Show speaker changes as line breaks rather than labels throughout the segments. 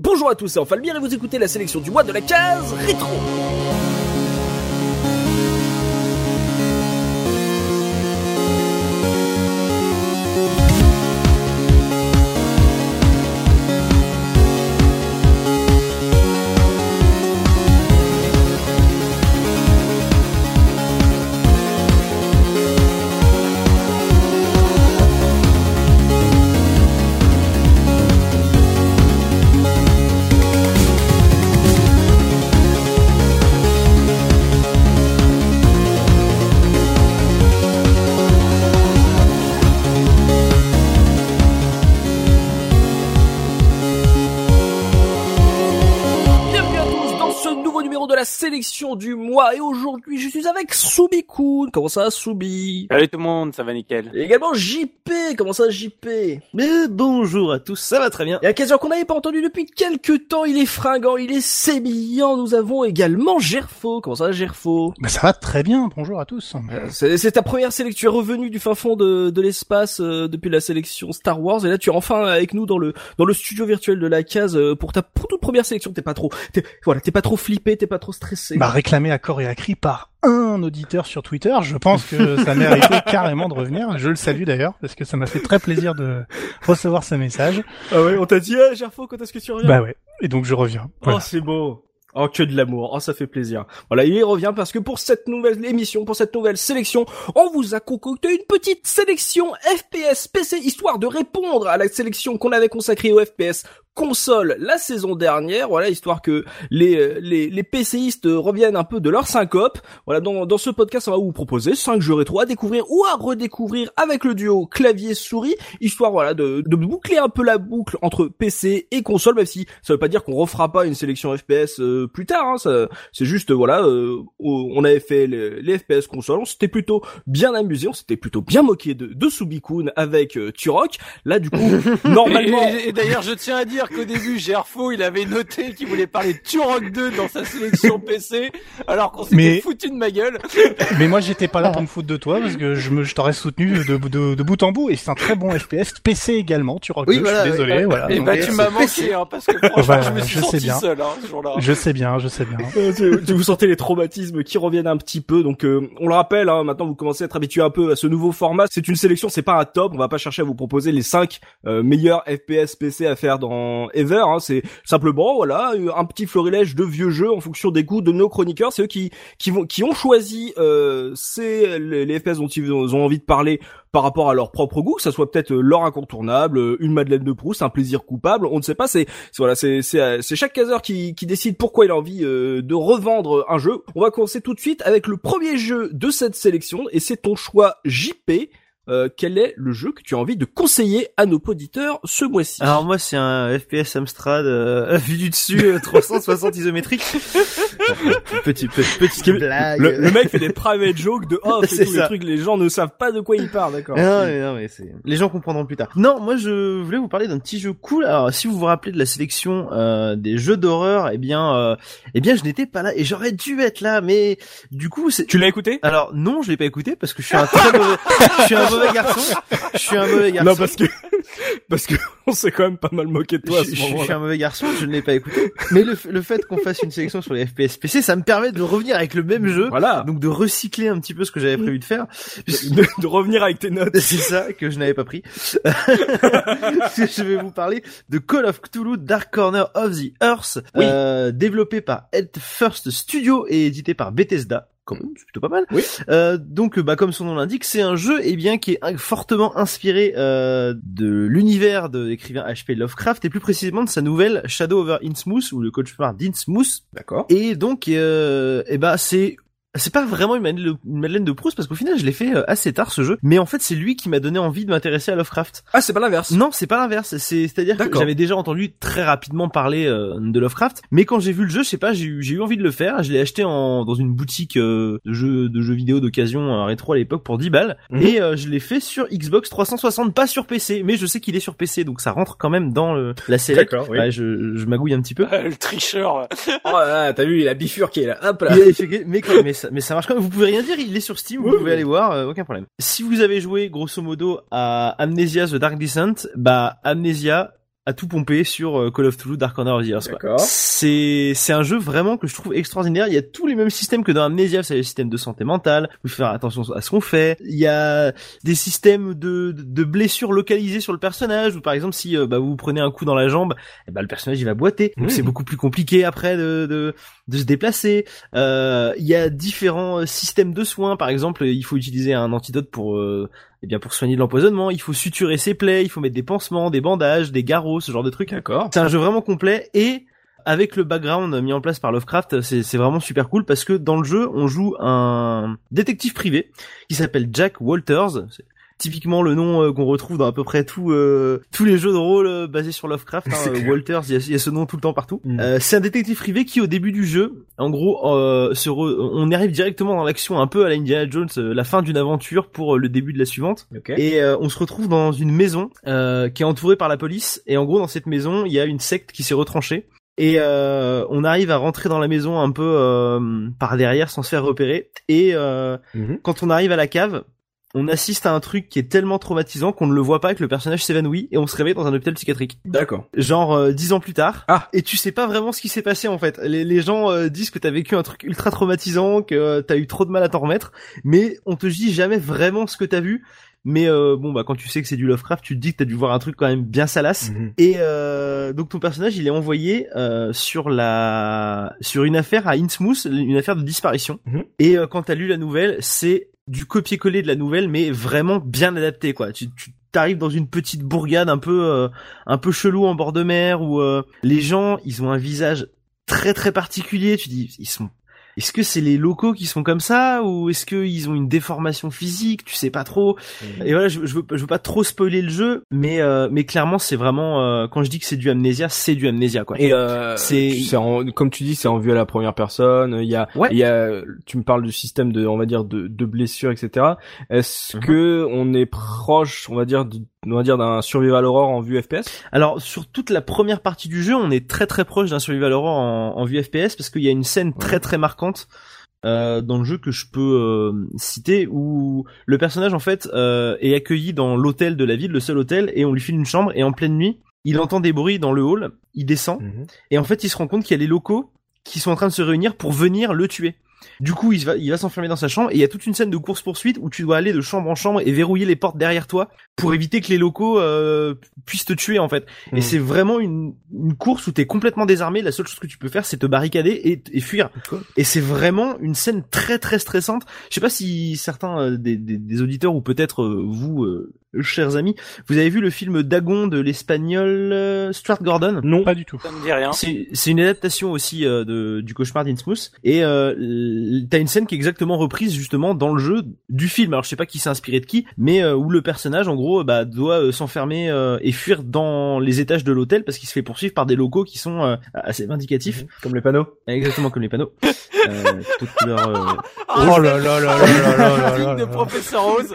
Bonjour à tous, c'est Enfalbir et vous écoutez la sélection du mois de la case rétro. Sélection du mois et aujourd'hui je suis avec Soubikoun. Comment ça Soubi?
Salut tout le monde, ça va nickel.
Et également JP. Comment ça JP
Mais bonjour à tous, ça va très bien.
Et à occasion qu'on n'avait pas entendu depuis quelques temps, il est fringant, il est sémillant. Nous avons également Gerfo. Comment ça Gerfo?
Bah ça va très bien, bonjour à tous.
Euh, C'est c'est ta première sélection, tu es revenu du fin fond de, de l'espace euh, depuis la sélection Star Wars et là tu es enfin avec nous dans le dans le studio virtuel de la case euh, pour ta pour toute première sélection. T'es pas trop, t'es, voilà, t'es pas trop flippé, t'es pas trop stressé.
Bah réclamé à corps et à cri par un auditeur sur Twitter, je pense que ça méritait carrément de revenir. Je le salue d'ailleurs, parce que ça m'a fait très plaisir de recevoir ce message.
ah ouais, on t'a dit, ah, Gerfo, quand est-ce que tu reviens?
Bah ouais, et donc je reviens. Voilà.
Oh, c'est beau. Oh, que de l'amour. Oh, ça fait plaisir. Voilà, il revient parce que pour cette nouvelle émission, pour cette nouvelle sélection, on vous a concocté une petite sélection FPS PC, histoire de répondre à la sélection qu'on avait consacrée au FPS console la saison dernière, voilà, histoire que les, euh, les, les PCistes reviennent un peu de leur syncope. Voilà, dans, dans ce podcast, on va vous proposer 5 jeux rétro à découvrir ou à redécouvrir avec le duo clavier-souris, histoire, voilà, de, de boucler un peu la boucle entre PC et console, même si ça veut pas dire qu'on refera pas une sélection FPS euh, plus tard, hein, ça- c'est juste, voilà, euh, on avait fait les, les FPS console, on s'était plutôt bien amusé, on s'était plutôt bien moqué de, de Subikun avec euh, Turok. Là, du coup, normalement...
Et, et- et d'ailleurs, je tiens à dire qu'au début, Gerfo, il avait noté qu'il voulait parler de Turok 2 dans sa sélection PC, alors qu'on s'était
Mais-
foutu de ma gueule.
Mais moi j'étais pas là pour me foutre de toi, parce que je, me, je t'aurais soutenu de, de, de bout en bout, et c'est un très bon FPS, PC également, tu rock
Oui,
2,
voilà,
je suis désolé,
ouais.
voilà.
Et
non,
bah,
mais
tu m'as
PC.
manqué, hein, parce que franchement,
Voilà,
je me suis
je sais
senti
bien.
seul, hein, ce jour-là.
Je sais bien, je sais bien.
Euh, vous sentez les traumatismes qui reviennent un petit peu. Donc, euh, on le rappelle, hein, maintenant vous commencez à être habitué un peu à ce nouveau format. C'est une sélection, c'est pas un top. On va pas chercher à vous proposer les 5 meilleurs FPS PC à faire dans Ever. Hein. C'est simplement, voilà, euh, un petit florilège de vieux jeux en fonction des goûts de nos chroniqueurs. C'est eux qui qui vont qui ont choisi euh, c'est les, FPS dont ils ont envie de parler par rapport à leur propre goût, que ça soit peut-être euh, leur incontournable, euh, une Madeleine de Proust, un plaisir coupable, on ne sait pas. C'est voilà, c'est c'est c'est chaque caseur qui qui décide pourquoi il a envie de revendre un jeu. On va commencer tout de suite avec le premier jeu de cette sélection et c'est ton choix JP. Euh, quel est le jeu que tu as envie de conseiller à nos auditeurs ce mois-ci?
Alors moi c'est un FPS Amstrad euh, vu du dessus euh, 360 isométrique. petit petit petite blague.
le, le mec fait des private jokes de off et
C'est
tout, les trucs, les gens ne savent pas de quoi il parle, d'accord.
Ah Non, mais non, mais c'est... Les gens comprendront plus tard. Non, moi je voulais vous parler d'un petit jeu cool. Alors, si vous vous rappelez de la sélection euh, des jeux d'horreur, eh bien, euh, eh bien, je n'étais pas là et j'aurais dû être là, mais du coup, c'est.
Tu l'as écouté?
Alors non, je l'ai pas écouté parce que je suis un très mauvais, je suis un mauvais garçon. Je suis un mauvais garçon.
Non, parce que parce que on s'est quand même pas mal moqué de toi à
je,
ce
je- suis un mauvais garçon, je ne l'ai pas écouté. Mais le, le fait qu'on fasse une sélection sur les FPS PC, ça me permet de revenir avec le même jeu.
Voilà.
Donc de recycler un petit peu ce que j'avais prévu de faire.
de, de revenir avec tes notes.
C'est ça que je n'avais pas pris. je vais vous parler de Call of Cthulhu Dark Corner of the Earth,
Oui.
euh, développé par Head First Studio et édité par Bethesda. Quand même, c'est plutôt pas mal.
Oui.
Euh, donc, bah, comme son nom l'indique, c'est un jeu, eh bien, qui est fortement inspiré euh, de l'univers de l'écrivain H.P. Lovecraft et plus précisément de sa nouvelle Shadow over Innsmouth ou le cauchemar d'Innsmouth.
D'accord.
Et donc, euh, eh ben, c'est c'est pas vraiment une Madeleine, de, une Madeleine de Proust parce qu'au final je l'ai fait euh, assez tard ce jeu, mais en fait c'est lui qui m'a donné envie de m'intéresser à Lovecraft.
Ah, c'est pas l'inverse.
Non, c'est pas l'inverse, c'est c'est-à-dire que j'avais déjà entendu très rapidement parler euh, de Lovecraft, mais quand j'ai vu le jeu, je sais pas, j'ai eu envie de le faire, je l'ai acheté en dans une boutique euh, de jeux de jeux vidéo d'occasion euh, rétro à l'époque pour 10 balles
Mhm.
et euh, je l'ai fait sur Xbox 360, pas sur PC, mais je sais qu'il est sur PC donc ça rentre quand même dans le, la série.
D'accord, oui.
Ouais, je, je magouille un petit peu.
Le tricheur.
Oh là, t'as vu, il a bifurqué là. Hop là.
Il a mais, mais, ça, mais ça marche quand même. Vous pouvez rien dire, il est sur Steam, vous
Oui,
pouvez
oui.
aller voir, euh, aucun problème. Si vous avez joué grosso modo à Amnesia The Dark Descent, bah Amnesia à tout pomper sur euh, Call of Cthulhu Dark quoi.
D'accord.
C'est c'est un jeu vraiment que je trouve extraordinaire. Il y a tous les mêmes systèmes que dans Amnesia, c'est le système de santé mentale. Il faut faire attention à ce qu'on fait. Il y a des systèmes de de blessures localisées sur le personnage. Ou par exemple, si euh, bah, vous prenez un coup dans la jambe, eh ben, le personnage il va boiter. Donc
Mmh.
c'est beaucoup plus compliqué après de de, de se déplacer. Euh, il y a différents euh, systèmes de soins. Par exemple, il faut utiliser un antidote pour euh, eh bien pour soigner de l'empoisonnement. Il faut suturer ses plaies. Il faut mettre des pansements, des bandages, des garrots, ce genre de trucs.
D'accord.
C'est un jeu vraiment complet et avec le background mis en place par Lovecraft, c'est c'est vraiment super cool parce que dans le jeu, on joue un détective privé qui s'appelle Jack Walters. Typiquement le nom euh, qu'on retrouve dans à peu près tout, euh, tous les jeux de rôle euh, basés sur Lovecraft. hein. Walters, il y, a, il y a ce nom tout le temps partout.
Mm.
C'est un détective privé qui, au début du jeu, en gros, se re- on arrive directement dans l'action un peu à la Indiana Jones, la fin d'une aventure pour le début de la suivante. Et on se retrouve dans une maison qui est entourée par la police. Et en gros, dans cette maison, il y a une secte qui s'est retranchée. Et euh, on arrive à rentrer dans la maison un peu euh, par derrière sans se faire repérer. Et euh,
Mhm.
quand on arrive à la cave, on assiste à un truc qui est tellement traumatisant qu'on ne le voit pas et que le personnage s'évanouit et on se réveille dans un hôpital psychiatrique.
D'accord.
Genre euh, dix ans plus tard.
Ah.
Et tu sais pas vraiment ce qui s'est passé en fait. Les, les gens euh, disent que t'as vécu un truc ultra traumatisant, que euh, t'as eu trop de mal à t'en remettre, mais on te dit jamais vraiment ce que t'as vu. Mais euh, bon bah quand tu sais que c'est du Lovecraft, tu te dis que t'as dû voir un truc quand même bien salace.
Mhm.
Et euh, donc ton personnage, il est envoyé euh, sur la sur une affaire à Innsmouth, une affaire de disparition.
Mhm.
Et euh, quand t'as lu la nouvelle, c'est du copier-coller de la nouvelle, mais vraiment bien adapté quoi. Tu, tu t'arrives dans une petite bourgade un peu euh, un peu chelou en bord de mer où euh, les gens ils ont un visage très très particulier. Tu dis ils sont est-ce que c'est les locaux qui sont comme ça ou est-ce qu'ils ont une déformation physique Tu sais pas trop? Et voilà, je, je veux, je veux pas trop spoiler le jeu, mais euh, mais clairement c'est vraiment euh, quand je dis que c'est du Amnesia, c'est du Amnesia quoi.
Et euh,
C'est-
comme tu dis, c'est en vue à la première personne. Il y a,
Ouais.
il y a, tu me parles du système de, on va dire, de, de blessures, etc. Est-ce
Mhm.
que on est proche, on va dire, de- on va dire d'un survival horror en vue FPS
Alors sur toute la première partie du jeu, on est très très proche d'un survival horror en, en vue FPS parce qu'il y a une scène très très marquante euh, dans le jeu que je peux euh, citer où le personnage en fait euh, est accueilli dans l'hôtel de la ville, le seul hôtel, et on lui file une chambre et en pleine nuit, il entend des bruits dans le hall, il descend et en fait il se rend compte qu'il y a les locaux qui sont en train de se réunir pour venir le tuer. Du coup, il va, il va s'enfermer dans sa chambre et il y a toute une scène de course poursuite où tu dois aller de chambre en chambre et verrouiller les portes derrière toi pour éviter que les locaux euh, puissent te tuer en fait. Et c'est vraiment une, une course où t'es complètement désarmé. La seule chose que tu peux faire, c'est te barricader et, et fuir. Et c'est vraiment une scène très très stressante. Je sais pas si certains euh, des, des, des auditeurs ou peut-être euh, vous, euh, chers amis, vous avez vu le film Dagon de l'espagnol euh, Stuart Gordon
Non.
Pas du tout.
Ça me dit rien.
c'est c'est une adaptation aussi euh, de, du cauchemar d'Innsmouth et euh, t'as une scène qui est exactement reprise justement dans le jeu du film. Alors je sais pas qui s'est inspiré de qui, mais euh, où le personnage en gros bah, doit euh, s'enfermer euh, et fuir dans les étages de l'hôtel parce qu'il se fait poursuivre par des locaux qui sont euh, assez vindicatifs,
Comme les panneaux.
exactement comme les panneaux. Euh, toute couleur, euh,
Oh là là là là là là là
Digne
là
de
là.
professeur Rose.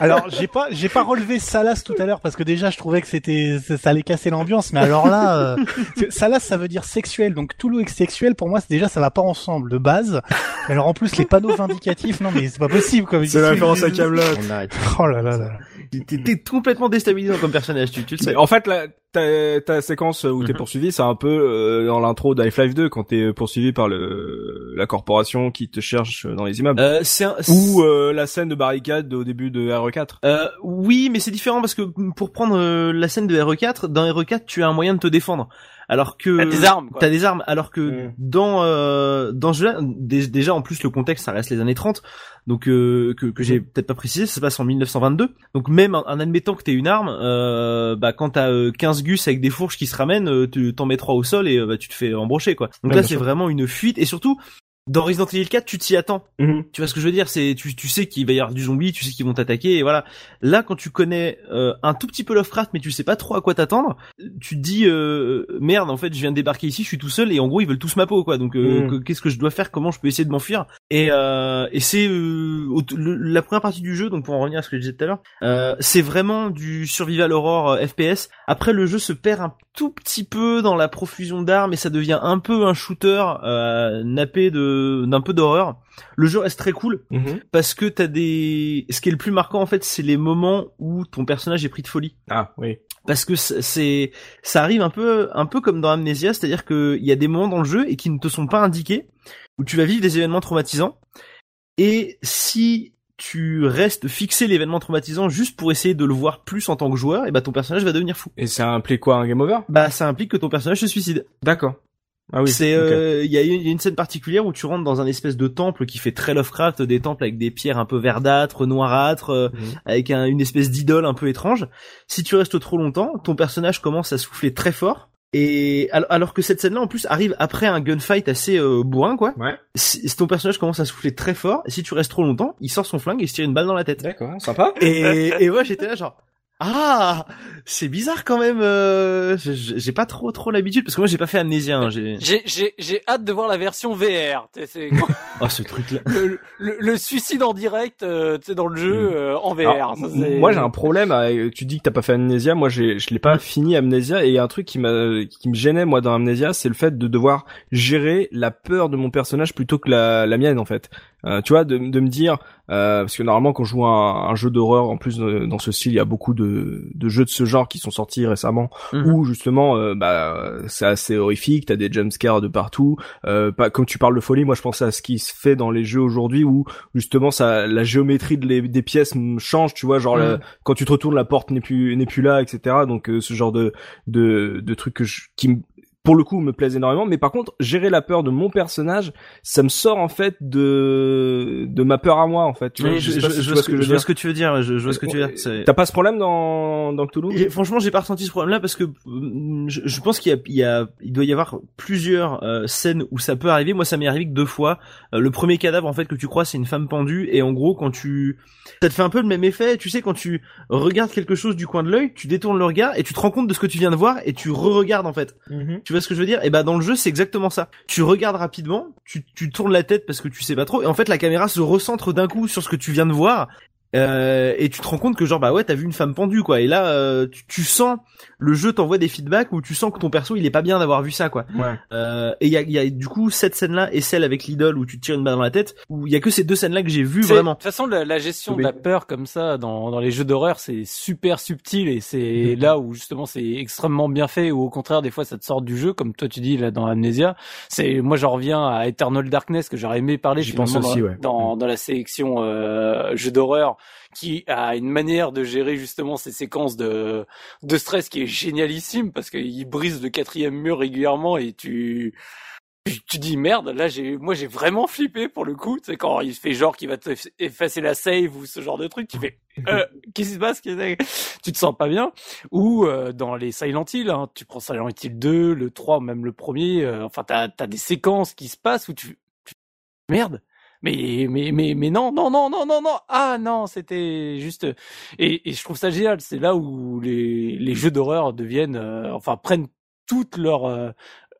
Alors j'ai pas j'ai pas relevé Salas tout à l'heure parce que déjà je trouvais que c'était ça ça allait casser l'ambiance mais alors là euh, Salas ça veut dire sexuel donc Toulouse et sexuel pour moi c'est déjà ça va pas ensemble de base alors en plus les panneaux vindicatifs non mais c'est pas possible quoi
C'est la référence à Camelot.
oh là là là
T'es complètement déstabilisant comme personnage, tu, tu le sais.
En fait, la, ta, ta séquence où t'es
Mhm.
poursuivi, c'est un peu euh, dans l'intro d'Half-Life 2 quand t'es poursuivi par le la corporation qui te cherche dans les immeubles.
Euh, c'est un-
Ou euh, la scène de barricade au début de RE4.
Euh, oui, mais c'est différent parce que pour prendre euh, la scène de RE4, dans RE4, tu as un moyen de te défendre. Alors que
T'as des armes.
T'as des armes, alors que
Mm.
dans euh, dans ce jeu-là, dé- déjà en plus le contexte ça reste les années 30, donc euh, que, que j'ai peut-être pas précisé, ça se passe en 1922. Donc même en, en admettant que t'aies une arme, euh, bah quand t'as euh, 15 gus avec des fourches qui se ramènent, euh, tu t'en mets trois au sol et euh, bah tu te fais embrocher quoi. Donc
Ouais,
là c'est vraiment une fuite et surtout dans Resident Evil 4 tu t'y attends.
Mhm.
Tu vois ce que je veux dire? C'est tu, tu sais qu'il va y avoir du zombie, tu sais qu'ils vont t'attaquer et voilà. Là quand tu connais euh, un tout petit peu Lovecraft mais tu sais pas trop à quoi t'attendre, tu te dis euh, merde en fait je viens de débarquer ici, je suis tout seul et en gros ils veulent tous ma peau quoi. Donc euh,
Mm.
que- qu'est-ce que je dois faire? Comment je peux essayer de m'enfuir? Et euh, et c'est euh, la première partie du jeu donc pour en revenir à ce que je disais tout à l'heure, euh, c'est vraiment du survival horror euh, FPS. Après le jeu se perd un tout petit peu dans la profusion d'armes et ça devient un peu un shooter euh, nappé de d'un peu d'horreur. Le jeu reste très cool
Mhm.
parce que t'as des ce qui est le plus marquant en fait c'est les moments où ton personnage est pris de folie
Ah oui.
parce que c'est ça arrive un peu un peu comme dans Amnesia, c'est-à-dire que il y a des moments dans le jeu et qui ne te sont pas indiqués où tu vas vivre des événements traumatisants et si tu restes fixé l'événement traumatisant juste pour essayer de le voir plus en tant que joueur, et bah ton personnage va devenir fou.
Et ça implique quoi un game over?
Bah ça implique que ton personnage se suicide.
D'accord. Ah oui.
C'est euh, il y, a une- scène particulière où tu rentres dans un espèce de temple qui fait très Lovecraft, des temples avec des pierres un peu verdâtres, noirâtres, euh,
Mhm.
avec un- une espèce d'idole un peu étrange. Si tu restes trop longtemps, ton personnage commence à souffler très fort. Et al- alors que cette scène-là en plus arrive après un gunfight assez euh, bourrin quoi.
Ouais.
Si, ton personnage commence à souffler très fort, et si tu restes trop longtemps, il sort son flingue et il se tire une balle dans la tête.
D'accord, sympa.
Et, et moi j'étais là genre ah c'est bizarre quand même. Euh, j'ai pas trop trop l'habitude parce que moi j'ai pas fait Amnésia. hein, j'ai
J'ai, j'ai, j'ai hâte de voir la version VR. Tu sais, C'est
oh ce truc là.
le, le, le suicide en direct, euh, tu sais, dans le jeu
Mm.
euh, en VR.
Alors,
Ça, c'est-
moi j'ai un problème. avec- Tu dis que t'as pas fait Amnesia. Moi j'ai, je l'ai pas fini Amnesia et il y a un truc qui m'a, qui me gênait moi dans Amnesia, c'est le fait de devoir gérer la peur de mon personnage plutôt que la, la mienne en fait. Euh, tu vois, de, de me dire, euh, parce que normalement quand je joue un, un jeu d'horreur, en plus euh, dans ce style, il y a beaucoup de, de jeux de ce genre qui sont sortis récemment,
Mhm.
où justement, bah, c'est assez horrifique. T'as des jumpscares de partout. Euh, pas comme tu parles de folie, moi je pensais à ce qui se fait dans les jeux aujourd'hui où justement ça, la géométrie de les- des pièces change. Tu vois, genre
Mhm.
quand tu te retournes, la porte n'est plus n'est plus là, etc. Donc ce genre de de, de trucs que je, qui me pour le coup me plaisent énormément mais par contre gérer la peur de mon personnage ça me sort en fait de de ma peur à moi en fait tu vois,
Oui,
je, vois ce que
tu veux dire. Je, je vois ce que tu veux dire.
t'as pas ce problème dans dans Cthulhu
Et franchement, j'ai pas ressenti ce problème-là parce que euh, je, je pense qu'il y a, il y a, il doit y avoir plusieurs euh, scènes où ça peut arriver. Moi, ça m'est arrivé que deux fois. Euh, le premier cadavre, en fait, que tu crois, c'est une femme pendue, et en gros, quand tu, ça te fait un peu le même effet. Tu sais, quand tu regardes quelque chose du coin de l'œil, tu détournes le regard et tu te rends compte de ce que tu viens de voir et tu re-regardes en fait. Tu vois ce que je veux dire? Et bah dans le jeu, c'est exactement ça. Tu regardes rapidement, tu, tu tournes la tête parce que tu sais pas trop, et en fait la caméra se recentre d'un coup sur ce que tu viens de voir. Euh, et tu te rends compte que genre bah ouais t'as vu une femme pendue quoi et là euh, tu, tu sens le jeu t'envoie des feedbacks où tu sens que ton perso il est pas bien d'avoir vu ça quoi
ouais
euh, et il y a, y a du coup cette scène là et celle avec l'idole où tu te tires une balle dans la tête où il y a que ces deux scènes là que j'ai vu vraiment
De toute façon, la, la gestion
Oui.
de la peur comme ça dans, dans les jeux d'horreur, c'est super subtil et c'est là où justement c'est extrêmement bien fait ou au contraire des fois ça te sort du jeu comme toi tu dis là dans Amnesia. C'est moi j'en reviens à Eternal Darkness que j'aurais aimé parler
J'y pense aussi,
dans,
ouais.
dans dans la sélection euh, jeux d'horreur qui a une manière de gérer justement ces séquences de de stress qui est génialissime parce qu'il brise le quatrième mur régulièrement et tu tu, dis merde, là j'ai moi j'ai vraiment flippé pour le coup, sais quand il fait genre qu'il va te eff- effacer la save ou ce genre de truc, tu fais euh, qu'est-ce qui se passe? Tu te sens pas bien. Ou euh, dans les Silent Hill, hein, tu prends Silent Hill 2, le 3, même le premier, euh, enfin t'as as des séquences qui se passent où tu, tu- merde. Mais mais mais mais non non non non non non. Ah non c'était juste et, et je trouve ça génial. C'est là où les les jeux d'horreur deviennent euh, enfin prennent toute leur euh,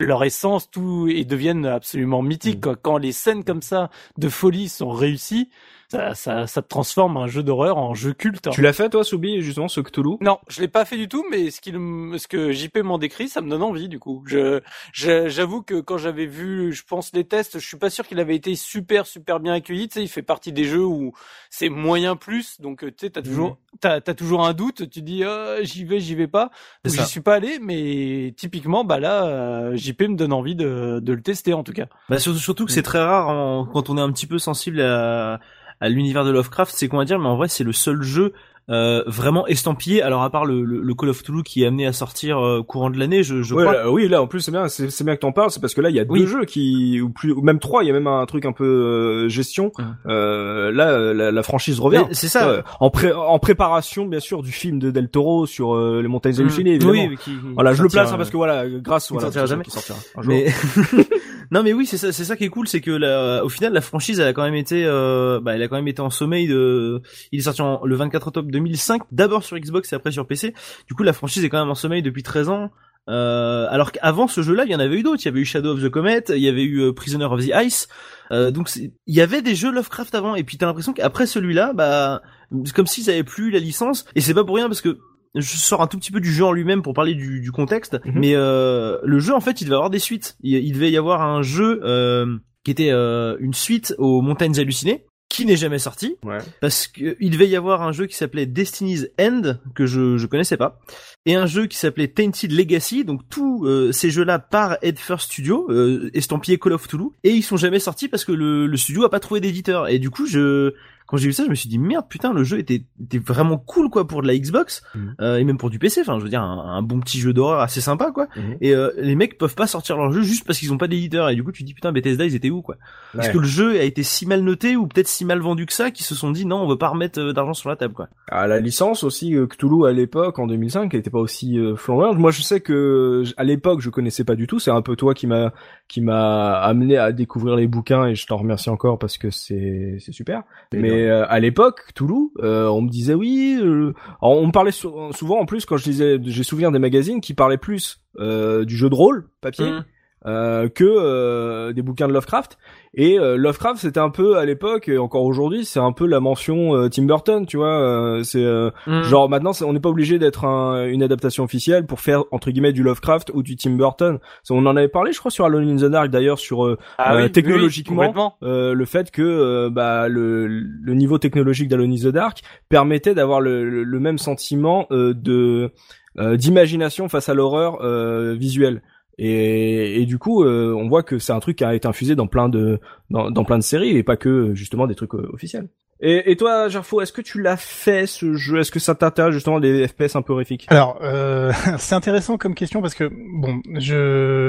leur essence tout et deviennent absolument mythiques quoi. quand les scènes comme ça de folie sont réussies ça ça ça transforme un jeu d'horreur en jeu culte hein.
tu l'as fait toi Soubi justement ce Cthulhu?
Non, je l'ai pas fait du tout, mais ce qu'il, me- ce que JP m'en décrit, ça me donne envie du coup. Je, je- j'avoue que quand j'avais vu, je pense les tests, je suis pas sûr qu'il avait été super super bien accueilli. Tu sais, il fait partie des jeux où c'est moyen plus, donc euh, tu sais, t'as toujours, t'as, t'as toujours un doute. Tu dis, euh, j'y vais, j'y vais pas. Donc. J'y suis pas allé, mais typiquement, bah là, euh, JP me donne envie de, de le tester en tout cas.
Bah surtout, surtout que c'est très rare en- quand on est un petit peu sensible à, à l'univers de Lovecraft, c'est quoi dire, mais en vrai c'est le seul jeu euh, vraiment estampillé. Alors à part le, le, le Call of Cthulhu qui est amené à sortir euh, courant de l'année, je, je
Ouais,
crois.
là, oui, là en plus c'est bien, c'est c'est bien que t'en parles, c'est parce que là il y a
Oui.
deux jeux qui ou plus ou même trois, il y a même un truc un peu euh, gestion. Euh, là la, la franchise revient.
C'est ça.
En pré en préparation bien sûr du film de Del Toro sur euh, les montagnes hallucinées évidemment.
Oui, qui-
Voilà, je le place hein, parce que voilà, grâce
il
voilà,
sortira jamais.
qui sortira un jour.
Mais non, mais oui, c'est ça, c'est ça qui est cool, c'est que la, au final, la franchise, elle a quand même été, euh, bah, elle a quand même été en sommeil de. Il est sorti en- le 24 octobre 2005, d'abord sur Xbox et après sur PC. Du coup, la franchise est quand même en sommeil depuis 13 ans. Euh, alors qu'avant ce jeu-là, il y en avait eu d'autres. Il y avait eu Shadow of the Comet, il y avait eu euh, Prisoner of the Ice. Euh, donc il y avait des jeux Lovecraft avant. Et puis t'as l'impression qu'après celui-là, bah, c'est comme s'ils avaient plus la licence. Et c'est pas pour rien parce que je sors un tout petit peu du jeu en lui-même pour parler du, du contexte,
Mhm.
mais euh, le jeu en fait il devait avoir des suites. Il, il devait y avoir un jeu euh, qui était euh, une suite aux Montagnes hallucinées qui n'est jamais sorti.
Ouais.
parce que il devait y avoir un jeu qui s'appelait Destiny's End que je je connaissais pas et un jeu qui s'appelait Tainted Legacy. Donc tous euh, ces jeux là par Head First Studio euh, estampillé Call of Toulouse et ils sont jamais sortis parce que le, le studio a pas trouvé d'éditeur. Et du coup je quand j'ai vu ça je me suis dit merde putain le jeu était était vraiment cool quoi pour de la Xbox
Mhm.
euh, et même pour du PC enfin je veux dire un, un bon petit jeu d'horreur assez sympa quoi
Mhm.
et euh, les mecs peuvent pas sortir leur jeu juste parce qu'ils ont pas d'éditeur et du coup tu te dis putain Bethesda ils étaient où quoi? Est-ce
Ouais.
que le jeu a été si mal noté ou peut-être si mal vendu que ça qu'ils se sont dit non on veut pas remettre euh, d'argent sur la table quoi?
Ah, la licence aussi euh, Cthulhu à l'époque en 2005 elle était pas aussi euh, flambante. Moi je sais que à l'époque je connaissais pas du tout, c'est un peu toi qui m'a qui m'a amené à découvrir les bouquins et je t'en remercie encore parce que c'est c'est super. Mais euh, à l'époque Cthulhu, euh, on me disait oui, euh, on me parlait sou- souvent en plus quand je lisais j'ai souvenir des magazines qui parlaient plus du jeu de rôle papier
Hum.
Euh, que euh, des bouquins de Lovecraft. Et euh, Lovecraft, c'était un peu à l'époque, et encore aujourd'hui, c'est un peu la mention euh, Tim Burton, tu vois. euh, c'est euh,
Hum.
genre maintenant, on n'est pas obligé d'être un- une adaptation officielle pour faire entre guillemets du Lovecraft ou du Tim Burton. On en avait parlé, je crois, sur Alone in the Dark d'ailleurs, sur euh,
Ah oui,
technologiquement, euh, le fait que bah, le, le niveau technologique d'Alone in the Dark permettait d'avoir le, le- le même sentiment euh, de euh, d'imagination face à l'horreur euh, visuelle. Et, et du coup, euh, on voit que c'est un truc qui a été infusé dans plein de dans, dans plein de séries et pas que justement des trucs euh, officiels. Et, et toi, Gerfo, est-ce que tu l'as fait ce jeu? Est-ce que ça t'intéresse justement des FPS un peu horrifiques?
Alors, euh, c'est intéressant comme question parce que bon, je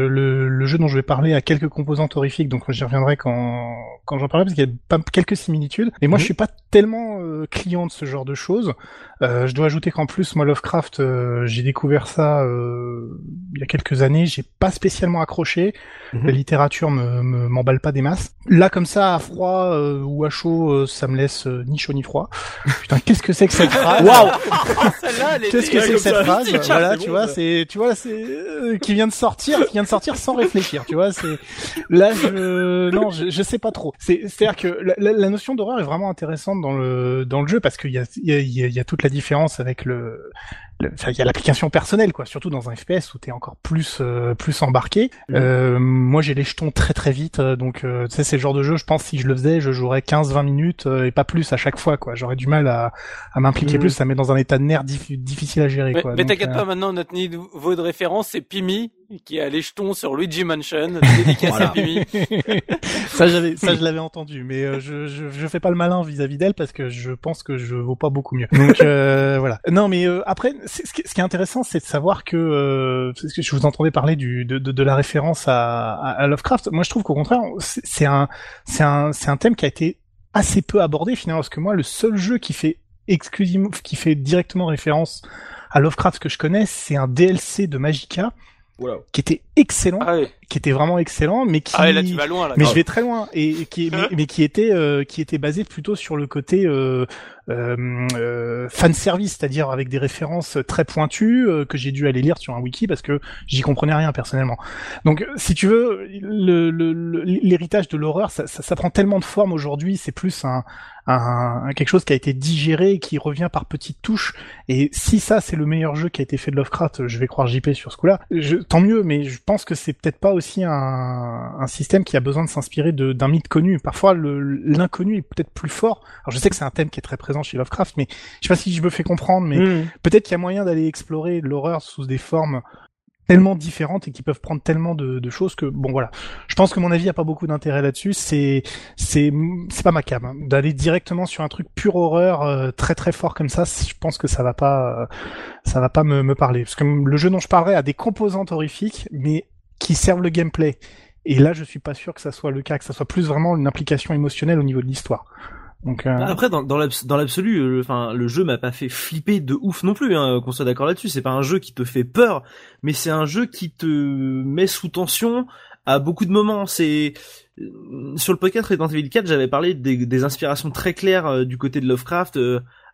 le, le jeu dont je vais parler a quelques composantes horrifiques, donc j'y reviendrai quand quand j'en parlerai parce qu'il y a pas quelques similitudes. Mais moi,
Mhm.
je suis pas tellement euh, client de ce genre de choses. Euh, je dois ajouter qu'en plus, moi, Lovecraft, euh, j'ai découvert ça euh, il y a quelques années. J'ai pas spécialement accroché.
Mhm.
La littérature me me- m'emballe pas des masses. Là, comme ça, à froid euh, ou à chaud, euh, ça me laisse euh, ni chaud ni froid. Putain, qu'est-ce que c'est que cette phrase
Waouh
Qu'est-ce que c'est que cette phrase Voilà,
c'est
tu vois, c'est, tu vois, c'est euh, qui vient de sortir, qui vient de sortir sans réfléchir, tu vois. C'est là, je, non, je, je sais pas trop. C'est, c'est-à-dire que la, la- la notion d'horreur est vraiment intéressante dans le dans le jeu parce qu'il y a, il y a, il y a- il y a toute la différence avec le, il y a l'application personnelle, quoi. Surtout dans un FPS où t'es encore plus euh, plus embarqué.
Mhm.
Euh, moi, j'ai les jetons très très vite, euh, donc euh, tu sais, c'est le genre de jeu. Je pense si je le faisais, je jouerais 15-20 minutes euh, et pas plus à chaque fois, quoi. J'aurais du mal à à m'impliquer
Mhm.
plus. Ça met dans un état de nerf dif- difficile à gérer,
Mais,
quoi.
mais t'inquiète
euh,
pas, maintenant notre niveau de référence c'est Pimi qui a les jetons sur Luigi Mansion. Dédicace
Voilà.
à Pimi.
ça, j'avais, ça, je l'avais entendu, mais euh, je, je, je fais pas le malin vis-à-vis d'elle parce que je pense que je vaux pas beaucoup mieux. Donc euh, voilà. Non, mais euh, après, c'est- ce qui, ce qui est intéressant, c'est de savoir que, euh, parce que je vous entendais parler du, de, de, de la référence à, à, à Lovecraft. Moi, je trouve qu'au contraire, c'est c'est un, c'est un, c'est un thème qui a été assez peu abordé finalement, parce que moi, le seul jeu qui fait exclusivement, qui fait directement référence à Lovecraft que je connais, c'est un DLC de Magica
Voilà.
qui était excellent,
Ah ouais.
Qui était vraiment excellent, mais qui
Ah ouais, là tu vas loin là.
mais je vais très loin et, qui mais, mais qui était euh, qui était basé plutôt sur le côté euh, euh, euh, fan service, c'est-à-dire avec des références très pointues euh, que j'ai dû aller lire sur un wiki parce que j'y comprenais rien personnellement. Donc si tu veux le- le- le- l'héritage de l'horreur ça, ça, ça prend tellement de forme aujourd'hui, c'est plus un, un, quelque chose qui a été digéré qui revient par petites touches et si ça c'est le meilleur jeu qui a été fait de Lovecraft, je vais croire JP sur ce coup-là. Tant mieux, mais je pense que c'est peut-être pas aussi un, un système qui a besoin de s'inspirer d'un mythe connu. Parfois, l'inconnu est peut-être plus fort. Alors, je sais que c'est un thème qui est très présent chez Lovecraft, mais je sais pas si je me fais comprendre, mais
Mmh.
peut-être qu'il y a moyen d'aller explorer l'horreur sous des formes tellement différentes et qui peuvent prendre tellement de, de choses que bon voilà je pense que mon avis a pas beaucoup d'intérêt là-dessus c'est c'est c'est pas ma cam hein. d'aller directement sur un truc pure horreur euh, très très fort comme ça je pense que ça va pas euh, ça va pas me, me parler parce que le jeu dont je parlerai a des composantes horrifiques mais qui servent le gameplay et là je suis pas sûr que ça soit le cas que ça soit plus vraiment une implication émotionnelle au niveau de l'histoire donc euh,
Après, dans, dans l'abs- dans l'absolu, euh, enfin, le jeu m'a pas fait flipper de ouf non plus. Hein, qu'on soit d'accord là-dessus. C'est pas un jeu qui te fait peur, mais c'est un jeu qui te met sous tension à beaucoup de moments. C'est euh, sur le podcast Resident Evil 4, j'avais parlé des, des inspirations très claires euh, du côté de Lovecraft.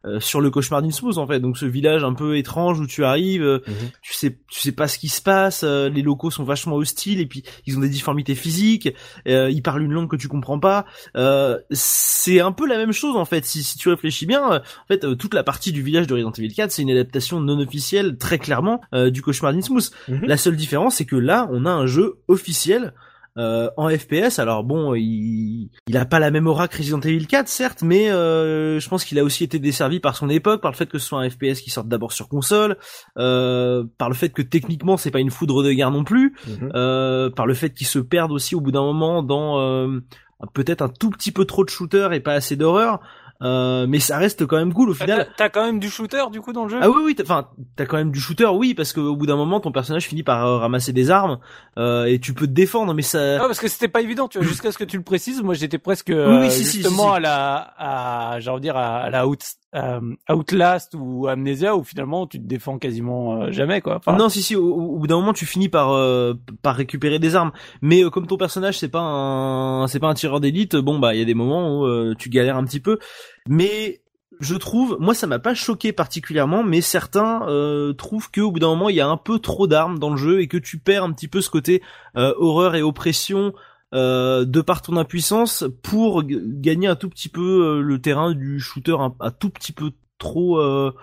Euh, sur le cauchemar d'Innsmouth en fait donc ce village un peu étrange où tu arrives euh,
Mhm.
tu sais tu sais pas ce qui se passe euh, les locaux sont vachement hostiles et puis ils ont des difformités physiques euh, ils parlent une langue que tu comprends pas euh, c'est un peu la même chose en fait si, si tu réfléchis bien euh, en fait toute la partie du village de Resident Evil 4 c'est une adaptation non officielle très clairement euh, du cauchemar d'Innsmouth
Mhm.
la seule différence c'est que là on a un jeu officiel euh, en FPS. Alors bon, il il a pas la même aura que Resident Evil 4, certes, mais euh, je pense qu'il a aussi été desservi par son époque, par le fait que ce soit un FPS qui sorte d'abord sur console, euh, par le fait que techniquement c'est pas une foudre de guerre non plus,
Mhm.
euh, par le fait qu'il se perde aussi au bout d'un moment dans euh, peut-être un tout petit peu trop de shooter et pas assez d'horreur. Euh, mais ça reste quand même cool au final.
t'as quand même du shooter du coup dans le jeu?
Ah oui oui, enfin t'as quand même du shooter, oui, parce qu'au bout d'un moment ton personnage finit par euh, ramasser des armes euh, et tu peux te défendre, mais ça.
Ah, parce que c'était pas évident, tu vois, jusqu'à ce que tu le précises. Moi, j'étais presque
oui,
euh,
si,
justement
si, si.
à la, à, j'ai envie de dire à, à la Out, euh, Outlast ou Amnesia où finalement tu te défends quasiment euh, jamais, quoi.
Non, si si, au, bout d'un moment tu finis par euh, par récupérer des armes, mais euh, comme ton personnage c'est pas un c'est pas un tireur d'élite, bon bah il y a des moments où euh, tu galères un petit peu, mais je trouve, moi ça m'a pas choqué particulièrement, mais certains trouvent que au bout d'un moment il y a un peu trop d'armes dans le jeu et que tu perds un petit peu ce côté horreur et oppression euh, de par ton impuissance pour gagner un tout petit peu euh, le terrain du shooter un, un tout petit peu trop euh,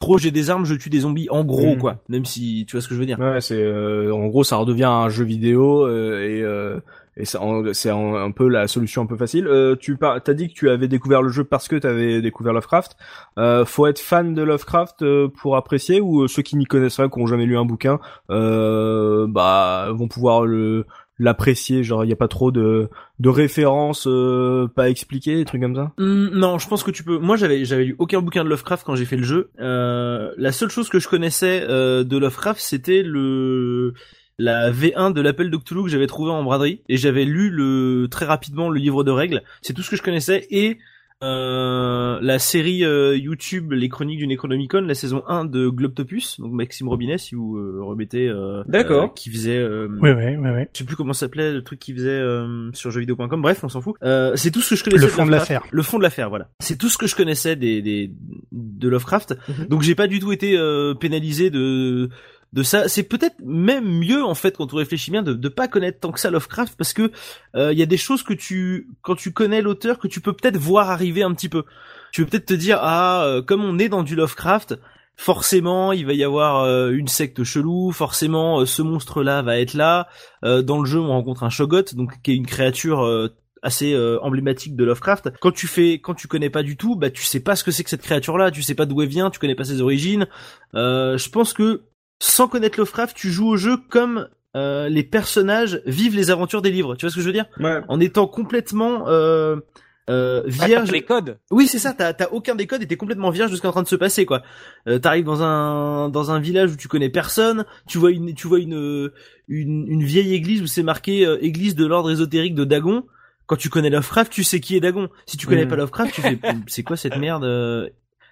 trop j'ai des armes je tue des zombies en gros
Mhm.
quoi même si tu vois ce que je veux dire
Ouais, c'est euh, en gros ça redevient un jeu vidéo euh, et euh, et c'est un, peu la solution un peu facile. Euh, tu par, t'as dit que tu avais découvert le jeu parce que tu avais découvert Lovecraft. Euh, faut être fan de Lovecraft pour apprécier ou ceux qui n'y connaissent pas, qui ont jamais lu un bouquin, euh, bah vont pouvoir le l'apprécier. Genre il y a pas trop de de références euh, pas expliquées, des trucs comme ça?
Hmm, non, je pense que tu peux. Moi, j'avais j'avais lu aucun bouquin de Lovecraft quand j'ai fait le jeu. Euh, la seule chose que je connaissais euh, de Lovecraft, c'était le la V1 de l'appel de que j'avais trouvé en braderie et j'avais lu le très rapidement le livre de règles. C'est tout ce que je connaissais et euh, la série euh, YouTube Les Chroniques du Necronomicon, la saison 1 de Globtopus, donc Maxime Robinet si vous euh, remettez euh,
D'accord.
euh, qui faisait euh,
Oui, oui, oui, oui.
je sais plus comment ça s'appelait le truc qu'il faisait euh, sur jeuxvideo.com bref on s'en fout euh, c'est tout ce que je connaissais
Le fond de
Lovecraft.
l'affaire.
le fond de l'affaire voilà c'est tout ce que je connaissais des, des de Lovecraft
Mhm.
donc j'ai pas du tout été euh, pénalisé de de ça c'est peut-être même mieux en fait quand on réfléchit bien de de pas connaître tant que ça Lovecraft parce que euh, il y a des choses que tu quand tu connais l'auteur que tu peux peut-être voir arriver un petit peu tu peux peut-être te dire ah euh, comme on est dans du Lovecraft forcément il va y avoir euh, une secte chelou, forcément euh, ce monstre là va être là. Euh, dans le jeu on rencontre un Shogot, donc qui est une créature euh, assez euh, emblématique de Lovecraft. Quand tu fais, quand tu connais pas du tout, bah tu sais pas ce que c'est que cette créature là, tu sais pas d'où elle vient, tu connais pas ses origines. Euh, je pense que sans connaître Lovecraft, tu joues au jeu comme euh, les personnages vivent les aventures des livres. Tu vois ce que je veux dire
Ouais.
En étant complètement euh, euh,
Ah, t'as
vierge.
les codes.
Oui, c'est ça. T'as t'as aucun des codes et t'es complètement vierge de ce qui est en train de se passer, quoi. Euh, T'arrives dans un dans un village où tu connais personne. Tu vois une tu vois une une, une vieille église où c'est marqué euh, église de l'ordre ésotérique de Dagon. Quand tu connais Lovecraft, tu sais qui est Dagon. Si tu connais
Mhm.
pas Lovecraft, tu fais c'est quoi cette merde euh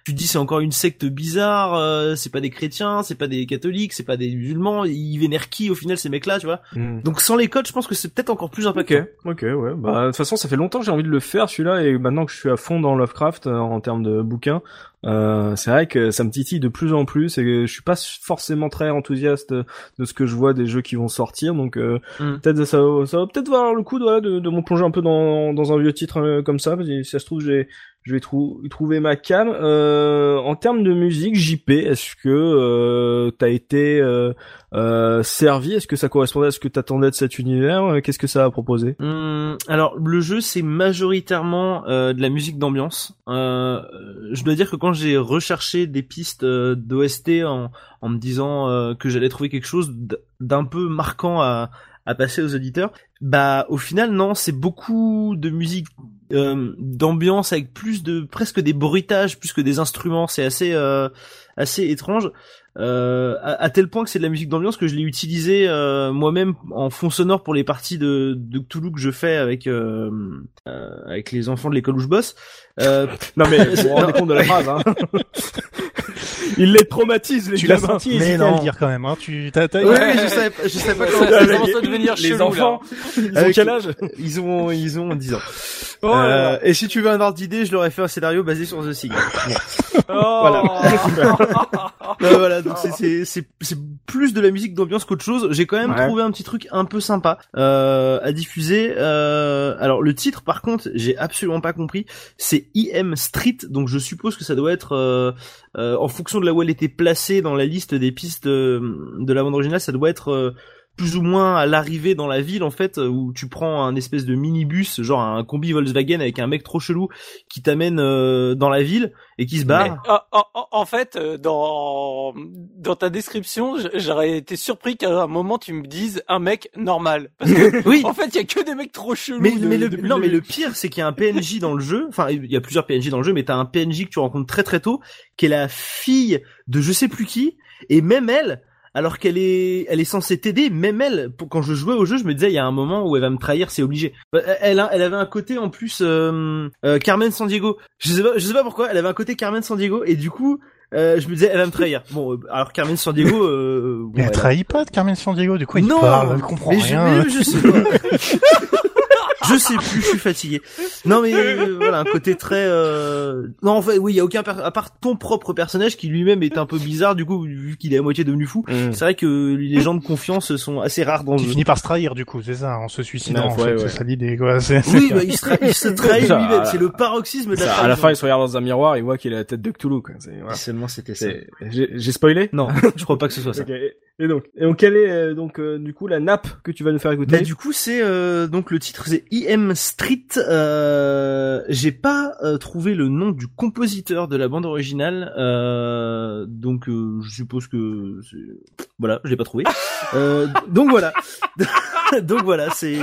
tu te dis c'est encore une secte bizarre, euh, c'est pas des chrétiens, c'est pas des catholiques, c'est pas des musulmans, ils vénèrent qui au final ces mecs-là, tu vois
Mhm.
Donc sans les codes, je pense que c'est peut-être encore plus impactant.
Ok, ok, ouais. Bah, de toute façon, ça fait longtemps que j'ai envie de le faire, celui-là, et maintenant que je suis à fond dans Lovecraft euh, en termes de bouquins, euh, c'est vrai que ça me titille de plus en plus, et que je suis pas forcément très enthousiaste de ce que je vois des jeux qui vont sortir, donc euh,
Mm.
peut-être ça, va- ça va peut-être valoir le coup, voilà, de, de me plonger un peu dans, dans un vieux titre euh, comme ça, parce que si ça se trouve, j'ai je vais trou- trouver ma cam. Euh, en termes de musique, JP, est-ce que euh, t'as été euh, euh, servi? Est-ce que ça correspondait à ce que t'attendais de cet univers? Euh, Qu'est-ce que ça a proposé?
Hum, alors le jeu c'est majoritairement euh, de la musique d'ambiance. Je dois dire que quand j'ai recherché des pistes d'OST en, en me disant que j'allais trouver quelque chose d'un peu marquant à, à passer aux auditeurs, bah au final non, c'est beaucoup de musique euh, d'ambiance avec plus de presque des bruitages plus que des instruments. C'est assez euh, assez étrange. Euh, à, à tel point que c'est de la musique d'ambiance que je l'ai utilisé euh, moi-même en fond sonore pour les parties de, de Cthulhu que je fais avec euh, euh, avec les enfants de l'école où je bosse. Euh,
Non mais vous vous rendez compte de la phrase, hein Il les traumatise les
Tu l'as
gamins.
senti
Mais
hésiter à
non.
le dire quand même. Hein. Tu, t'as, t'as-
ouais, ouais, je savais, pas- je savais pas comment.
Ça, commence à devenir
les
chelou, là.
enfants, ils ont quel âge
Ils ont ils ont 10 ans.
Oh là là.
Euh, et si tu veux un ordre d'idée, je leur ai fait un scénario basé sur The Sig.
Oh.
Euh, voilà, donc c'est c'est c'est c'est plus de la musique d'ambiance qu'autre chose. J'ai quand même
Ouais.
trouvé un petit truc un peu sympa euh, à diffuser. Euh, alors le titre, par contre, j'ai absolument pas compris. C'est IM Street, donc je suppose que ça doit être euh, euh, en fonction de là où elle était placée dans la liste des pistes de la bande originale, ça doit être euh, plus ou moins à l'arrivée dans la ville en fait où tu prends un espèce de minibus genre un combi Volkswagen avec un mec trop chelou qui t'amène euh, dans la ville et qui se barre.
Mais, en, en- en fait, euh, dans dans ta description, j'aurais été surpris qu'à un moment tu me dises un mec normal. Parce que,
Oui.
en fait, il y a que des mecs trop chelous.
Mais,
de-
mais le, non, mais le pire, c'est qu'il y a un PNJ dans le jeu. Enfin, il y a plusieurs PNJ dans le jeu, mais t'as un PNJ que tu rencontres très très tôt, qui est la fille de je sais plus qui, et même elle, alors qu'elle est, elle est censée t'aider, même elle, pour- quand je jouais au jeu, je me disais, il y a un moment où elle va me trahir, c'est obligé. Euh, Elle, elle avait un côté en plus euh, euh, Carmen Sandiego. Je sais pas, je sais pas pourquoi, elle avait un côté Carmen Sandiego, et du coup, euh, je me disais, elle va me trahir. Bon, euh, alors Carmen Sandiego, euh, bon,
Mais elle
elle
trahit pas de Carmen Sandiego, du coup il
non,
parle, je comprends
mais je,
rien.
mais je sais pas. je sais plus, je suis fatigué. Non mais euh, voilà, un côté très euh... non en fait oui, il y a aucun per- à part ton propre personnage qui lui-même est un peu bizarre du coup vu qu'il est à moitié devenu fou.
Mm.
C'est vrai que les gens de confiance sont assez rares dans le
Qui
jeu.
finit par se trahir du coup, c'est ça, en se suicidant, en fait,
ouais,
c'est ça l'idée quoi. C'est, c'est
Oui, bah, il se, tra- il se trahit lui-même, c'est le paroxysme de la
Ça, à la fin, il se regarde dans un miroir, il voit qu'il a la tête de Cthulhu. Quoi. C'est, voilà.
Seulement c'était ça.
C'est- J'ai j'ai spoilé?
Non, je crois pas que ce soit ça.
Et donc, et donc, quelle est euh, donc euh, du coup la nappe que tu vas nous faire écouter
Bah, du coup, c'est euh, donc le titre c'est IM Street. Euh, J'ai pas euh, trouvé le nom du compositeur de la bande originale, euh, donc euh, je suppose que c'est- voilà, je l'ai pas trouvé. Euh, donc voilà, donc voilà, c'est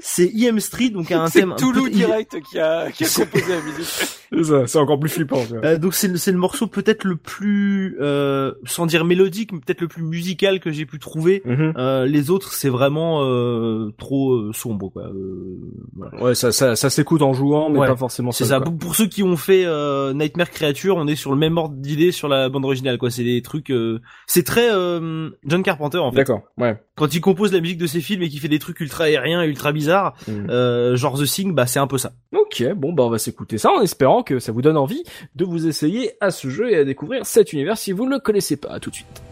c'est IM Street, donc un
c'est
thème. un
Toulouse
peu-
direct qui a qui a composé la musique.
C'est ça, c'est encore plus flippant. tu vois.
Euh, donc c'est le, c'est le morceau peut-être le plus, euh, sans dire mélodique, mais peut-être le plus musical que j'ai pu trouver.
Mhm.
Euh, les autres, c'est vraiment euh, trop euh, sombre, quoi. Euh, voilà.
Ouais, ça, ça, ça s'écoute en jouant, mais
Ouais.
pas forcément.
C'est ça.
quoi.
Pour, ceux qui ont fait euh, Nightmare Creature, on est sur le même ordre d'idée sur la bande originale, quoi. C'est des trucs. euh, C'est très euh, John Carpenter en fait.
D'accord. Ouais.
Quand il compose la musique de ses films et qu'il fait des trucs ultra aériens, et ultra bizarres, euh, genre The Thing, bah c'est un peu ça.
Ok, bon bah on va s'écouter ça en espérant que ça vous donne envie de vous essayer à ce jeu et à découvrir cet univers si vous ne le connaissez pas. À tout de suite.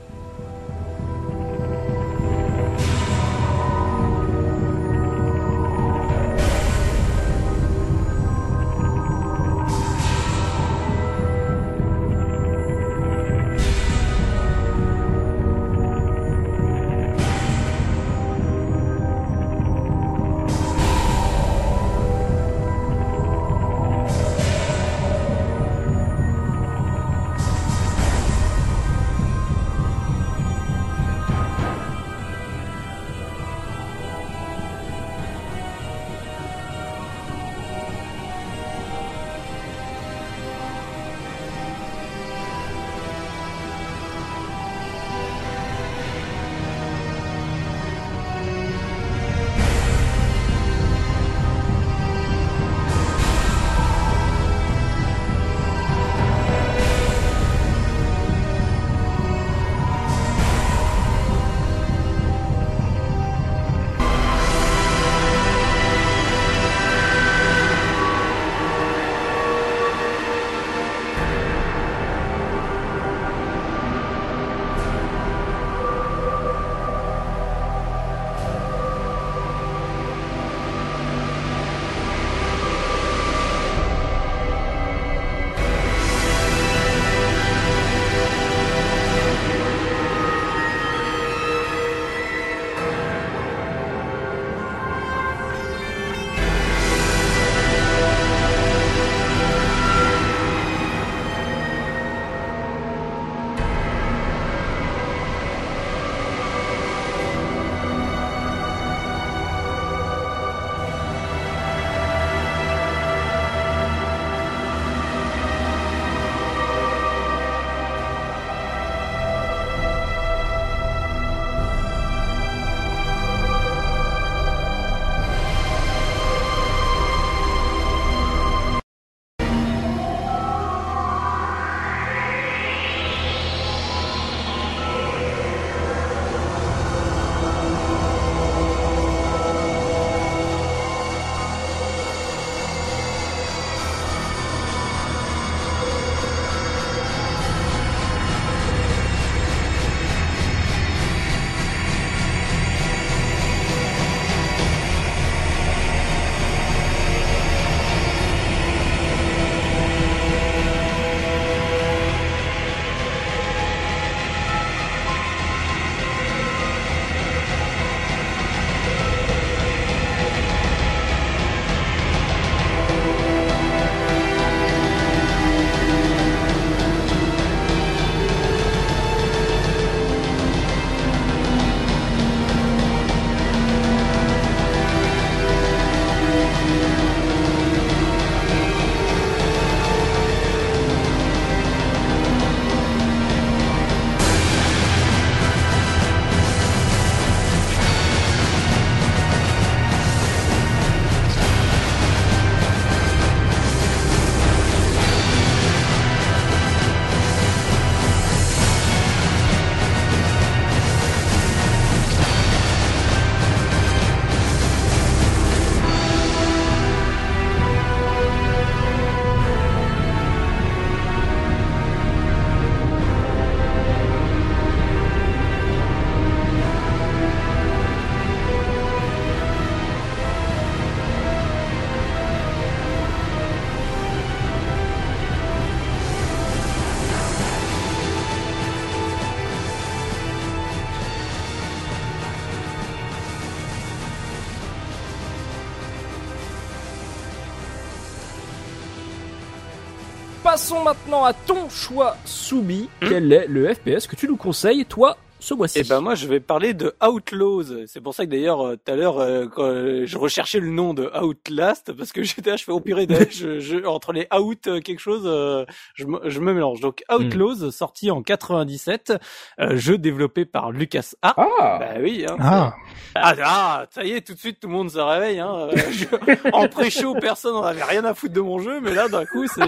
Passons maintenant à ton choix soubi. Quel est le FPS que tu nous conseilles, toi, ce mois-ci
Eh ben moi je vais parler de Outlaws. C'est pour ça que d'ailleurs euh, tout à l'heure euh, quand euh, je recherchais le nom de Outlast parce que j'étais là, je fais au pire je, je, entre les out euh, quelque chose euh, je, me- je me mélange. Donc Outlaws sorti en 97, euh, jeu développé par Lucas Art.
Ah
Bah oui. Hein,
Ah,
ah, ah, ça y est, tout de suite tout le monde se réveille. Hein. Je- en pré-show personne n'en avait rien à foutre de mon jeu, mais là d'un coup c'est.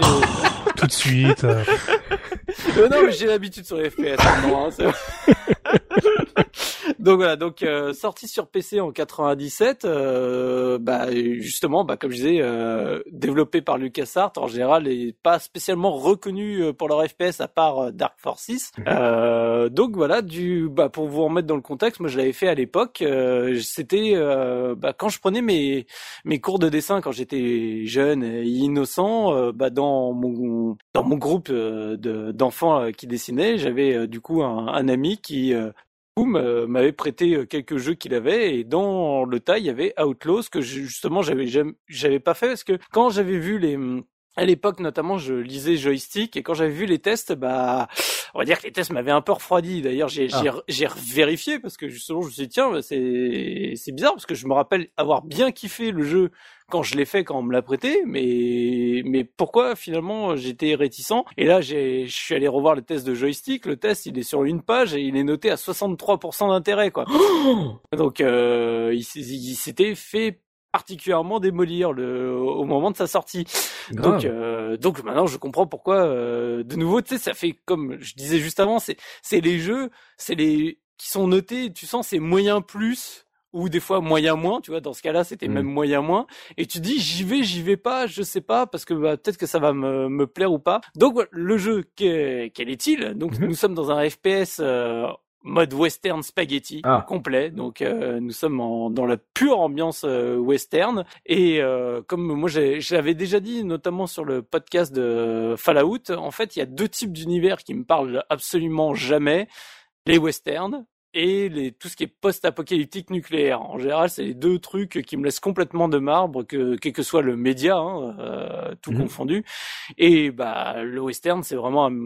tout de suite. euh.
Euh, non, mais j'ai l'habitude sur les FPS hein, c'est- donc voilà, donc euh, sorti sur PC en 97, euh, bah justement, bah comme je disais, euh, développé par LucasArts en général et pas spécialement reconnu euh, pour leur FPS à part euh, Dark Forces. Euh, donc voilà, du bah pour vous remettre dans le contexte, moi je l'avais fait à l'époque. euh, C'était euh, bah, quand je prenais mes mes cours de dessin quand j'étais jeune et innocent, euh, bah dans mon dans mon groupe euh, de d'enfants euh, qui dessinaient, j'avais euh, du coup un, ami qui m'avait prêté quelques jeux qu'il avait et dans le tas il y avait Outlaws que justement j'avais j'avais pas fait parce que quand j'avais vu les à l'époque, notamment, je lisais Joystick et quand j'avais vu les tests, bah, on va dire que les tests m'avaient un peu refroidi. D'ailleurs, j'ai
Ah.
j'ai vérifié parce que justement, je me suis dit tiens, bah, c'est c'est bizarre parce que je me rappelle avoir bien kiffé le jeu quand je l'ai fait, quand on me l'a prêté, mais mais pourquoi finalement j'étais réticent? Et là, j'ai je suis allé revoir le test de Joystick. Le test, il est sur une page et il est noté à 63% d'intérêt, quoi. Donc, euh, il s'était fait particulièrement démolir le, au moment de sa sortie. Donc, euh, donc maintenant je comprends pourquoi. euh, de nouveau, tu sais, ça fait comme je disais juste avant, c'est c'est les jeux, c'est les qui sont notés. Tu sens c'est moyen plus ou des fois moyen moins. Tu vois, dans ce cas-là, c'était
Mm.
même moyen moins. Et tu dis j'y vais, j'y vais pas, je sais pas parce que bah, peut-être que ça va me, me plaire ou pas. Donc le jeu, quel est-il? Donc
Mhm.
nous sommes dans un FPS. euh, mode western spaghetti
Ah.
complet donc euh, nous sommes en, dans la pure ambiance euh, western et euh, comme moi l'avais déjà dit notamment sur le podcast de Fallout en fait il y a deux types d'univers qui me parlent absolument jamais les westerns et les, tout ce qui est post-apocalyptique nucléaire. En général, c'est les deux trucs qui me laissent complètement de marbre, que, quel que soit le média, hein, euh, tout
Mhm.
confondu. Et bah, le western, c'est vraiment un,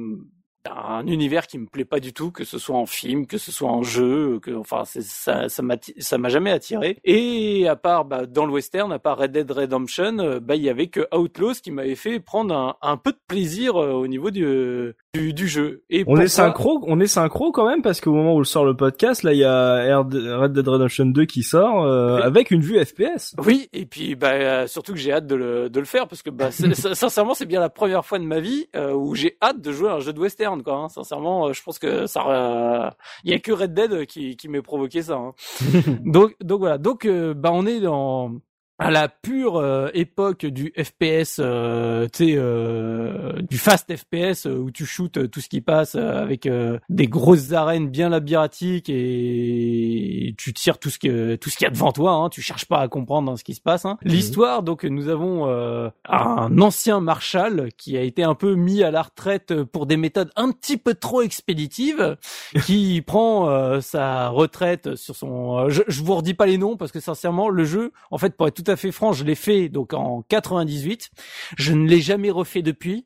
un univers qui me plaît pas du tout, que ce soit en film, que ce soit en jeu, que enfin ça ça m'a ça m'a jamais attiré. Et à part bah, dans le western, à part Red Dead Redemption, euh, bah il y avait que Outlaws qui m'avait fait prendre un, un peu de plaisir euh, au niveau du du, du jeu. Et
On est synchro, on est synchro quand même parce qu'au moment où sort le podcast, là il y a Red Dead Redemption 2 qui sort euh,
Oui.
avec une vue FPS.
Oui, et puis bah euh, surtout que j'ai hâte de le, de le faire parce que bah sincèrement c'est bien la première fois de ma vie euh, où j'ai hâte de jouer à un jeu de western quoi. hein. Sincèrement, euh, je pense que ça euh, il y a que Red Dead qui qui m'ait provoqué ça. hein. donc donc voilà, donc euh, bah on est dans à la pure euh, époque du FPS, euh, tu sais, euh, du fast FPS euh, où tu shootes euh, tout ce qui passe euh, avec euh, des grosses arènes bien labyrinthiques et tu tires tout ce que tout ce qu'il y a devant toi. Hein, tu cherches pas à comprendre hein, ce qui se passe. Hein. L'histoire, donc nous avons euh, un ancien marshal qui a été un peu mis à la retraite pour des méthodes un petit peu trop expéditives, qui prend euh, sa retraite sur son. euh, je, je vous redis pas les noms parce que sincèrement le jeu, en fait, pour être tout à fait franc, je l'ai fait donc en 98. Je ne l'ai jamais refait depuis.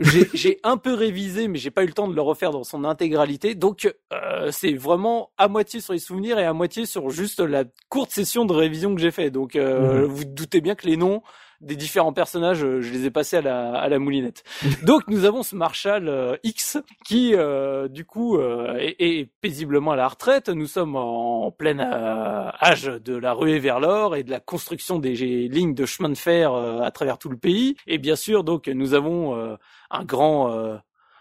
J'ai un peu révisé, mais j'ai pas eu le temps de le refaire dans son intégralité. Donc euh, c'est vraiment à moitié sur les souvenirs et à moitié sur juste la courte session de révision que j'ai fait. Donc euh, vous doutez bien que les noms des différents personnages, euh, je les ai passés à la, à la moulinette. Donc nous avons ce Marshall euh, X qui, euh, du coup, euh, est, est paisiblement à la retraite. Nous sommes en plein euh, âge de la ruée vers l'or et de la construction des lignes de chemin de fer euh, à travers tout le pays. Et bien sûr, donc nous avons euh, un grand euh,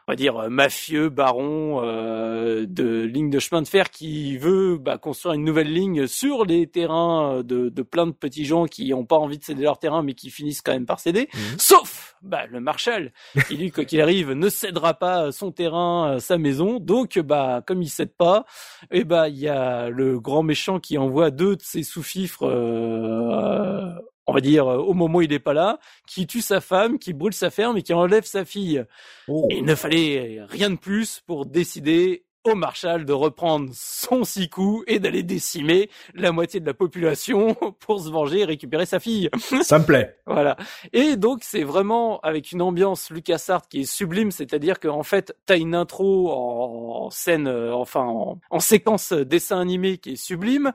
on va dire euh, mafieux baron euh, de ligne de chemin de fer qui veut bah, construire une nouvelle ligne sur les terrains de, de plein de petits gens qui ont pas envie de céder leur terrain mais qui finissent quand même par céder. Sauf bah, le Marshal qui lui quoi qu'il arrive ne cédera pas son terrain, euh, sa maison. Donc bah comme il cède pas, et bah il y a le grand méchant qui envoie deux de ses sous-fifres. euh, on va dire au moment où il est pas là, qui tue sa femme, qui brûle sa ferme et qui enlève sa fille.
Oh.
Et il ne fallait rien de plus pour décider au Marshal de reprendre son six coups et d'aller décimer la moitié de la population pour se venger et récupérer sa fille.
Ça me plaît.
voilà. Et donc c'est vraiment avec une ambiance LucasArts qui est sublime, c'est-à-dire qu'en fait t'as une intro en, scène, euh, enfin en, en séquence dessin animé qui est sublime.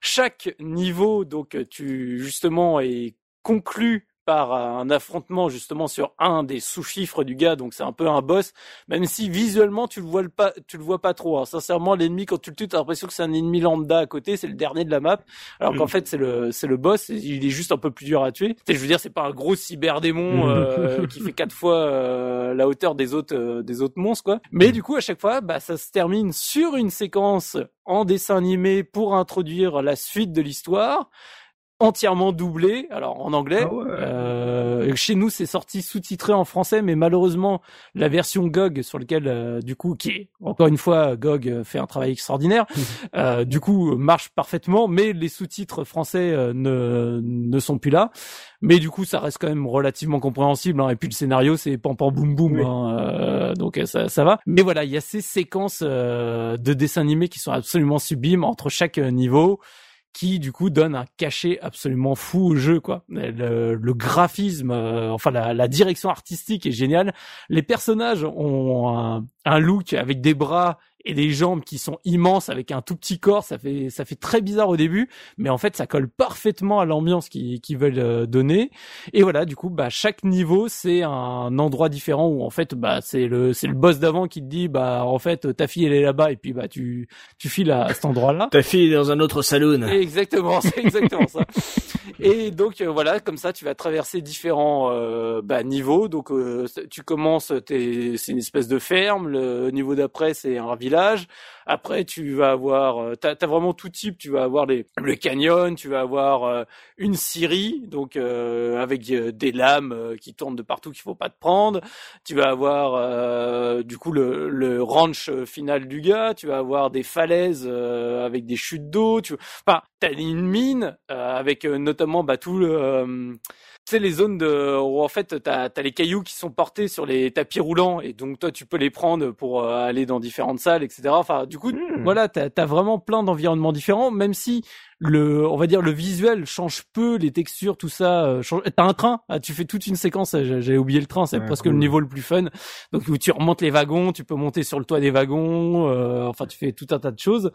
Chaque niveau, donc tu justement est conclu par un affrontement justement sur un des sous-chiffres du gars, donc c'est un peu un boss, même si visuellement tu le vois pas, tu le vois pas trop. Hein. Sincèrement, l'ennemi quand tu le tues, t'as l'impression que c'est un ennemi lambda à côté, c'est le dernier de la map, alors qu'en mm. fait c'est le c'est le boss, il est juste un peu plus dur à tuer. je veux dire, c'est pas un gros cyberdémon mm. euh, qui fait quatre fois euh, la hauteur des autres euh, des autres monstres quoi. Mais du coup à chaque fois, bah ça se termine sur une séquence en dessin animé pour introduire la suite de l'histoire entièrement doublé, alors en anglais. Ah euh, chez nous, c'est sorti sous-titré en français, mais malheureusement, la version GOG sur lequel, euh, du coup, qui est encore une fois, GOG euh, fait un travail extraordinaire. euh, du coup, marche parfaitement, mais les sous-titres français ne ne sont plus là. Mais du coup, ça reste quand même relativement compréhensible. Hein. Et puis le scénario, c'est pam pam boum boum, hein. donc ça ça va. Mais voilà, il y a ces séquences de dessins animés qui sont absolument sublimes entre chaque niveau qui du coup donne un cachet absolument fou au jeu quoi. Le, graphisme, euh, enfin la, direction artistique est géniale. Les personnages ont un look avec des bras et des jambes qui sont immenses avec un tout petit corps, ça fait ça fait très bizarre au début, mais en fait ça colle parfaitement à l'ambiance qu'ils veulent euh, donner. Et voilà, du coup, bah chaque niveau c'est un endroit différent où en fait bah c'est le c'est le boss d'avant qui te dit bah en fait ta fille elle est là-bas et puis bah tu tu files à, cet endroit-là.
ta fille est dans un autre saloon.
Exactement, c'est exactement ça. Et donc euh, voilà, comme ça tu vas traverser différents euh, bah, niveaux. Donc tu commences, c'est une espèce de ferme. Le niveau d'après c'est un village après, tu vas avoir, euh, t'as as vraiment tout type. Tu vas avoir les, le canyon, tu vas avoir euh, une scierie, donc euh, avec des lames qui tournent de partout qu'il faut pas te prendre. Tu vas avoir du coup le, ranch final du gars. Tu vas avoir des falaises avec des chutes d'eau. Tu, enfin, t'as une mine avec notamment bah, tout le sais les zones de où en fait t'as as les cailloux qui sont portés sur les tapis roulants et donc toi tu peux les prendre pour euh, aller dans différentes salles etc enfin du coup hmm. voilà t'as as vraiment plein d'environnements différents même si le on va dire le visuel change peu les textures tout ça euh, t'as un train ah, tu fais toute une séquence j'avais oublié le train c'est presque le niveau le plus fun. Donc où tu remontes les wagons tu peux monter sur le toit des wagons euh, enfin tu fais tout un tas de choses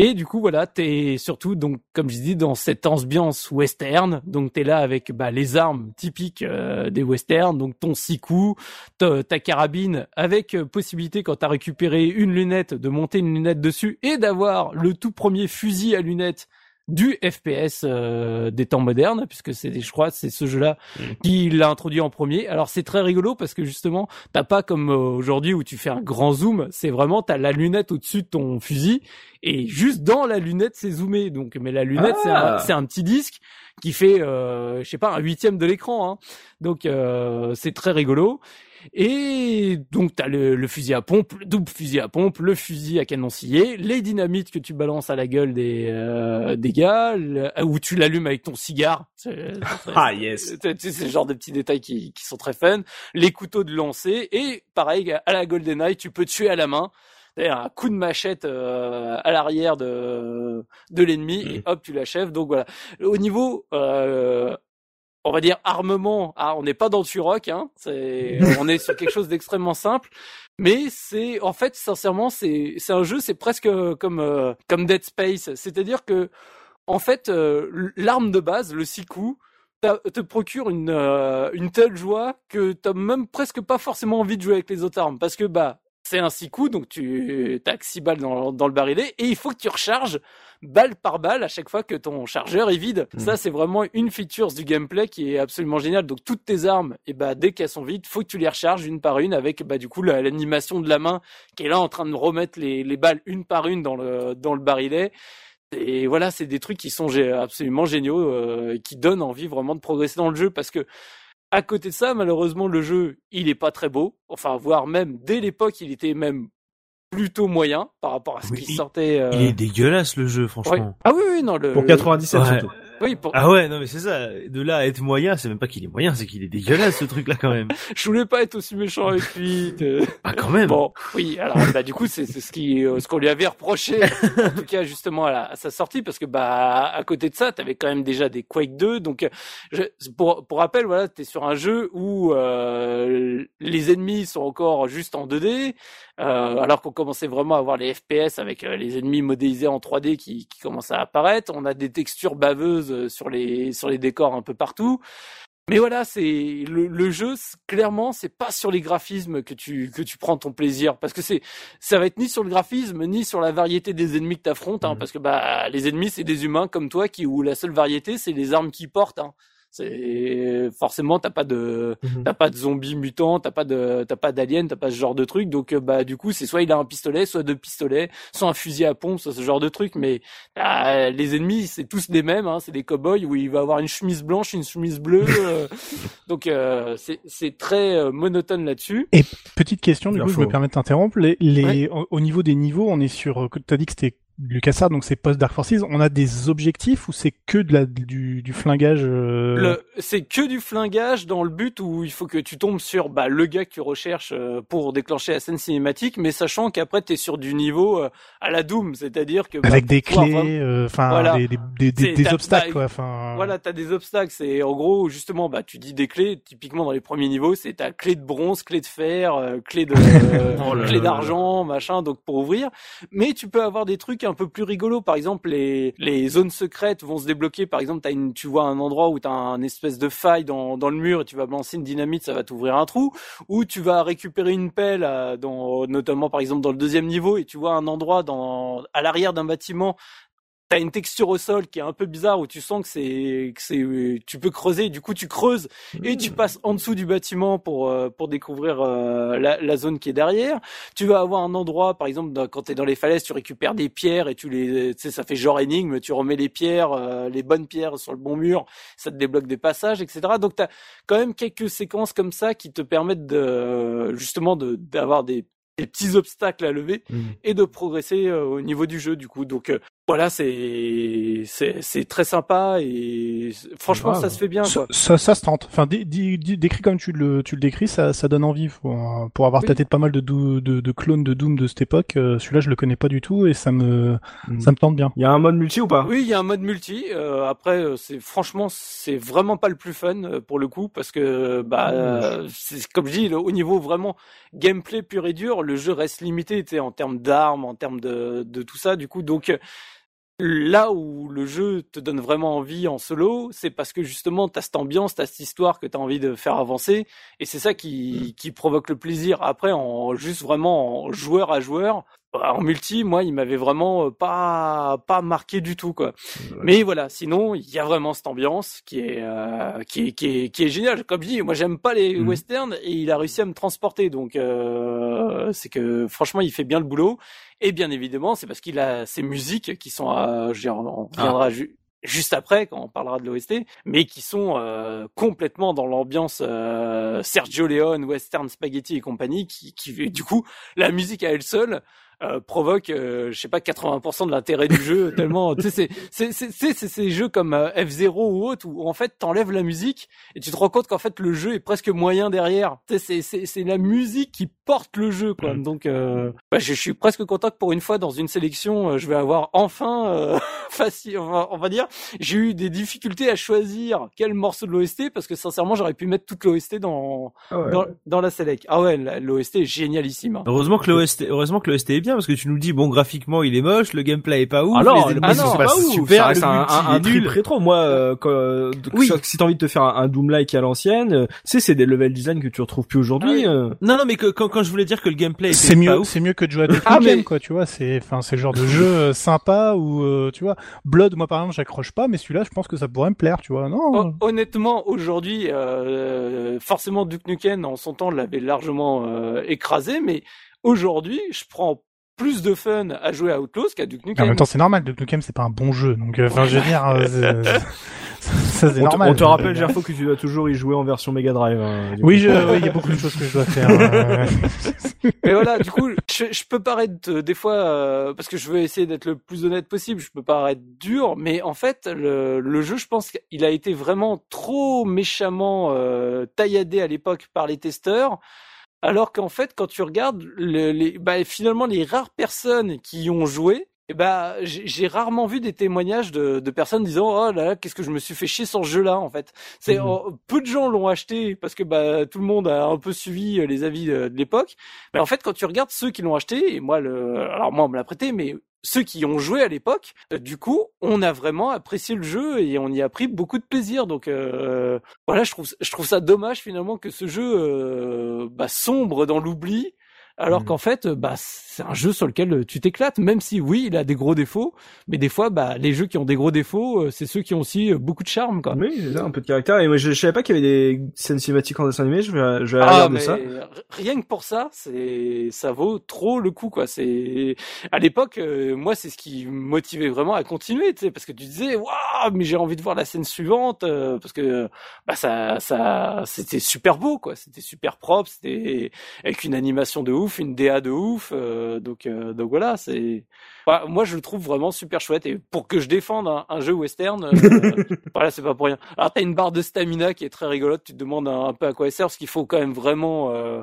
et du coup, voilà, t'es surtout, donc, comme je dis, dans cette ambiance western. Donc, t'es là avec bah, les armes typiques euh, des westerns, donc ton six coups, ta, carabine, avec euh, possibilité, quand t'as récupéré une lunette, de monter une lunette dessus et d'avoir le tout premier fusil à lunettes du FPS euh, des temps modernes, puisque c'est, je crois, c'est ce jeu-là mm. qui l'a introduit en premier. Alors c'est très rigolo parce que justement, t'as pas comme euh, aujourd'hui où tu fais un grand zoom, c'est vraiment t'as la lunette au-dessus de ton fusil et juste dans la lunette c'est zoomé. Donc, mais la lunette c'est, un, ah. un petit disque qui fait, euh, je sais pas, un huitième de l'écran. Hein. Donc euh, c'est très rigolo. Et donc t'as le, le fusil à pompe, le double fusil à pompe, le fusil à canon scié, les dynamites que tu balances à la gueule des euh, des gars, ou tu l'allumes avec ton cigare.
ah yes.
C'est ce genre de petits détails qui, qui sont très fun. Les couteaux de lancer et pareil à la GoldenEye, tu peux tuer à la main un coup de machette euh, à l'arrière de de l'ennemi et mm. hop tu l'achèves donc voilà au niveau euh, on va dire armement, ah, on n'est pas dans le Turok, hein, c'est, on est sur quelque chose d'extrêmement simple, mais c'est, en fait, sincèrement, c'est, c'est un jeu, c'est presque comme, euh, comme Dead Space, c'est-à-dire que, en fait, euh, l'arme de base, le Siku, te procure une, euh, une telle joie que t'as même presque pas forcément envie de jouer avec les autres armes, parce que bah, c'est un six coups, donc tu tacs six balles dans, dans le barillet, et il faut que tu recharges balle par balle à chaque fois que ton chargeur est vide. Mm. Ça, c'est vraiment une feature du gameplay qui est absolument géniale. Donc toutes tes armes, et eh bah dès qu'elles sont vides, faut que tu les recharges une par une avec bah du coup l'animation de la main qui est là en train de remettre les, les balles une par une dans le dans le barillet. Et voilà, c'est des trucs qui sont absolument géniaux, euh, qui donnent envie vraiment de progresser dans le jeu parce que à côté de ça, malheureusement, le jeu, il est pas très beau. Enfin, voire même dès l'époque, il était même plutôt moyen par rapport à ce qui sortait.
Euh... Il est dégueulasse le jeu, franchement.
Ah oui, oui, non. Le,
Pour 97 surtout.
Oui, pour...
Ah ouais, non mais c'est ça. De là à être moyen, c'est même pas qu'il est moyen, c'est qu'il est dégueulasse ce truc-là quand même.
je voulais pas être aussi méchant avec lui. de-
Ah quand même.
Bon, oui, alors bah du coup c'est c'est ce qui euh, ce qu'on lui avait reproché en tout cas justement à, la- à sa sortie parce que bah à côté de ça, t'avais quand même déjà des Quake 2 donc euh, je, pour pour rappel voilà, t'es sur un jeu où euh, les ennemis sont encore juste en 2D euh, alors qu'on commençait vraiment à avoir les FPS avec euh, les ennemis modélisés en 3D qui qui commencent à apparaître, on a des textures baveuses euh, sur les sur les décors un peu partout. Mais voilà, c'est le, le jeu. Clairement, c'est pas sur les graphismes que tu que tu prends ton plaisir, parce que c'est ça va être ni sur le graphisme ni sur la variété des ennemis que t'affrontes, hein,
Mhm.
parce que bah les ennemis c'est des humains comme toi qui où la seule variété c'est les armes qu'ils portent. Hein. C'est forcément t'as pas de
Mhm.
t'as pas de zombies mutants, t'as pas de t'as pas d'aliens, t'as pas ce genre de truc. Donc euh, bah du coup c'est soit il a un pistolet, soit deux pistolets, soit un fusil à pompe, soit ce genre de truc. Mais ah, les ennemis c'est tous les mêmes, hein, c'est des cowboys où il va avoir une chemise blanche, une chemise bleue. euh, donc euh, c'est c'est très euh, monotone là-dessus.
Petite question, du coup, je me permets de t'interrompre. Les, les, au, au niveau des niveaux, on est sur, euh, tu as dit que c'était LucasArts, donc c'est post Dark Forces. On a des objectifs ou c'est que de la, du, du flingage euh,
Le, c'est que du flingage dans le but où il faut que tu tombes sur bah, le gars que tu recherches euh, pour déclencher la scène cinématique, mais sachant qu'après tu es sur du niveau euh, à la Doom, c'est-à-dire que bah,
avec des
pouvoir
clés,
vraiment-
euh, enfin
Voilà.
des, des, des, des-
C'est-
des
t'as-
obstacles,
bah,
quoi. Enfin,
Voilà, t'as des obstacles. C'est en gros justement, bah tu dis des clés. Typiquement dans les premiers niveaux, c'est ta clé de bronze, clé de fer, euh, clé de euh,
Oh
clé d'argent, machin. Donc pour ouvrir. Mais tu peux avoir des trucs un peu plus rigolos. Par exemple, les les zones secrètes vont se débloquer. Par exemple, une, tu vois un endroit où t'as un espèce de faille dans dans le mur et tu vas balancer une dynamite, ça va t'ouvrir un trou. Ou tu vas récupérer une pelle, euh, dans notamment par exemple dans le deuxième niveau et tu vois un endroit dans à l'arrière d'un bâtiment T'as une texture au sol qui est un peu bizarre où tu sens que c'est que c'est tu peux creuser du coup tu creuses et tu passes en dessous du bâtiment pour euh, pour découvrir euh, la, la zone qui est derrière. Tu vas avoir un endroit par exemple dans- quand t'es dans les falaises tu récupères des pierres et tu les tu sais ça fait genre énigme tu remets les pierres euh, les bonnes pierres sur le bon mur ça te débloque des passages etc donc t'as quand même quelques séquences comme ça qui te permettent de justement de d'avoir des des petits obstacles à lever
Mhm.
et de progresser euh, au niveau du jeu du coup. Donc euh, voilà c'est c'est c'est très sympa et franchement ça se fait bien
ça,
quoi
ça, ça se tente. Enfin, dé- dé- dé- décrit comme tu le, tu le décris, ça, ça donne envie. Pour, euh, pour avoir
Oui.
tâté pas mal de, de, de clones de Doom de cette époque, euh, celui-là je le connais pas du tout et ça me,
Mhm.
ça me tente bien.
Il y a un mode multi ou pas?
Oui il y a un mode multi euh, après euh, c'est franchement c'est vraiment pas le plus fun euh, pour le coup parce que bah euh, c'est comme je dis le- au niveau vraiment gameplay pur et dur le jeu reste limité tu sais, en termes d'armes en termes de de tout ça du coup donc Là où le jeu te donne vraiment envie en solo, c'est parce que justement t'as cette ambiance, t'as cette histoire que t'as envie de faire avancer, et c'est ça qui, qui provoque le plaisir. Après, en juste vraiment en joueur à joueur, en multi, moi, il m'avait vraiment euh, pas pas marqué du tout quoi. Mais voilà, sinon il y a vraiment cette ambiance qui est euh, qui est qui est qui est géniale. Comme je dis, moi j'aime pas les
Mhm.
westerns et il a réussi à me transporter, donc euh, c'est que franchement il fait bien le boulot. Et bien évidemment, c'est parce qu'il a ses musiques qui sont, euh, je veux dire, on
Ah.
ju- juste après quand on parlera de l'OST, mais qui sont euh, complètement dans l'ambiance euh, Sergio Leone, Western Spaghetti et compagnie, qui, qui du coup, la musique à elle seule euh, provoque, euh, je sais pas, 80% de l'intérêt du jeu, tellement, tu sais, c'est, c'est, c'est, c'est, c'est ces jeux comme euh, F0 ou autre où en fait t'enlèves la musique et tu te rends compte qu'en fait le jeu est presque moyen derrière. Tu sais, c'est, c'est, c'est la musique qui porte le jeu, quoi. Donc, euh, bah, je, je suis presque content que pour une fois dans une sélection, euh, je vais avoir enfin euh, facile, on va, on va dire, j'ai eu des difficultés à choisir quel morceau de l'OST parce que sincèrement j'aurais pu mettre toute l'OST dans,
Ah ouais.
dans dans la select. Ah ouais, l'OST est génialissime. hein.
Heureusement que l'OST, heureusement que l'OST est bien parce que tu nous dis bon graphiquement il est moche, le gameplay est pas ouf,
Ah non,
les
le
ennemis
mode,
sont
c'est
pas
pas ouf,
super,
ça reste
le
un, un, un trip
nul.
rétro. Moi, euh, quand, euh,
Oui.
si t'as envie de te faire un, un Doom-like à l'ancienne, euh, tu sais, c'est des level design que tu retrouves plus aujourd'hui.
Ah
euh.
Non non mais que, quand, quand je voulais dire que le gameplay
C'est
pas
mieux,
ouf,
c'est mieux que de jouer à Duke
Ah, mais-
quoi, tu vois. C'est, enfin, c'est le genre de jeu euh, sympa où, euh, tu vois, Blood, moi par exemple, j'accroche pas, mais celui-là, je pense que ça pourrait me plaire, tu vois. Non.
Hon- Honnêtement, aujourd'hui, euh, forcément Duke Nukem en son temps l'avait largement euh, écrasé, mais aujourd'hui, je prends plus de fun à jouer à Outlaws qu'à Duke
En
Nukem.
même temps, c'est normal. Duke Nukem, c'est pas un bon jeu, donc, euh, enfin, je veux dire, euh, c'est- Ça c'est
On te,
normal.
on te rappelle, Gerfo, que tu dois toujours y jouer en version Mega Drive. hein,
Oui,
coup.
je, oui, il y a beaucoup de choses que je dois faire. euh,
Mais voilà, du coup, je, je peux paraître euh, des fois, euh, parce que je veux essayer d'être le plus honnête possible, je peux paraître dur, mais en fait, le, le jeu, je pense qu'il a été vraiment trop méchamment euh, tailladé à l'époque par les testeurs. Alors qu'en fait, quand tu regardes, le- les, bah, finalement, les rares personnes qui y ont joué, eh bah, j'ai rarement vu des témoignages de, de personnes disant oh là là qu'est-ce que je me suis fait chier sur ce jeu-là en fait. C'est
Mhm.
oh, peu de gens l'ont acheté parce que bah tout le monde a un peu suivi euh, les avis de, de l'époque. Mais en fait quand tu regardes ceux qui l'ont acheté et moi le alors moi on me l'a prêté mais ceux qui y ont joué à l'époque, euh, du coup, on a vraiment apprécié le jeu et on y a pris beaucoup de plaisir. Donc euh, voilà, je trouve je trouve ça dommage finalement que ce jeu euh, bah, sombre dans l'oubli alors
Mhm.
qu'en fait, bah, c'est un jeu sur lequel tu t'éclates, même si oui, il a des gros défauts, mais des fois, bah, les jeux qui ont des gros défauts, euh, c'est ceux qui ont aussi euh, beaucoup de charme, quoi.
Oui, c'est ça, un peu de caractère. Et moi, je, je savais pas qu'il y avait des scènes cinématiques en dessin animé. Je vais, je vais
Ah,
regarder
mais
ça.
rien que pour ça, c'est, ça vaut trop le coup, quoi. C'est, à l'époque, euh, moi, c'est ce qui me motivait vraiment à continuer, tu sais, parce que tu disais, waouh, mais j'ai envie de voir la scène suivante, euh, parce que, bah, ça, ça, c'était super beau, quoi. C'était super propre, c'était avec une animation de ouf, une DA de ouf, euh, donc, euh, donc voilà, c'est, bah, moi, je le trouve vraiment super chouette. Et pour que je défende un, un jeu western, euh, voilà, c'est pas pour rien. Alors, t'as une barre de stamina qui est très rigolote. Tu te demandes un, un peu à quoi elle sert, parce qu'il faut quand même vraiment euh,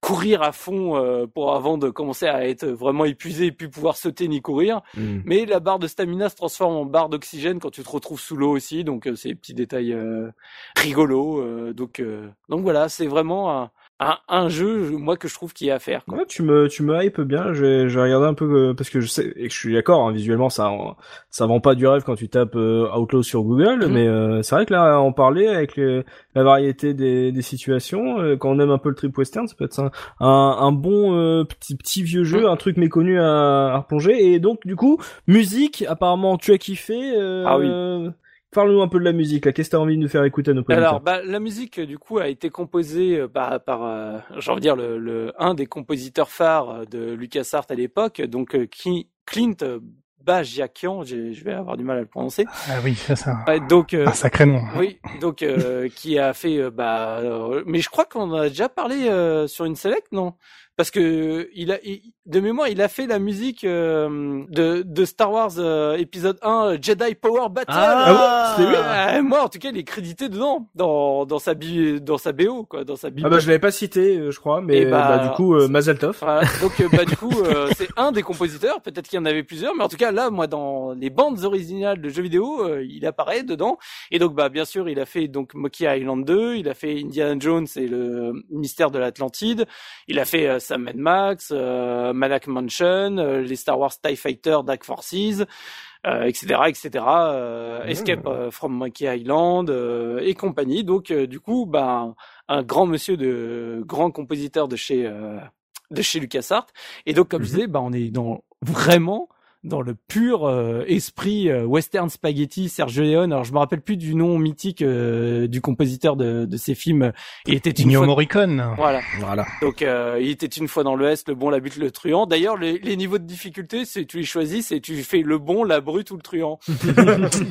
courir à fond euh, pour avant de commencer à être vraiment épuisé et puis pouvoir sauter ni courir.
Mm.
Mais la barre de stamina se transforme en barre d'oxygène quand tu te retrouves sous l'eau aussi. Donc, euh, c'est des petits détails euh, rigolos. euh, donc, euh, donc voilà, c'est vraiment un, un, un jeu, moi, que je trouve qu'il y a à faire. Quoi.
Ouais, tu me, tu me hype bien. Je vais, je vais regarder un peu euh, parce que je sais et que je suis d'accord. Hein, visuellement, ça, ça vend pas du rêve quand tu tapes euh, Outlaw sur Google.
Mhm.
Mais euh, c'est vrai que là, en parler avec les, la variété des, des situations, euh, quand on aime un peu le trip western, ça peut être un, un, un bon euh, petit, petit vieux jeu,
Mhm.
un truc méconnu à, à replonger. Et donc, du coup, musique. Apparemment, tu as kiffé. Euh,
Ah oui.
Parle-nous un peu de la musique. Là, qu'est-ce que t'as envie de nous faire écouter à nos
Alors, bah, la musique, du coup, a été composée euh, bah, par, euh, j'ai envie de dire, le, le, un des compositeurs phares euh, de LucasArts à l'époque, donc euh, Ki- Clint Bajiakian, j'ai- je vais avoir du mal à le prononcer.
Ah oui, ça, ça.
Ouais, donc, euh,
Un sacré nom.
oui, donc euh, qui a fait, euh, bah, euh, mais je crois qu'on en a déjà parlé euh, sur une select, non? Parce que il a, il- de mémoire, il a fait la musique euh, de, de Star Wars euh, épisode 1 euh, Jedi Power Battle.
Ah ouais, c'était lui
Euh, moi, en tout cas, il est crédité dedans, dans, dans sa bi, dans sa BO, quoi, dans sa
Ah bah je l'avais pas cité, euh, je crois, mais
Et bah,
bah, du coup euh, Mazel Tov.
Voilà. Donc, bah, du coup, euh, c'est un des compositeurs. Peut-être qu'il y en avait plusieurs, mais en tout cas, là, moi, dans les bandes originales de jeux vidéo, euh, il apparaît dedans. Et donc, bah, bien sûr, il a fait donc Monkey Island 2, il a fait Indiana Jones et le mystère de l'Atlantide, il a fait euh, Sam Max, euh, Malak Mansion, euh, les Star Wars TIE Fighter, Dark Forces. Etc etc euh, Escape euh, from Monkey Island et compagnie donc du coup bah un grand monsieur de grand compositeur de chez de chez LucasArts. Et donc, comme je disais, bah, on est dans vraiment dans le pur euh, esprit euh, western spaghetti Sergio Leone. Alors, je me rappelle plus du nom mythique euh, du compositeur de, de ces films. Il était une
Ennio
fois...
Morricone.
Voilà.
Voilà.
Donc, euh, il était une fois dans l'Ouest, le bon, la butte, le truand. D'ailleurs, les, les niveaux de difficulté, c'est tu les choisis, c'est tu fais le bon, la brute ou le truand.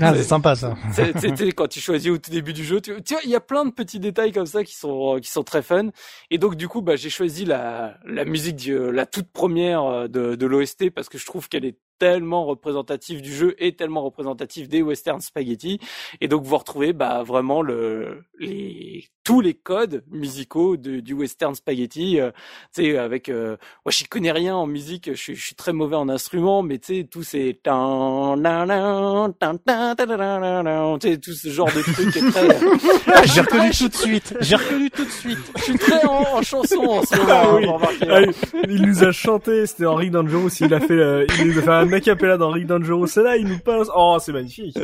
Ah, c'est sympa ça.
C'est- C'était quand tu choisis au tout début du jeu. Tu, tu vois, il y a plein de petits détails comme ça qui sont qui sont très fun. Et donc du coup, bah j'ai choisi la la musique du- la toute première euh, de de l'OST parce que je trouve qu'elle est tellement représentative du jeu et tellement représentative des western spaghetti. Et donc vous retrouvez bah vraiment le les tous les codes musicaux de, du western spaghetti. euh, tu sais avec euh, moi j'y connais rien en musique. Je suis je suis très mauvais en instruments, mais tu sais tous ces tout ce genre de trucs est très
J'ai reconnu tout de suite. J'ai reconnu tout de suite.
je suis très en, en chanson en ce moment.
Ah oui. Ah, il, nous a chanté, c'était Henri Dangerous, il a fait, euh, il nous a fait un acapella d'Henri Dangerous, et là il nous passe, oh c'est magnifique.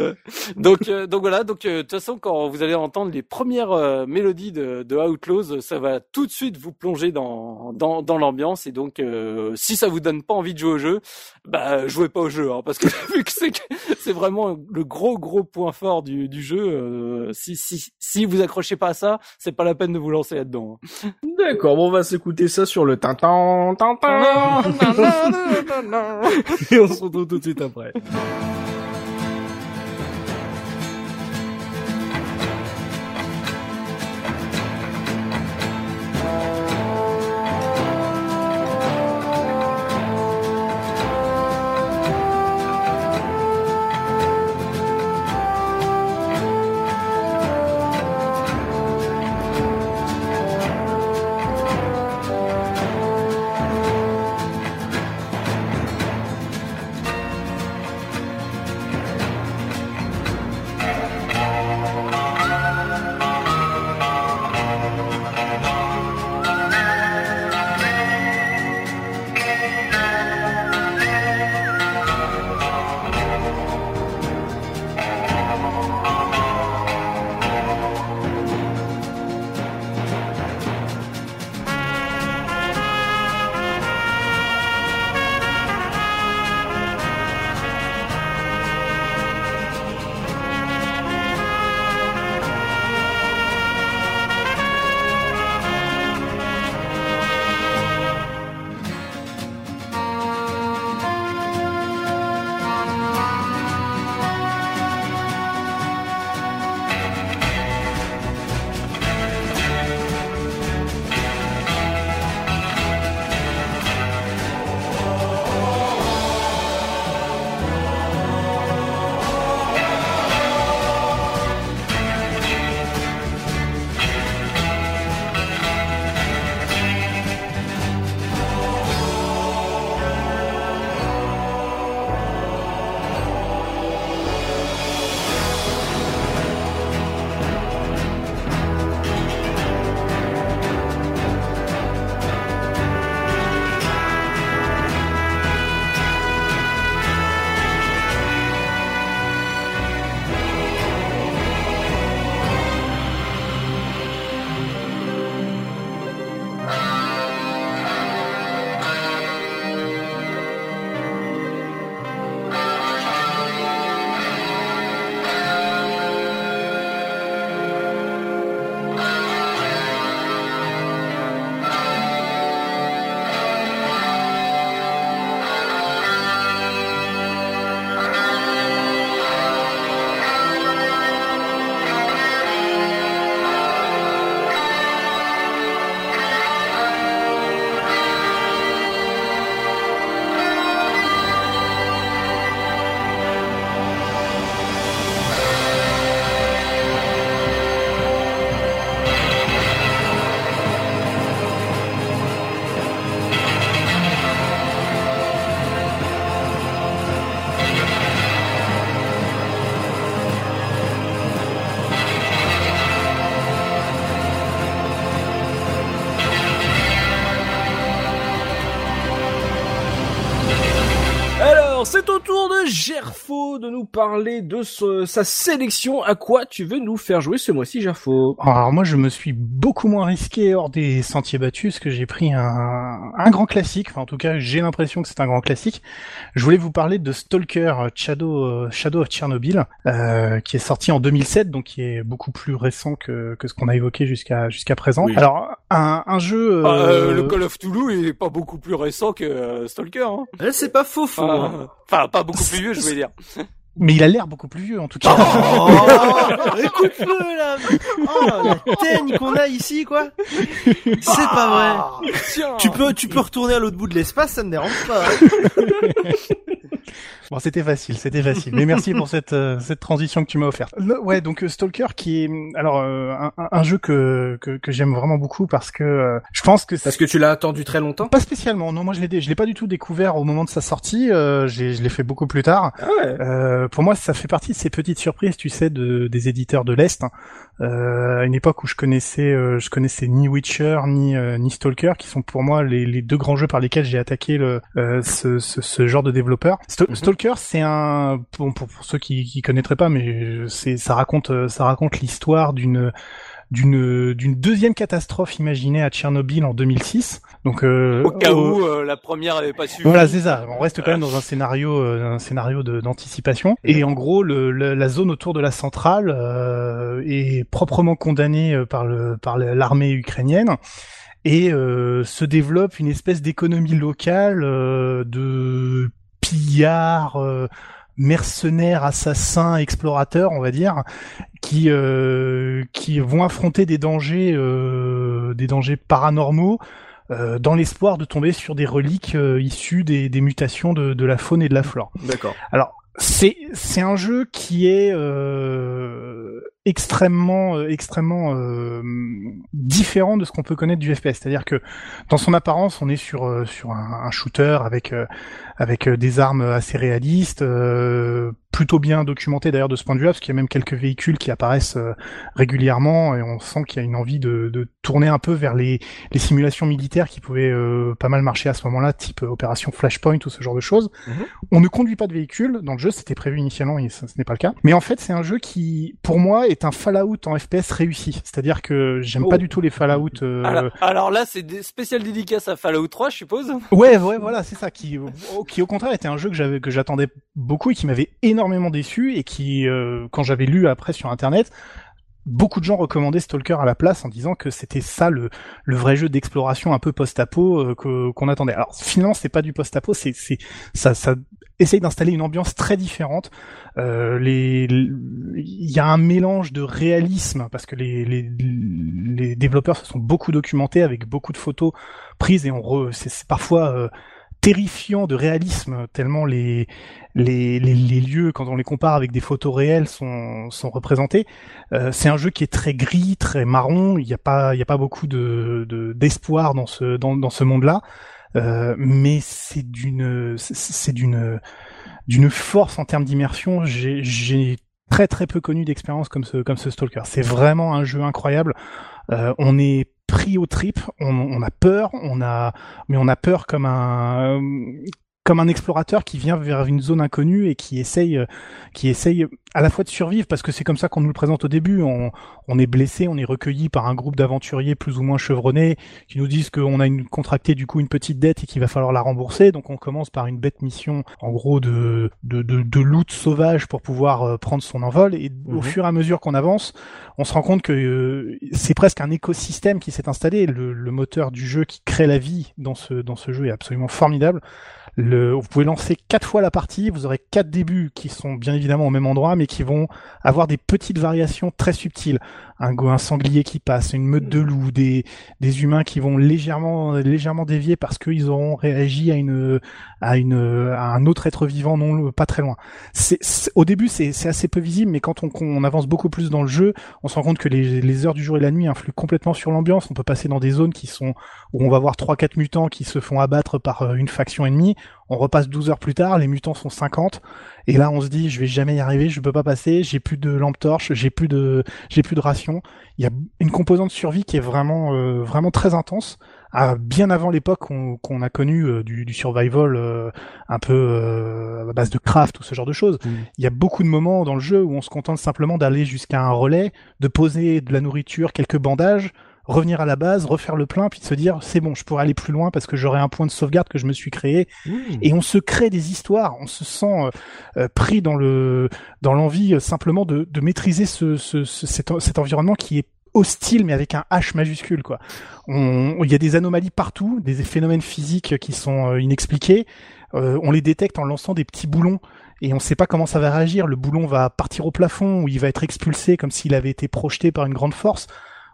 Donc euh, donc voilà, donc euh, de toute façon quand vous allez entendre les premières euh, mélodies de, de Outlaws, ça va tout de suite vous plonger dans dans, dans l'ambiance et donc euh, si ça vous donne pas envie de jouer au jeu, bah jouez pas au jeu hein, parce que vu que c'est que c'est vraiment le gros gros point fort du du jeu. euh, si si si vous accrochez pas à ça, c'est pas la peine de vous lancer là-dedans. hein.
D'accord, bon on va s'écouter ça sur le tintin, tintin, et on se retrouve tout de suite après. de sa sélection. À quoi tu veux nous faire jouer ce mois-ci, Gerfo
Alors moi, je me suis beaucoup moins risqué hors des sentiers battus, parce que j'ai pris un, un grand classique. Enfin, en tout cas, j'ai l'impression que c'est un grand classique. Je voulais vous parler de Stalker Shadow, Shadow of Chernobyl, euh, qui est sorti en 2007, donc qui est beaucoup plus récent que, que ce qu'on a évoqué jusqu'à jusqu'à présent. Alors, un, un jeu...
Ah, euh... le Call of Toulouse est pas beaucoup plus récent que euh, Stalker. Hein.
Eh, c'est pas faux, faux.
Ah, Enfin, pas beaucoup plus vieux, je veux dire.
Mais il a l'air beaucoup plus vieux en tout cas.
Oh, écoute-le là. Oh, la teigne qu'on a ici quoi. C'est pas vrai.
Tiens.
Tu peux, tu peux retourner à l'autre bout de l'espace, ça me dérange pas.
Bon, c'était facile, c'était facile. Mais merci pour cette euh, cette transition que tu m'as offerte. Le- ouais, donc euh, Stalker qui est alors euh, un, un- jeu que que, que j'aime vraiment beaucoup parce que euh, je pense que
Parce que tu l'as attendu très longtemps?
Pas spécialement. Non, moi je l'ai je l'ai pas du tout découvert au moment de sa sortie. Euh, j'ai je l'ai fait beaucoup plus tard.
Ah ouais.
Euh, pour moi, ça fait partie de ces petites surprises, tu sais, de, des éditeurs de l'est. Euh, à une époque où je connaissais, euh, je connaissais ni Witcher ni euh, ni Stalker, qui sont pour moi les, les deux grands jeux par lesquels j'ai attaqué le, euh, ce, ce, ce genre de développeur.
Mhm.
Stalker, c'est un pour, pour, pour ceux qui qui connaîtraient pas, mais c'est ça raconte ça raconte l'histoire d'une d'une d'une deuxième catastrophe imaginée à Tchernobyl en 2006. Donc euh,
Au cas où euh, la première avait pas suffi.
voilà, c'est ça. On reste quand même dans un scénario, euh, un scénario d'anticipation. Et en gros, le, le- la zone autour de la centrale euh, est proprement condamnée euh, par le par l'armée ukrainienne. Et euh, se développe une espèce d'économie locale euh, de pillards, euh, mercenaires, assassins, explorateurs, on va dire, qui euh, qui vont affronter des dangers, euh, des dangers paranormaux euh, dans l'espoir de tomber sur des reliques euh, issues des, des mutations de, de la faune et de la flore.
D'accord.
Alors c'est c'est un jeu qui est euh, extrêmement euh, extrêmement euh, différent de ce qu'on peut connaître du FPS. C'est-à-dire que dans son apparence, on est sur euh, sur un, un shooter avec euh, avec euh, des armes assez réalistes, euh, plutôt bien documenté d'ailleurs de ce point de vue-là, parce qu'il y a même quelques véhicules qui apparaissent régulièrement et on sent qu'il y a une envie de, de tourner un peu vers les, les simulations militaires qui pouvaient euh, pas mal marcher à ce moment-là, type opération Flashpoint ou ce genre de choses.
Mhm.
On ne conduit pas de véhicule dans le jeu, c'était prévu initialement et ce n'est pas le cas. Mais en fait, c'est un jeu qui, pour moi, est un Fallout en FPS réussi. C'est-à-dire que j'aime
Oh.
pas du tout les Fallout. euh,
Alors, alors là, c'est des spéciales dédicaces à Fallout 3, je suppose.
Ouais, ouais, voilà, c'est ça qui, au- qui au contraire était un jeu que j'avais, que j'attendais beaucoup et qui m'avait énormément déçu et qui, euh, quand j'avais lu après sur internet, beaucoup de gens recommandaient Stalker à la place en disant que c'était ça le, le vrai jeu d'exploration un peu post-apo euh, qu'on attendait. Alors finalement, c'est pas du post-apo, c'est, ça, ça essaye d'installer une ambiance très différente. Euh, il y a un mélange de réalisme parce que les, développeurs se sont beaucoup documentés avec beaucoup de photos prises et on re, c'est, c'est parfois euh, terrifiant de réalisme tellement les, les, les, les lieux quand on les compare avec des photos réelles sont, sont représentés. Euh, c'est un jeu qui est très gris, très marron. Il n'y a pas, y a pas beaucoup de, de d'espoir dans ce dans, dans ce monde-là. Euh, mais c'est d'une c'est d'une d'une force en termes d'immersion. J'ai j'ai très très peu connu d'expérience comme ce comme ce Stalker. C'est vraiment un jeu incroyable. Euh, on est pris au trip, on, on a peur, on a mais on a peur comme un comme un explorateur qui vient vers une zone inconnue et qui essaye euh, qui essaye à la fois de survivre parce que c'est comme ça qu'on nous le présente au début. On, on est blessé, on est recueilli par un groupe d'aventuriers plus ou moins chevronnés qui nous disent qu'on a une, contracté du coup une petite dette et qu'il va falloir la rembourser. Donc on commence par une bête mission en gros de de, de, de loot sauvage pour pouvoir euh, prendre son envol et au
Mhm.
fur et à mesure qu'on avance, on se rend compte que euh, c'est presque un écosystème qui s'est installé. Le, le moteur du jeu qui crée la vie dans ce dans ce jeu est absolument formidable. Le, vous pouvez lancer quatre fois la partie, vous aurez quatre débuts qui sont bien évidemment au même endroit, mais qui vont avoir des petites variations très subtiles. Un, sanglier qui passe, une meute de loups, des, humains qui vont légèrement légèrement dévier parce qu'ils auront réagi à une à une à un autre être vivant non pas très loin. Au début c'est, assez peu visible, mais quand on, on avance beaucoup plus dans le jeu, on se rend compte que les, les heures du jour et la nuit influent complètement sur l'ambiance. On peut passer dans des zones qui sont où on va voir trois quatre mutants qui se font abattre par euh, une faction ennemie. On repasse 12 heures plus tard, les mutants sont 50 et là on se dit je vais jamais y arriver, je peux pas passer, j'ai plus de lampe torche, j'ai plus de j'ai plus de ration. Il y a une composante survie qui est vraiment euh, vraiment très intense à bien avant l'époque qu'on a connu euh, du, du, survival euh, un peu euh, à base de craft ou ce genre de choses. Mm. Il y a beaucoup de moments dans le jeu où on se contente simplement d'aller jusqu'à un relais, de poser de la nourriture, quelques bandages, revenir à la base, refaire le plein, puis de se dire c'est bon, je pourrais aller plus loin parce que j'aurai un point de sauvegarde que je me suis créé. Mm. Et on se crée des histoires, on se sent pris dans le dans l'envie simplement de, de maîtriser ce, ce, cet, cet environnement qui est hostile mais avec un H majuscule quoi. Il y a des anomalies partout, des phénomènes physiques qui sont euh, inexpliqués. Euh, on les détecte en lançant des petits boulons et on ne sait pas comment ça va réagir. Le boulon va partir au plafond ou il va être expulsé comme s'il avait été projeté par une grande force.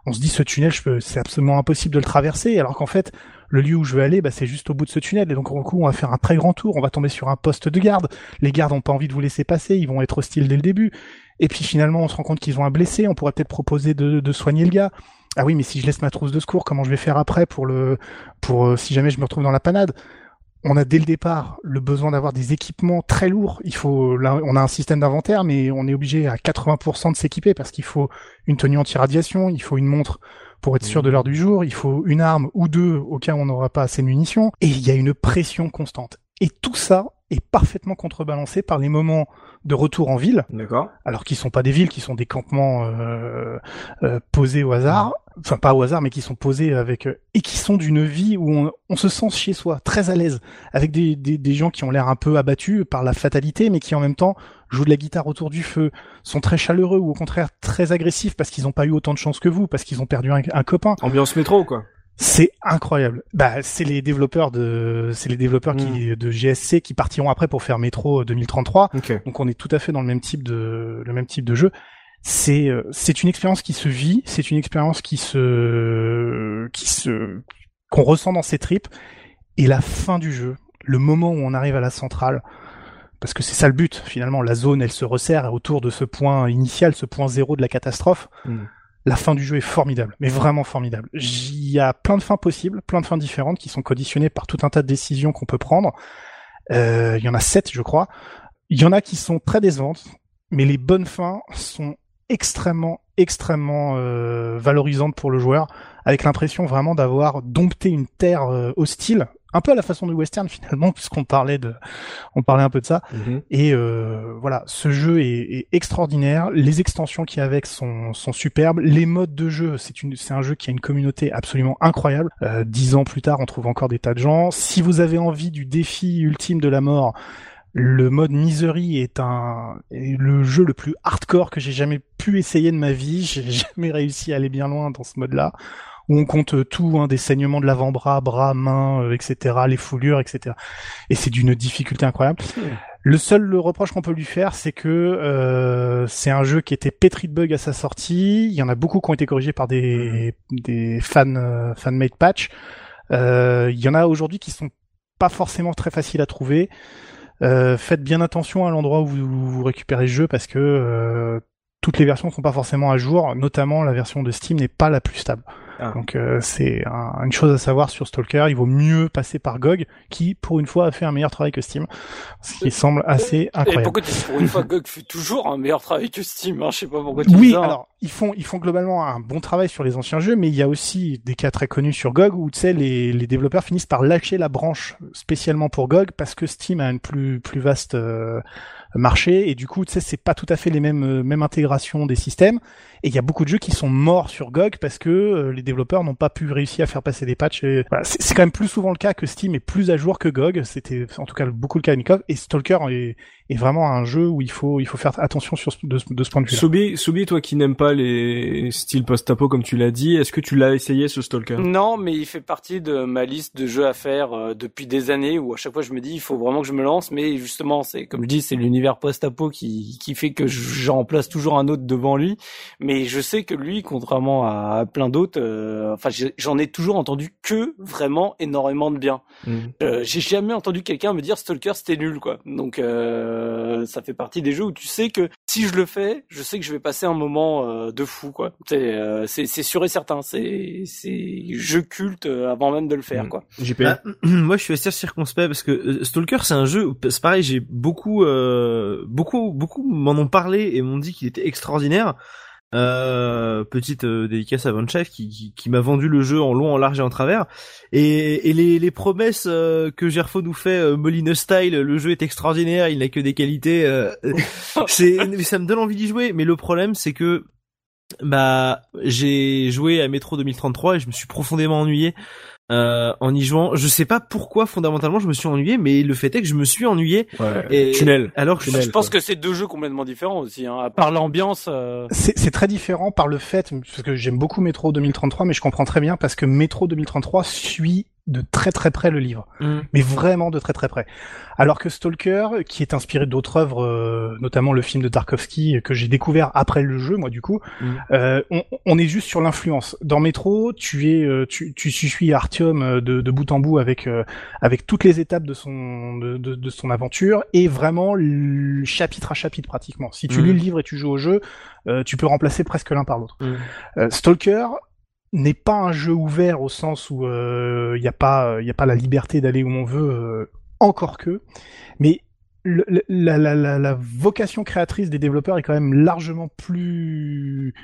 On se dit ce tunnel, c'est absolument impossible de le traverser, alors qu'en fait, le lieu où je veux aller, bah, c'est juste au bout de ce tunnel. Et donc, au coup, on va faire un très grand tour. On va tomber sur un poste de garde. Les gardes n'ont pas envie de vous laisser passer. Ils vont être hostiles dès le début. Et puis finalement, on se rend compte qu'ils ont un blessé. On pourrait peut-être proposer de, soigner le gars. Ah oui, mais si je laisse ma trousse de secours, comment je vais faire après pour le, pour euh, si jamais je me retrouve dans la panade? On a dès le départ le besoin d'avoir des équipements très lourds. Il faut, là, on a un système d'inventaire, mais on est obligé à 80% de s'équiper parce qu'il faut une tenue anti-radiation, il faut une montre pour être sûr de l'heure du jour, il faut une arme ou deux au cas où on n'aura pas assez de munitions, et il y a une pression constante. Et tout ça est parfaitement contrebalancé par les moments de retour en ville.
D'accord.
Alors qu'ils sont pas des villes, qui sont des campements euh, euh, posés au hasard, enfin pas au hasard, mais qui sont posés avec euh, et qui sont d'une vie où on, on, se sent chez soi, très à l'aise, avec des, des, des gens qui ont l'air un peu abattus par la fatalité, mais qui en même temps jouent de la guitare autour du feu, sont très chaleureux ou au contraire très agressifs parce qu'ils n'ont pas eu autant de chance que vous, parce qu'ils ont perdu un, un copain.
Ambiance métro, quoi.
C'est incroyable. Bah, c'est les développeurs de, c'est les développeurs qui, hmm. de GSC qui partiront après pour faire Metro 2033. Donc on est tout à fait dans le même type de, le même type de jeu. C'est, euh, c'est une expérience qui se vit, c'est une expérience qui se, qui se, qu'on ressent dans ses tripes. Et la fin du jeu, le moment où on arrive à la centrale, parce que c'est ça le but finalement, la zone elle se resserre autour de ce point initial, ce point zéro de la catastrophe. Hmm la fin du jeu est formidable, mais vraiment formidable. Il y a plein de fins possibles, plein de fins différentes qui sont conditionnées par tout un tas de décisions qu'on peut prendre. Euh, il y en a sept, je crois. Il y en a qui sont très décevantes, mais les bonnes fins sont extrêmement, extrêmement euh, valorisantes pour le joueur, avec l'impression vraiment d'avoir dompté une terre euh, hostile un peu à la façon du western finalement puisqu'on parlait de on parlait un peu de ça. Mhm. et euh, voilà ce jeu est, extraordinaire. Les extensions qui avec sont sont superbes. Les modes de jeu c'est une c'est un jeu qui a une communauté absolument incroyable. Euh, dix ans plus tard on trouve encore des tas de gens. Si vous avez envie du défi ultime de la mort le mode Misery est un est le jeu le plus hardcore que j'ai jamais pu essayer de ma vie. J'ai jamais réussi à aller bien loin dans ce mode-là où on compte tout, hein, des saignements de l'avant-bras, bras, mains, euh, etc., les foulures, etc. Et c'est d'une difficulté incroyable. Le seul reproche qu'on peut lui faire, c'est que euh, c'est un jeu qui était pétri de bugs à sa sortie. Il y en a beaucoup qui ont été corrigés par des, des fans euh, fan-made patch. Euh, il y en a aujourd'hui qui sont pas forcément très faciles à trouver. Euh, faites bien attention à l'endroit où vous, vous, récupérez le jeu parce que euh, toutes les versions sont pas forcément à jour, notamment la version de Steam n'est pas la plus stable. Ah. Donc euh, c'est une chose à savoir sur Stalker, il vaut mieux passer par GOG qui pour une fois a fait un meilleur travail que Steam, ce qui semble assez incroyable. Et
pourquoi tu dis pour une fois GOG fait toujours un meilleur travail que Steam hein Je sais pas pourquoi tu
oui,
dis ça.
Oui, alors ils font ils font globalement un bon travail sur les anciens jeux, mais il y a aussi des cas très connus sur GOG où tu sais les, les développeurs finissent par lâcher la branche spécialement pour GOG parce que Steam a une plus plus vaste euh, marché et du coup tu sais c'est pas tout à fait les mêmes euh, mêmes intégrations des systèmes et il y a beaucoup de jeux qui sont morts sur GOG parce que euh, les développeurs n'ont pas pu réussir à faire passer des patchs. Voilà, c'est quand même plus souvent le cas que Steam est plus à jour que GOG. C'était en tout cas beaucoup le cas de Nikov. Et Stalker est, est, vraiment un jeu où il faut il faut faire attention sur de, de ce point de vue.
Soubi, Soubi, toi qui n'aimes pas les styles post-apo comme tu l'as dit, est-ce que tu l'as essayé ce Stalker?
Non, mais il fait partie de ma liste de jeux à faire euh, depuis des années où à chaque fois je me dis il faut vraiment que je me lance. Mais justement, c'est comme je dis, c'est l'univers post-apo qui qui fait que j'en place toujours un autre devant lui mais je sais que lui, contrairement à plein d'autres, euh, enfin j'en ai toujours entendu que vraiment énormément de bien. Mm. Euh, j'ai jamais entendu quelqu'un me dire Stalker c'était nul quoi. Donc euh, ça fait partie des jeux où tu sais que si je le fais, je sais que je vais passer un moment de fou quoi. C'est sûr et certain. C'est c'est jeu culte avant même de le faire mm. quoi.
Bah, moi je suis assez circonspect parce que Stalker c'est un jeu. C'est pareil, j'ai beaucoup beaucoup beaucoup m'en ont parlé et m'ont dit qu'il était extraordinaire. Euh, petite euh, dédicace à Von Chef qui, m'a vendu le jeu en long, en large et en travers. Et, les, promesses euh, que Gerfo nous fait, euh, Moline Style, le jeu est extraordinaire, il n'a que des qualités. euh, ça me donne envie d'y jouer. Mais le problème, c'est que bah j'ai joué à Metro 2033 et je me suis profondément ennuyé euh, en y jouant. Je sais pas pourquoi fondamentalement je me suis ennuyé, mais le fait est que je me suis ennuyé. Et
Tunnel.
Alors que
Tunnel.
Je pense
quoi.
que c'est deux jeux complètement différents aussi. Hein. À part l'ambiance, euh,
C'est c'est très différent par le fait, parce que j'aime beaucoup Metro 2033, mais je comprends très bien parce que Metro 2033 suit de très très près le livre,
Mm.
mais vraiment de très très près. Alors que Stalker, qui est inspiré d'autres œuvres, euh, notamment le film de Tarkovsky euh, que j'ai découvert après le jeu, moi du coup,
Mm.
euh, on, on est juste sur l'influence. Dans Metro, tu es, tu, tu suis Artyom de, de bout en bout avec euh, avec toutes les étapes de son de, de, de son aventure et vraiment le chapitre à chapitre pratiquement. Si tu
Mm.
lis le livre et tu joues au jeu, tu peux remplacer presque l'un par l'autre. Stalker n'est pas un jeu ouvert au sens où il n'y a pas il a pas la liberté d'aller où on veut euh, encore que mais la, la, la, la vocation créatrice des développeurs est quand même largement plus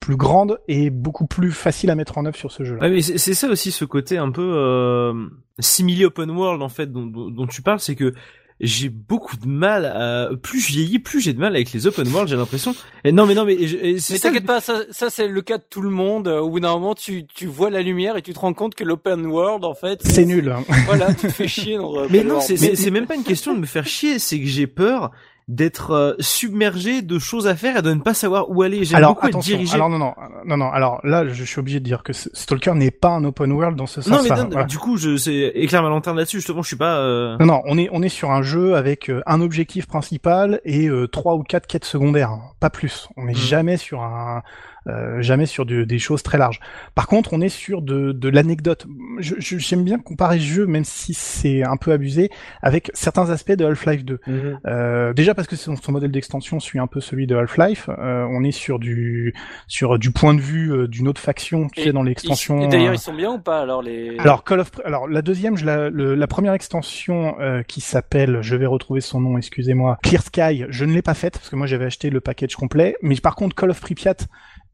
plus grande et beaucoup plus facile à mettre en œuvre sur ce jeu-là.
Ouais, mais c'est ça aussi ce côté un peu euh, simili open world en fait dont, dont tu parles, c'est que j'ai beaucoup de mal à plus je vieillis, plus j'ai de mal avec les open world. J'ai l'impression. Et non mais non mais et
mais
ça.
t'inquiète pas, ça, ça c'est le cas de tout le monde. Au bout d'un moment, tu, tu vois la lumière et tu te rends compte que l'open world, en fait,
C'est nul. hein.
Voilà, tu te fais chier dans
Mais non, c'est- c'est même pas une question de me faire chier, c'est que j'ai peur d'être euh, submergé de choses à faire et de ne pas savoir où aller. J'aime
Alors
beaucoup être
attention.
dirigé.
Alors non non non non. Alors là, je suis obligé de dire que Stalker n'est pas un open world dans ce
non
sens-là.
mais non,
Voilà.
du coup, je c'est éclaire ma lanterne là-dessus. Justement, je suis pas. euh,
Non, non, on est on est sur un jeu avec euh, un objectif principal et euh, trois ou quatre quêtes secondaires, hein, pas plus. On n'est
Mm.
jamais sur un euh, jamais sur de- des choses très larges. Par contre, on est sur de, de l'anecdote. Je- je- J'aime bien comparer ce jeu, même si c'est un peu abusé, avec certains aspects de Half-Life 2.
Mhm.
Euh, déjà parce que son, son modèle d'extension suit un peu celui de Half-Life. Euh, on est sur du sur du point de vue euh, d'une autre faction, tu
Et-
sais, dans l'extension.
et D'ailleurs,
euh,
ils sont bien ou pas alors les
alors Call of alors la deuxième, je la, le- la première extension euh, qui s'appelle, je vais retrouver son nom, excusez-moi, Clear Sky, je ne l'ai pas faite parce que moi j'avais acheté le package complet, mais par contre Call of Pripyat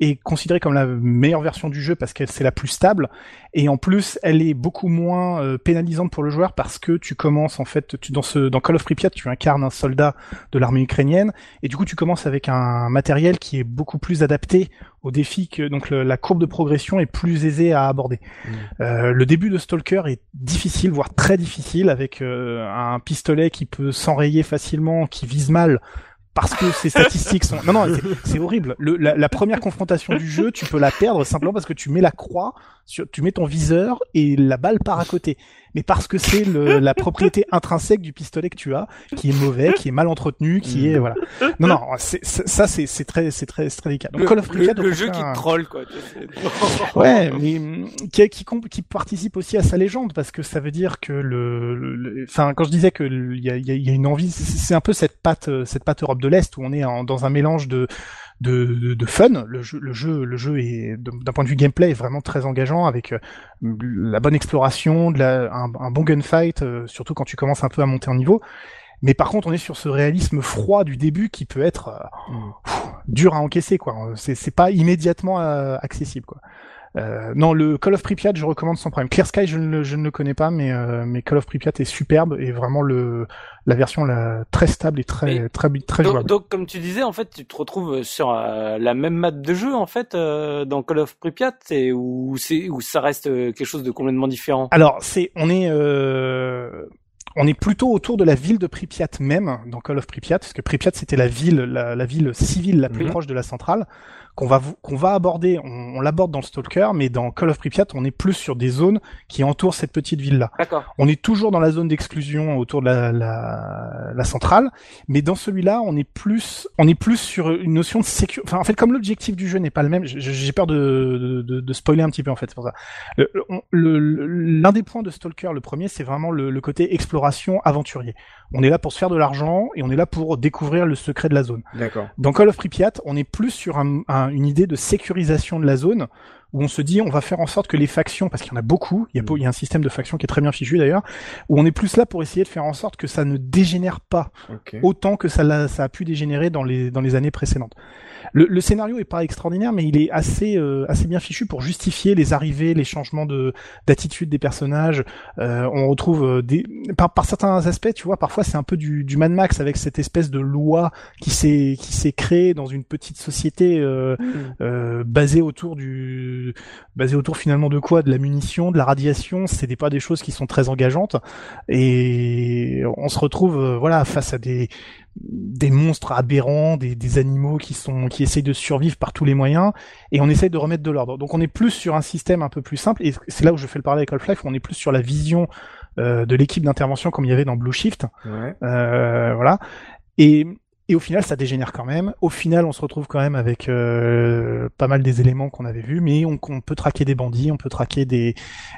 est considérée comme la meilleure version du jeu parce qu'elle c'est la plus stable et en plus elle est beaucoup moins euh, pénalisante pour le joueur parce que tu commences en fait tu, dans ce dans Call of Pripyat tu incarnes un soldat de l'armée ukrainienne et du coup tu commences avec un matériel qui est beaucoup plus adapté aux défis que donc le- la courbe de progression est plus aisée à aborder. Euh, le début de Stalker est difficile, voire très difficile, avec euh, un pistolet qui peut s'enrayer facilement, qui vise mal. Parce que ses statistiques sont... Non, non, c'est- c'est horrible. Le, la, la première confrontation du jeu, tu peux la perdre simplement parce que tu mets la croix, sur, tu mets ton viseur et la balle part à côté. Mais parce que c'est le- la propriété intrinsèque du pistolet que tu as, qui est mauvais, qui est mal entretenu, qui est... Voilà. Non, non, ça c'est c'est très, c'est très, délicat. Donc
le,
Call of
le-
Pripyat, au
le jeu qui te troll quoi.
Ouais, mais hum, qui, qui, qui participe aussi à sa légende parce que ça veut dire que le, le- le- enfin, quand je disais que le- il y a, y a- il y a une envie, c'est un peu cette patte, cette patte Europe de l'Est où on est en- dans un mélange de de, de, de fun. Le jeu, le jeu, le jeu est d'un point de vue gameplay est vraiment très engageant avec euh, la bonne exploration, de la, un, un bon gunfight, euh, surtout quand tu commences un peu à monter en niveau. Mais par contre, on est sur ce réalisme froid du début qui peut être euh, pff, dur à encaisser, quoi. C'est c'est pas immédiatement euh, accessible, quoi. Euh, non, le Call of Pripyat, je recommande sans problème. Clear Sky, je ne, le- je ne le connais pas, mais, euh, mais Call of Pripyat est superbe et vraiment le la version la, très stable et très
Mais-
très très
Donc,
jouable.
donc, comme tu disais, en fait, tu te retrouves sur euh, la même map de jeu en fait euh, dans Call of Pripyat, et où c'est où ça reste euh, quelque chose de complètement différent.
Alors, c'est on est euh, on est plutôt autour de la ville de Pripyat même dans Call of Pripyat, parce que Pripyat c'était la ville la, la ville civile la plus
Mhm.
proche de la centrale qu'on va qu'on va aborder. On, on l'aborde dans le Stalker, mais dans Call of Pripyat, on est plus sur des zones qui entourent cette petite ville là.
D'accord.
On est toujours dans la zone d'exclusion autour de la, la, la centrale, mais dans celui-là, on est plus, on est plus sur une notion de sécurité. Enfin, en fait, comme l'objectif du jeu n'est pas le même, j'ai peur de, de, de spoiler un petit peu en fait, c'est pour ça. Le- le- L'un des points de Stalker, le premier, c'est vraiment le, le côté exploration aventurier. On est là pour se faire de l'argent et on est là pour découvrir le secret de la zone.
D'accord.
Dans Call of Pripyat, on est plus sur un- un- une idée de sécurisation de la zone où on se dit on va faire en sorte que les factions, parce qu'il y en a beaucoup, il y a, il y a un système de factions qui est très bien fichu d'ailleurs, où on est plus là pour essayer de faire en sorte que ça ne dégénère pas autant que ça, a pu dégénérer dans les, dans les années précédentes. Le, le scénario est pas extraordinaire, mais il est assez, euh, assez bien fichu pour justifier les arrivées, les changements de d'attitude des personnages. Euh, on retrouve euh, des, par, par certains aspects, tu vois, parfois c'est un peu du, du Mad Max avec cette espèce de loi qui s'est qui s'est créée dans une petite société euh, euh, basée autour du basée autour finalement de quoi? De la munition de la radiation c'est des pas des choses qui sont très engageantes. Et on se retrouve euh, voilà face à des des monstres aberrants des, des animaux qui sont qui essayent de survivre par tous les moyens et on essaye de remettre de l'ordre donc on est plus sur un système un peu plus simple et c'est là où je fais le parallèle avec Half-Life où on est plus sur la vision euh, de l'équipe d'intervention comme il y avait dans Blue Shift
Ouais.
euh, voilà. Et, et au final, ça dégénère quand même. Au final, on se retrouve quand même avec euh, pas mal des éléments qu'on avait vus, mais on, on peut traquer des bandits, on peut traquer des,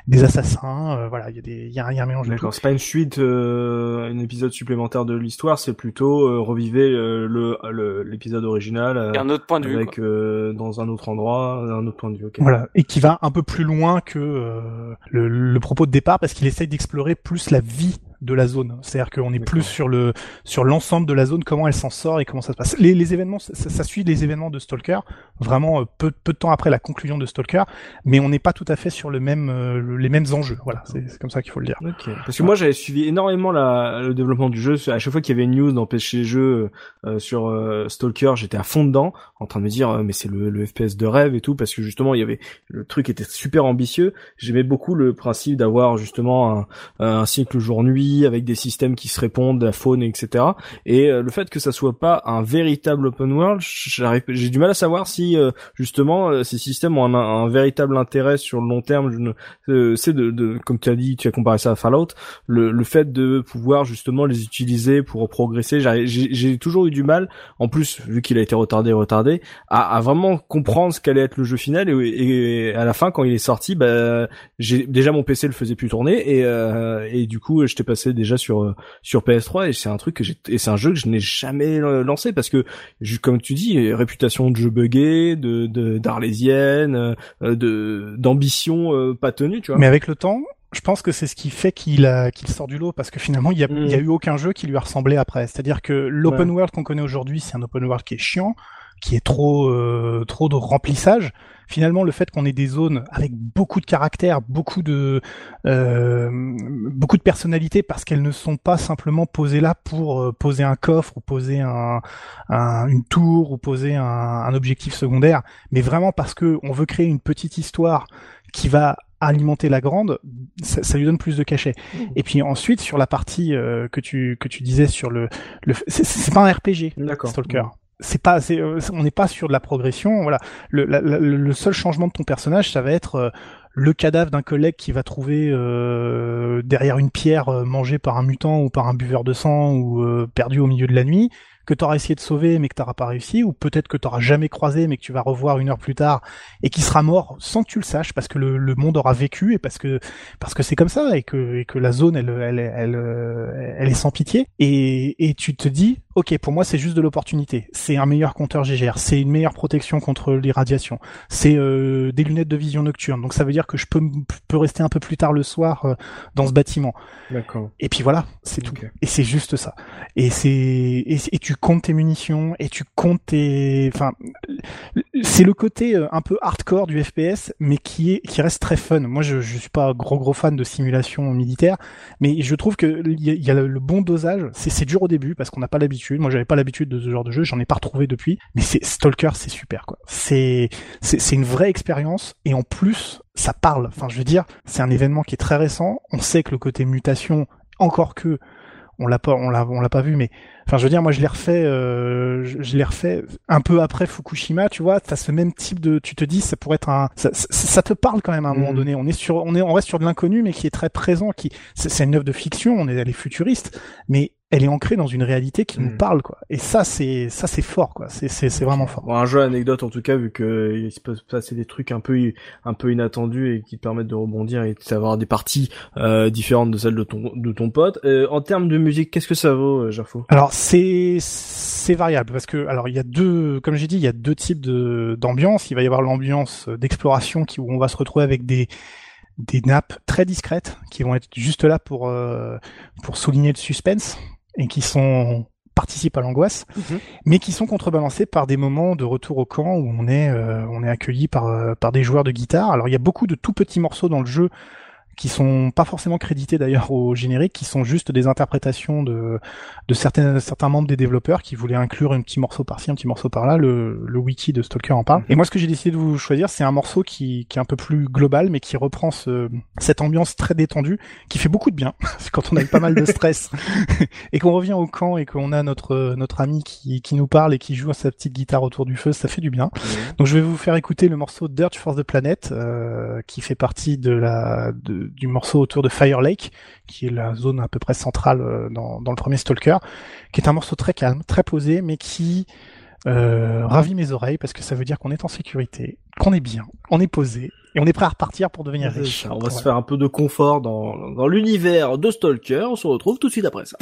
des assassins. euh, voilà, il y a des, il y a, un- il y a un mélange de tout.
C'est pas une suite, euh, un épisode supplémentaire de l'histoire, c'est plutôt euh, revivez euh, le le- l'épisode original euh,
Et un autre point de vue.
avec euh, dans un autre endroit, un autre point de vue. ok.
Voilà, et qui va un peu plus loin que euh, le, le propos de départ parce qu'il essaye d'explorer plus la vie de la zone. C'est-à-dire qu'on est plus sur le sur l'ensemble de la zone, comment elle s'en sort et comment ça se passe. Les, les événements, ça, ça suit les événements de Stalker, vraiment euh, peu, peu de temps après la conclusion de Stalker, mais on n'est pas tout à fait sur le même euh, le- les mêmes enjeux. Voilà, c'est c'est comme ça qu'il faut le dire.
Ok. Parce que moi j'avais suivi énormément la, le développement du jeu. À chaque fois qu'il y avait une news dans PC Jeux euh, sur euh, Stalker, j'étais à fond dedans, en train de me dire euh, mais c'est le, le FPS de rêve et tout, parce que justement il y avait le truc était super ambitieux. J'aimais beaucoup le principe d'avoir justement un, un cycle jour-nuit avec des systèmes qui se répondent, la faune, etc. Et euh, le fait que ça soit pas un véritable open world, j'ai du mal à savoir si euh, justement euh, ces systèmes ont un, un véritable intérêt sur le long terme. C'est de, de, comme tu as dit, tu as comparé ça à Fallout, le, le fait de pouvoir justement les utiliser pour progresser. J'ai toujours eu du mal, en plus vu qu'il a été retardé, retardé, à, à vraiment comprendre ce qu'allait être le jeu final. Et, et à la fin, quand il est sorti, bah, déjà mon PC le faisait plus tourner et, euh, et du coup, j'étais passé déjà sur euh, sur PS3 et c'est un truc que j'ai et c'est un jeu que je n'ai jamais euh, lancé parce que comme tu dis, réputation de jeu buggé, de d'arlésienne, euh, de d'ambition euh, pas tenue, tu vois.
Mais avec le temps, je pense que c'est ce qui fait qu'il a qu'il sort du lot parce que finalement il y a,
Mm.
il y a eu aucun jeu qui lui a ressemblé après. C'est-à-dire que l'open world qu'on connaît aujourd'hui, c'est un open world qui est chiant, qui est trop euh, trop de remplissage. Finalement, le fait qu'on ait des zones avec beaucoup de caractère, beaucoup de euh, beaucoup de personnalité, parce qu'elles ne sont pas simplement posées là pour euh, poser un coffre ou poser un, un- une tour ou poser un, un objectif secondaire, mais vraiment parce que on veut créer une petite histoire qui va alimenter la grande, ça, ça lui donne plus de cachet. Et puis ensuite sur la partie euh, que tu que tu disais sur le, le c'est- c'est pas un RPG
D'accord.
Stalker. C'est pas, euh, on n'est pas sur de la progression. Voilà, le, le seul changement de ton personnage, ça va être euh, le cadavre d'un collègue qui va trouver euh, derrière une pierre euh, mangée par un mutant ou par un buveur de sang ou euh, perdu au milieu de la nuit que tu auras essayé de sauver mais que t'auras pas réussi ou peut-être que tu jamais croisé mais que tu vas revoir une heure plus tard et qui sera mort sans que tu le saches parce que le, le monde aura vécu et parce que parce que c'est comme ça et que et que la zone elle elle, elle, elle est sans pitié et et tu te dis ok pour moi c'est juste de l'opportunité. C'est un meilleur compteur GGR c'est une meilleure protection contre les radiations. C'est euh, des lunettes de vision nocturne. Donc ça veut dire que je peux peux rester un peu plus tard le soir euh, dans ce bâtiment.
D'accord.
et puis voilà c'est tout. Et c'est juste ça. Et c'est et, et tu comptes tes munitions et tu comptes tes enfin c'est le côté euh, un peu hardcore du FPS mais qui est qui reste très fun. Moi je je suis pas gros gros fan de simulation militaire mais je trouve que il y y a le, le bon dosage. C'est c'est dur au début parce qu'on n'a pas l'habitude moi j'avais pas l'habitude de ce genre de jeu j'en ai pas retrouvé depuis. Mais c'est Stalker c'est super quoi. C'est c'est c'est une vraie expérience et en plus ça parle. Enfin je veux dire c'est un événement qui est très récent. On sait que le côté mutation encore que on l'a pas on l'a on l'a pas vu mais enfin je veux dire moi je l'ai refait euh, je, je l'ai refait un peu après Fukushima tu vois t'as ce même type de tu te dis ça pourrait être un ça, ça, ça te parle quand même à un moment
Mhm.
donné on est sur on est on reste sur de l'inconnu mais qui est très présent qui c'est c'est une œuvre de fiction on est elle est futuriste mais elle est ancrée dans une réalité qui nous
Mhm.
parle quoi et ça c'est ça c'est fort quoi c'est c'est c'est vraiment fort
Bon, un jeu anecdote en tout cas vu que il se peut se passer des trucs un peu un peu inattendus et qui te permettent de rebondir et d'avoir des parties euh, différentes de celles de ton de ton pote. Euh, en termes de musique, qu'est-ce que ça vaut, euh,
Alors c'est c'est variable parce que alors il y a deux comme j'ai dit il y a deux types de d'ambiance il va y avoir l'ambiance d'exploration qui où on va se retrouver avec des des nappes très discrètes qui vont être juste là pour euh, pour souligner le suspense et qui sont participent à l'angoisse,
Mhm.
mais qui sont contrebalancés par des moments de retour au camp où on est euh, on est accueilli par euh, par des joueurs de guitare. Alors il y a beaucoup de tout petits morceaux dans le jeu qui sont pas forcément crédités d'ailleurs au générique, qui sont juste des interprétations de de certains certains membres des développeurs qui voulaient inclure un petit morceau par-ci, un petit morceau par-là. Le, le wiki de Stalker en parle. Et moi, ce que j'ai décidé de vous choisir, c'est un morceau qui qui est un peu plus global, mais qui reprend ce, cette ambiance très détendue, qui fait beaucoup de bien quand on a eu pas mal de stress et qu'on revient au camp et qu'on a notre notre ami qui qui nous parle et qui joue sa petite guitare autour du feu, ça fait du bien. Donc je vais vous faire écouter le morceau Dirt for the Planet, euh, qui fait partie de la de- du morceau autour de Fire Lake, qui est la zone à peu près centrale euh, dans, dans le premier Stalker, qui est un morceau très calme, très posé, mais qui euh, ravit mes oreilles parce que ça veut dire qu'on est en sécurité, qu'on est bien, on est posé et on est prêt à repartir pour devenir riche.
On va se faire un peu de confort dans, dans l'univers de Stalker. On se retrouve tout de suite après ça.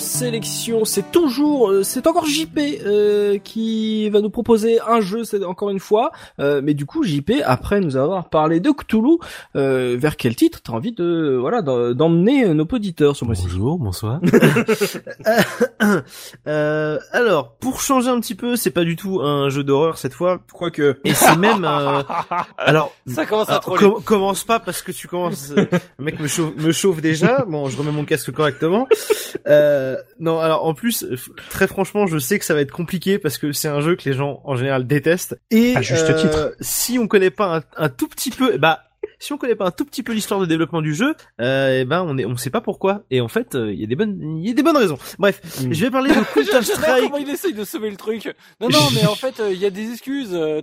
Sélection, c'est toujours, euh, c'est encore JP euh, qui va nous proposer un jeu, c'est encore une fois. Euh, mais du coup, JP, après nous avoir parlé de Cthulhu, euh, vers quel titre t'as envie de, voilà, d'emmener nos auditeurs ce mois-ci?
Bonjour, bonsoir.
Euh, alors, pour changer un petit peu, c'est pas du tout un jeu d'horreur cette fois,
Quoique.
et c'est même. euh, alors,
Ça commence à
alors,
troller.
com- commence pas parce que tu commences. euh, le mec me chauffe, me chauffe déjà. Bon, je remets mon casque correctement. Euh, non, alors en plus, euh, très franchement, je sais que ça va être compliqué parce que c'est un jeu que les gens en général détestent. Et
À juste
euh,
titre.
si on connaît pas un, un tout petit peu, bah. Si on connaît pas un tout petit peu l'histoire de développement du jeu, euh, eh ben on est, on sait pas pourquoi. Et en fait, euh, il y a des bonnes, il y a des bonnes raisons. Bref,
Mm.
je vais parler de Counter Strike.
comment il essaye de sauver le truc. Non, non, mais en fait, il y a des excuses. Euh,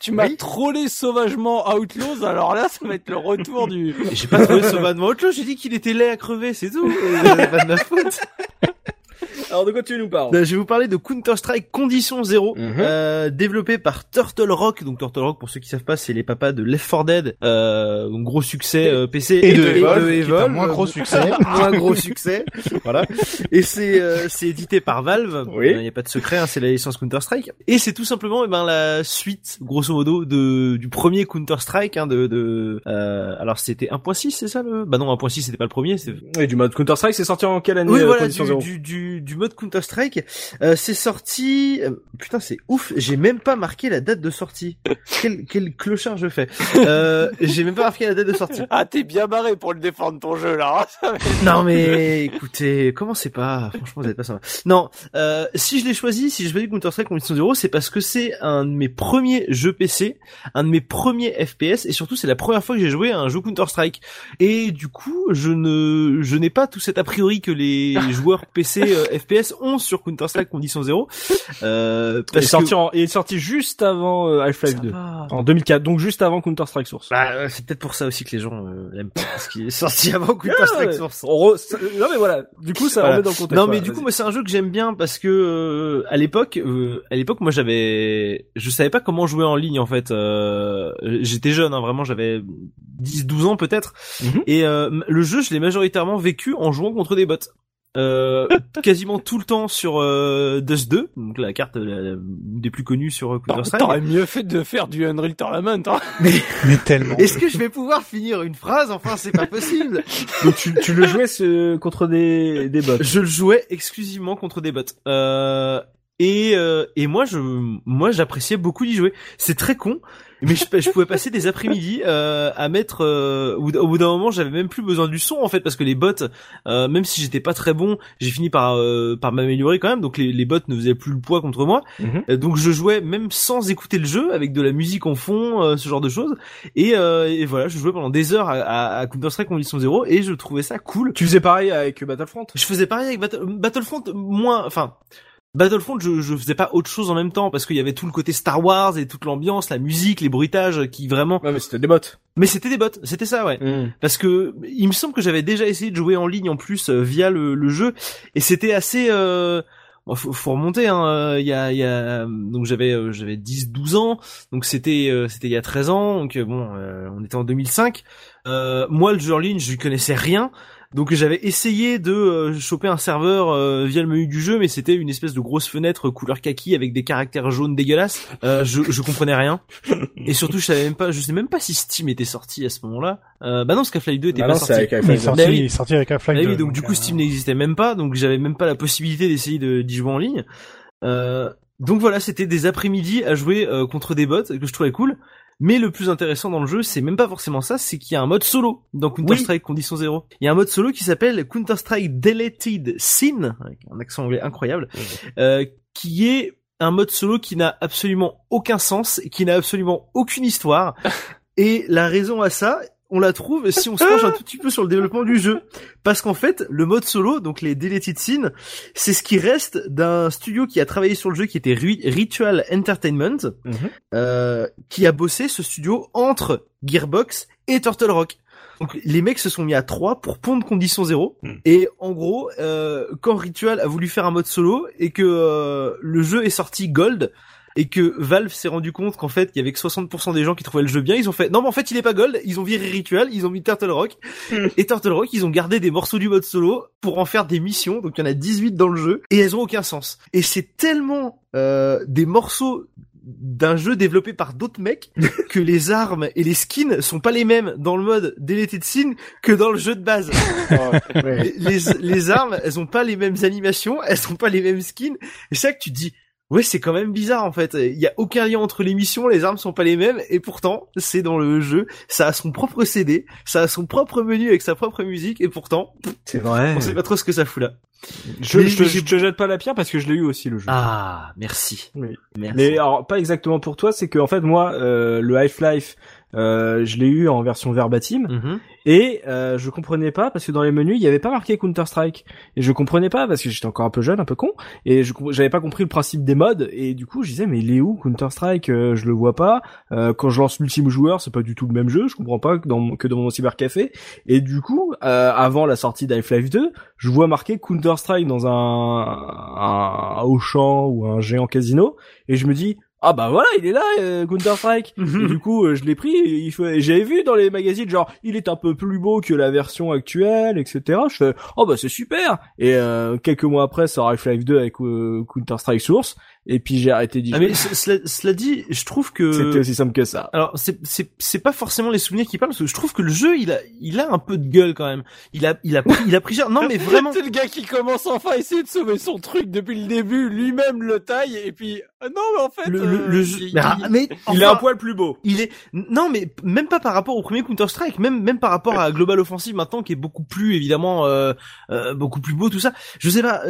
Tu m'as
Oui.
trollé sauvagement Outlaws, alors là, ça va être le retour du...
J'ai pas trouvé sauvagement chose. J'ai dit qu'il était laid à crever, c'est tout. Euh, pas de ma faute.
Alors de quoi tu nous parles
Ben, je vais vous parler de Counter Strike Condition Zero,
Mhm.
euh, développé par Turtle Rock. Donc Turtle Rock, pour ceux qui savent pas, c'est les papas de Left 4 Dead, euh, donc gros succès euh, PC
Et de Evolve,
de
qui est un
Evolve,
moins gros succès.
moins gros succès, voilà. Et c'est euh, c'est édité par Valve.
Oui.
Il n'y a pas de secret, hein, c'est la licence Counter Strike. Et c'est tout simplement eh ben la suite, grosso modo, de du premier Counter Strike. Hein, de, de euh, alors c'était 1.6, c'est ça le Bah non, 1.6 c'était pas le premier.
Et du mode Counter Strike, c'est sorti en quelle année
oui, voilà,
Condition
du,
Zero
du, du, du mode Counter Strike. Euh, c'est sorti. euh, putain, c'est ouf. J'ai même pas marqué la date de sortie. quel, quel clochard je fais. Euh, j'ai même pas marqué la date de sortie.
Ah, t'es bien barré pour le défendre ton jeu, là.
Non mais écoutez, comment c'est pas? Franchement, vous êtes pas sympa. Non, euh, si je l'ai choisi, si j'ai choisi Counter Strike Condition Zero, c'est parce que c'est un de mes premiers jeux PC, un de mes premiers FPS, et surtout c'est la première fois que j'ai joué à un jeu Counter Strike. Et du coup, je ne, je n'ai pas tout cet a priori que les joueurs PC euh, FPS 11 sur Counter Strike Condition 0. Euh,
Il est
parce que
sorti, en- il est sorti juste avant euh, Half-Life
Ça
2.
va.
En 2004, donc juste avant Counter Strike Source.
Bah, euh, c'est peut-être pour ça aussi que les gens euh, l'aiment pas parce qu'il est sorti avant Counter Strike
ouais.
Source.
On re- ça- Non mais voilà, du coup ça
Voilà.
remet dans le contexte.
Non mais
voilà,
du coup moi c'est un jeu que j'aime bien parce que euh, à l'époque euh, à l'époque moi j'avais je savais pas comment jouer en ligne en fait euh, j'étais jeune hein, vraiment j'avais 10 12 ans peut-être
Mhm.
et euh, le jeu je l'ai majoritairement vécu en jouant contre des bots. Euh, quasiment tout le temps sur euh, Dust 2, donc la carte euh, des plus connues sur euh, Counter Strike.
T'aurais mieux fait de faire du Unreal Tournament, hein.
Mais tellement.
Est-ce que je vais pouvoir finir une phrase? Enfin, c'est pas possible.
Donc tu, tu le jouais ce- contre des, des bots.
Je le jouais exclusivement contre des bots. Euh, et euh, et moi je moi j'appréciais beaucoup d'y jouer. C'est très con, mais je, je pouvais passer des après-midi euh, à mettre. euh, au, bout d'un moment, j'avais même plus besoin du son en fait parce que les bots, euh, même si j'étais pas très bon, j'ai fini par euh, par m'améliorer quand même. Donc les, les bots ne faisaient plus le poids contre moi.
Mhm.
Euh, donc je jouais même sans écouter le jeu avec de la musique en fond, euh, ce genre de choses. Et, euh, et voilà, je jouais pendant des heures à, à, à Counter Strike Condition 0 et je trouvais ça cool.
Tu faisais pareil avec Battlefront?
Je faisais pareil avec Battle- Battlefront, moins, enfin, Battlefront, je, je faisais pas autre chose en même temps parce qu'il y avait tout le côté Star Wars et toute l'ambiance, la musique, les bruitages qui vraiment.
Ouais mais c'était des bots.
Mais c'était des bots, c'était ça, ouais. Parce que il me semble que j'avais déjà essayé de jouer en ligne en plus euh, via le, le jeu et c'était assez. Euh... bon, faut, faut remonter, hein. euh, Il y a, il y a, donc j'avais, euh, j'avais 10, 12 ans, donc c'était, euh, c'était il y a 13 ans, donc euh, bon, euh, on était en 2005. Euh, moi, le jeu en ligne, je connaissais rien. Donc j'avais essayé de euh, choper un serveur euh, via le menu du jeu, mais c'était une espèce de grosse fenêtre couleur kaki avec des caractères jaunes dégueulasses. Euh, je, je comprenais rien. Et surtout, je savais même pas, je sais même pas si Steam était sorti à ce moment-là. Euh, bah non, parce qu'Half-Life 2 était
Bah
pas
non,
sorti.
avec
Il est sorti,
Bah oui.
il est sorti avec Half-Life
Ah
2.
oui, donc du coup
euh,
Steam n'existait même pas, donc j'avais même pas la possibilité d'essayer de- d'y jouer en ligne. Euh, donc voilà, c'était des après-midi à jouer euh, contre des bots que je trouvais cool. Mais le plus intéressant dans le jeu, c'est même pas forcément ça, c'est qu'il y a un mode solo dans Counter-Strike Condition 0. Il y a un mode solo qui s'appelle Counter-Strike Deleted Scene, avec un accent anglais incroyable, euh, qui est un mode solo qui n'a absolument aucun sens, qui n'a absolument aucune histoire. Et la raison à ça, on la trouve si on se penche un tout petit peu sur le développement du jeu. Parce qu'en fait, le mode solo, donc les deleted scenes, c'est ce qui reste d'un studio qui a travaillé sur le jeu qui était Ri- Ritual Entertainment,
Mhm.
euh, qui a bossé ce studio entre Gearbox et Turtle Rock. Donc les mecs se sont mis à trois pour pondre condition zéro.
Hmm.
Et en gros, euh, quand Ritual a voulu faire un mode solo et que euh, le jeu est sorti gold et que Valve s'est rendu compte qu'en fait il y avait que 60% des gens qui trouvaient le jeu bien, ils ont fait non mais en fait il est pas gold, ils ont viré Ritual, ils ont mis Turtle Rock et Turtle Rock ils ont gardé des morceaux du mode solo pour en faire des missions, donc il y en a 18 dans le jeu et elles ont aucun sens. Et c'est tellement euh, des morceaux d'un jeu développé par d'autres mecs que les armes et les skins sont pas les mêmes dans le mode deleted scene que dans le jeu de base. les, les, les armes, elles ont pas les mêmes animations, elles sont pas les mêmes skins. Et c'est ça que tu te dis, ouais, c'est quand même bizarre en fait. Il y a aucun lien entre les missions, les armes sont pas les mêmes, et pourtant, c'est dans le jeu. Ça a son propre CD, ça a son propre menu avec sa propre musique, et pourtant,
C'est vrai.
on sait pas trop ce que ça fout là.
Je, te- je jette pas la pierre parce que je l'ai eu aussi le jeu.
Ah, merci.
Oui.
Merci.
Mais alors pas exactement pour toi, c'est que en fait moi euh, le Half-Life euh, je l'ai eu en version verbatim.
Mhm.
et euh, je comprenais pas parce que dans les menus il y avait pas marqué Counter Strike. Et je comprenais pas parce que j'étais encore un peu jeune, un peu con. Et je j'avais pas compris le principe des modes. Et du coup je disais mais il est où Counter Strike? Euh, Je le vois pas. Euh, quand je lance multijoueur c'est pas du tout le même jeu, je comprends pas que dans mon, que dans mon cybercafé. Et du coup euh, avant la sortie d'Half-Life 2 je vois marqué Counter Strike dans un, un, un Auchan ou un géant casino. Et je me dis ah bah voilà il est là euh, Counter Strike. Et du coup euh, je l'ai pris et il fait- et j'avais vu dans les magazines genre il est un peu plus beau que la version actuelle etc je fais oh bah c'est super. Et euh, quelques mois après ça Half-Life 2 avec euh, Counter Strike Source et puis j'ai arrêté d'y
Ah,
jouer
mais ce- cela, cela dit, je trouve que
c'était aussi simple que ça
Alors c'est c'est c'est pas forcément les souvenirs qui parlent parce que je trouve que le jeu il a il a un peu de gueule quand même. Il a il a pris, il a pris cher. Non mais vraiment.
C'est le gars qui commence enfin à essayer de sauver son truc depuis le début, lui-même le taille, et puis, ah non, mais en fait,
Le, le,
euh,
le jeu.
il-
Mais, ah, mais
il est
enfin,
un poil plus beau
Il est non mais même pas par rapport au premier Counter Strike, même même par rapport à Global Offensive maintenant qui est beaucoup plus évidemment euh, euh, beaucoup plus beau tout ça. Je sais pas.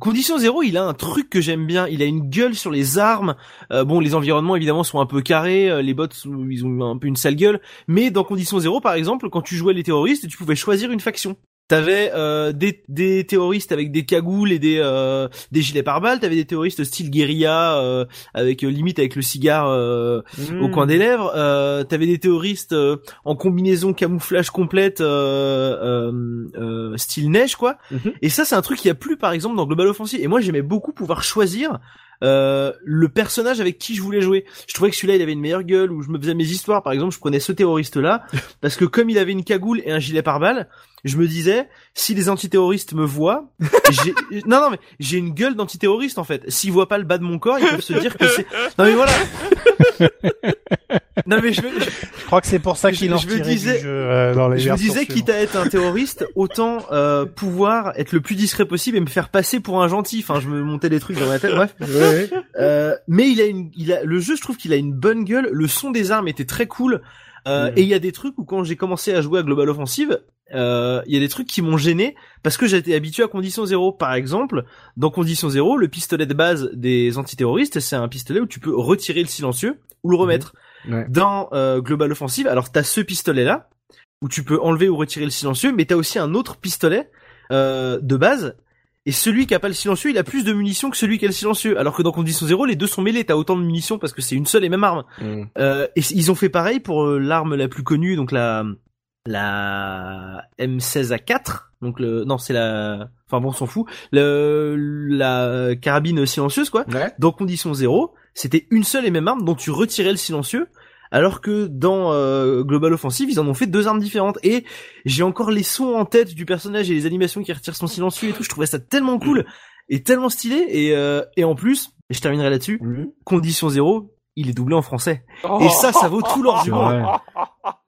Condition zéro, il a un truc que j'aime bien. Il a une gueule sur les armes. Euh, bon, les environnements évidemment sont un peu carrés. euh, Les bots, ils ont un peu une sale gueule. Mais dans Condition zéro, par exemple, quand tu jouais les terroristes, tu pouvais choisir une faction. T'avais euh, des, des terroristes avec des cagoules et des euh, des gilets pare-balles. T'avais des terroristes style guérilla euh, avec euh, limite avec le cigare euh, au coin des lèvres. Euh, T'avais des terroristes euh, en combinaison camouflage complète euh, euh, euh, style neige quoi.
Mhm.
Et ça c'est un truc qu'il y a plus par exemple dans Global Offensive. Et moi j'aimais beaucoup pouvoir choisir euh, le personnage avec qui je voulais jouer. Je trouvais que celui-là il avait une meilleure gueule où je me faisais mes histoires. Par exemple je prenais ce terroriste là parce que comme il avait une cagoule et un gilet pare-balles, je me disais si les antiterroristes me voient, j'ai non non mais j'ai une gueule d'antiterroriste en fait. S'ils voient pas le bas de mon corps, ils peuvent se dire que c'est non mais voilà. non mais je, me- je,
crois que c'est pour ça
Je-
qu'il en
je me disais-
jeu euh, dans les
je me disais quitte à être un terroriste, autant euh, pouvoir être le plus discret possible et me faire passer pour un gentil. Enfin, je me montais des trucs dans ma tête. Bref.
Ouais.
Euh, mais il a une, il a le jeu, je trouve qu'il a une bonne gueule. Le son des armes était très cool. Euh,
Mhm.
Et il y a des trucs où quand j'ai commencé à jouer à Global Offensive, euh, il y a des trucs qui m'ont gêné parce que j'étais habitué à Condition Zéro. Par exemple, dans Condition Zéro, le pistolet de base des antiterroristes, c'est un pistolet où tu peux retirer le silencieux ou le remettre.
Ouais.
Dans euh, Global Offensive, alors t'as ce pistolet là où tu peux enlever ou retirer le silencieux, mais t'as aussi un autre pistolet euh, de base. Et celui qui a pas le silencieux, il a plus de munitions que celui qui a le silencieux. Alors que dans Condition Zéro, les deux sont mêlés. T'as autant de munitions parce que c'est une seule et même arme.
Mm.
Euh, et ils ont fait pareil pour euh, l'arme la plus connue, donc la la M16A4. Donc le non, c'est la enfin bon, on s'en fout. Le la carabine silencieuse quoi.
Ouais.
Dans Condition Zéro, c'était une seule et même arme dont tu retirais le silencieux. Alors que dans euh, Global Offensive, ils en ont fait deux armes différentes. Et j'ai encore les sons en tête du personnage et les animations qui retirent son silencieux et tout. Je trouvais ça tellement cool et tellement stylé. Et, euh, et en plus, et je terminerai là-dessus, Condition Zéro, il est doublé en français. Et ça, ça vaut tout l'or du monde.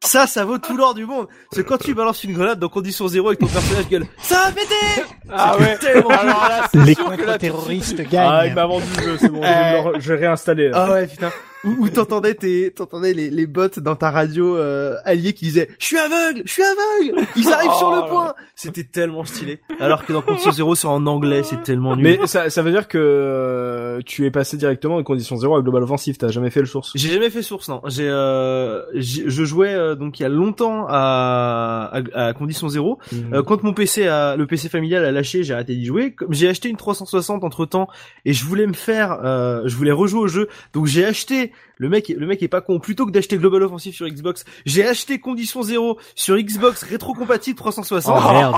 Ça, ça vaut tout l'or du monde. Parce que quand tu balances une grenade dans Condition Zéro avec ton personnage gueule, ça a pété
Ah ouais.
Tellement
Alors là, c'est
Les
sûr que là,
contre-terroristes
Ah, il m'a vendu le jeu, c'est bon, je vais, vais réinstaller.
Ah ouais, putain. Où, où t'entendais tes, t'entendais les, les bots dans ta radio euh, alliée qui disaient « Je suis aveugle, je suis aveugle Ils arrivent sur
Oh,
le point !» C'était tellement stylé. Alors que dans Condition Zéro, c'est en anglais, c'est tellement nul.
Mais ça, ça veut dire que euh, tu es passé directement en condition zéro à Global Offensive, t'as jamais fait le source.
J'ai jamais fait source, non. J'ai, euh, je jouais euh, donc il y a longtemps à, à, à Condition Zéro.
Mm.
Euh, quand mon PC a, le PC familial a lâché, j'ai arrêté d'y jouer. J'ai acheté une 360 entre temps et je voulais me faire, euh, je voulais rejouer au jeu. Donc j'ai acheté, le mec, le mec est pas con. Plutôt que d'acheter Global Offensive sur Xbox, j'ai acheté Condition Zéro sur Xbox rétrocompatible 360
Oh, merde.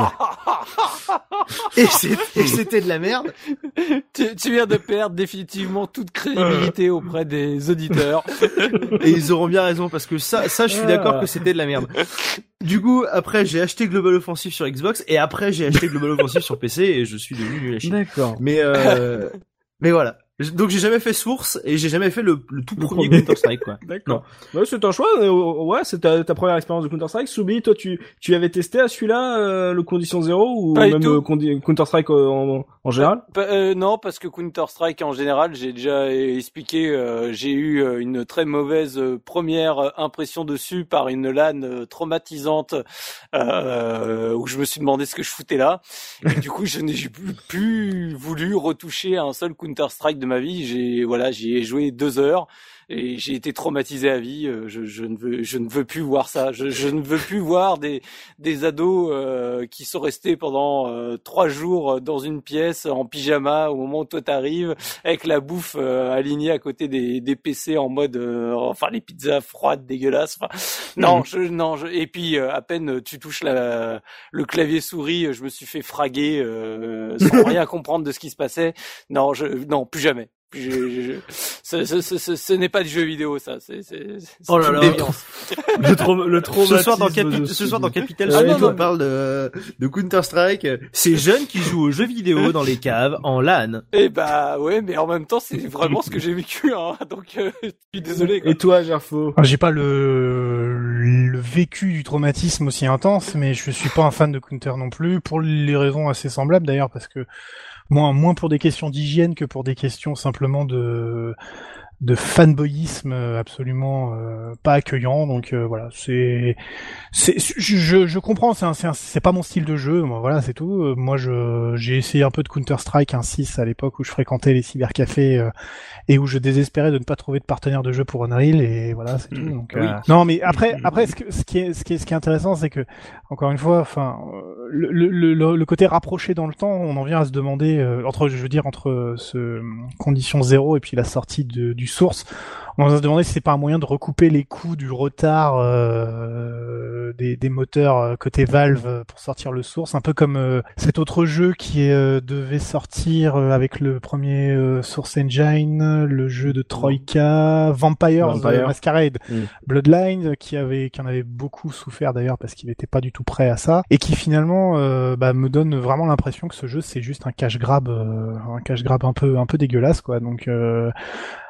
et c'était de la merde.
tu, tu viens de perdre définitivement toute crédibilité auprès des auditeurs.
Et ils auront bien raison parce que ça, ça, je suis d'accord que c'était de la merde. Du coup, après, j'ai acheté Global Offensive sur Xbox et après, j'ai acheté Global Offensive sur PC et je suis devenu nul à chier.
D'accord.
Mais euh, mais voilà. Donc j'ai jamais fait Source et j'ai jamais fait le, le tout
Le
premier. Counter Strike quoi.
D'accord. Ouais, c'est un choix. euh, ouais, c'est ta, ta première expérience de Counter Strike. Soubi, toi, tu, tu avais testé à celui-là euh, le condition zéro ou
Pas
même euh, Counter Strike en, en général?
Euh, non, parce que Counter Strike en général, j'ai déjà expliqué, euh, j'ai eu euh, une très mauvaise euh, première euh, impression dessus par une LAN euh, traumatisante euh, où je me suis demandé ce que je foutais là. Et du coup, je n'ai plus, plus voulu retoucher à un seul Counter Strike de ma vie. J'ai voilà, j'y ai joué deux heures. Et j'ai été traumatisé à vie. euh, Je, je ne veux, je ne veux plus voir ça. Je, je ne veux plus voir des des ados euh, qui sont restés pendant euh, trois jours dans une pièce en pyjama au moment où toi t'arrives avec la bouffe euh, alignée à côté des, des PC en mode euh, enfin les pizzas froides dégueulasses enfin, non je non je, et puis euh, à peine tu touches la le clavier souris je me suis fait fraguer euh, sans rien comprendre de ce qui se passait non je non plus jamais je- je- je- ce, ce, ce, ce- ce n'est pas du jeu vidéo ça c'est c'est c'est
Oh là
une
là.
déviance.
Le, traum- le
Ce soir dans,
traumatisme
Capi- ce soir dans. Capital
Ah,
Suite,
non, non,
on parle de, de Counter Strike. Ces jeunes qui jouent aux jeux vidéo dans les caves en LAN.
Eh bah ouais, mais en même temps, c'est vraiment ce que j'ai vécu, hein. Donc, euh, je suis désolé. Quoi.
Et toi, Gerfo?
J'ai pas le, le vécu du traumatisme aussi intense, mais je suis pas un fan de Counter non plus, pour les raisons assez semblables d'ailleurs, parce que moins, moins pour des questions d'hygiène que pour des questions simplement de de fanboyisme absolument euh, pas accueillant. Donc euh, voilà, c'est, c'est, je, je comprends, c'est, un- c'est, un- c'est pas mon style de jeu. Voilà, c'est tout. Euh, Moi, je, j'ai essayé un peu de Counter Strike, un 6 à l'époque où je fréquentais les cybercafés euh, et où je désespérais de ne pas trouver de partenaire de jeu pour Unreal. Et voilà, c'est tout. Donc,
Oui.
euh, non, mais après, après, ce, que- ce qui est, ce qui est, ce qui est intéressant, c'est que encore une fois, enfin, euh, le, le, le, le côté rapproché dans le temps, on en vient à se demander euh, entre, je veux dire, entre ce euh, condition zéro et puis la sortie de, du source, on va se demander si c'est pas un moyen de recouper les coûts du retard euh, des, des moteurs euh, côté Valve euh, pour sortir le source, un peu comme euh, cet autre jeu qui euh, devait sortir euh, avec le premier euh, Source Engine, le jeu de Troika, Vampires
Vampire.
Masquerade,
Mm.
Bloodline, qui avait qui en avait beaucoup souffert d'ailleurs parce qu'il n'était pas du tout prêt à ça, et qui finalement euh, bah, me donne vraiment l'impression que ce jeu c'est juste un cash grab, euh, un cash grab un peu un peu dégueulasse quoi. Donc euh,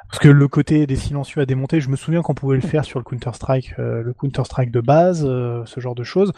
parce que le côté des silencieux à démonter, je me souviens qu'on pouvait le faire sur le Counter Strike, le Counter Strike de base, euh, ce genre de choses.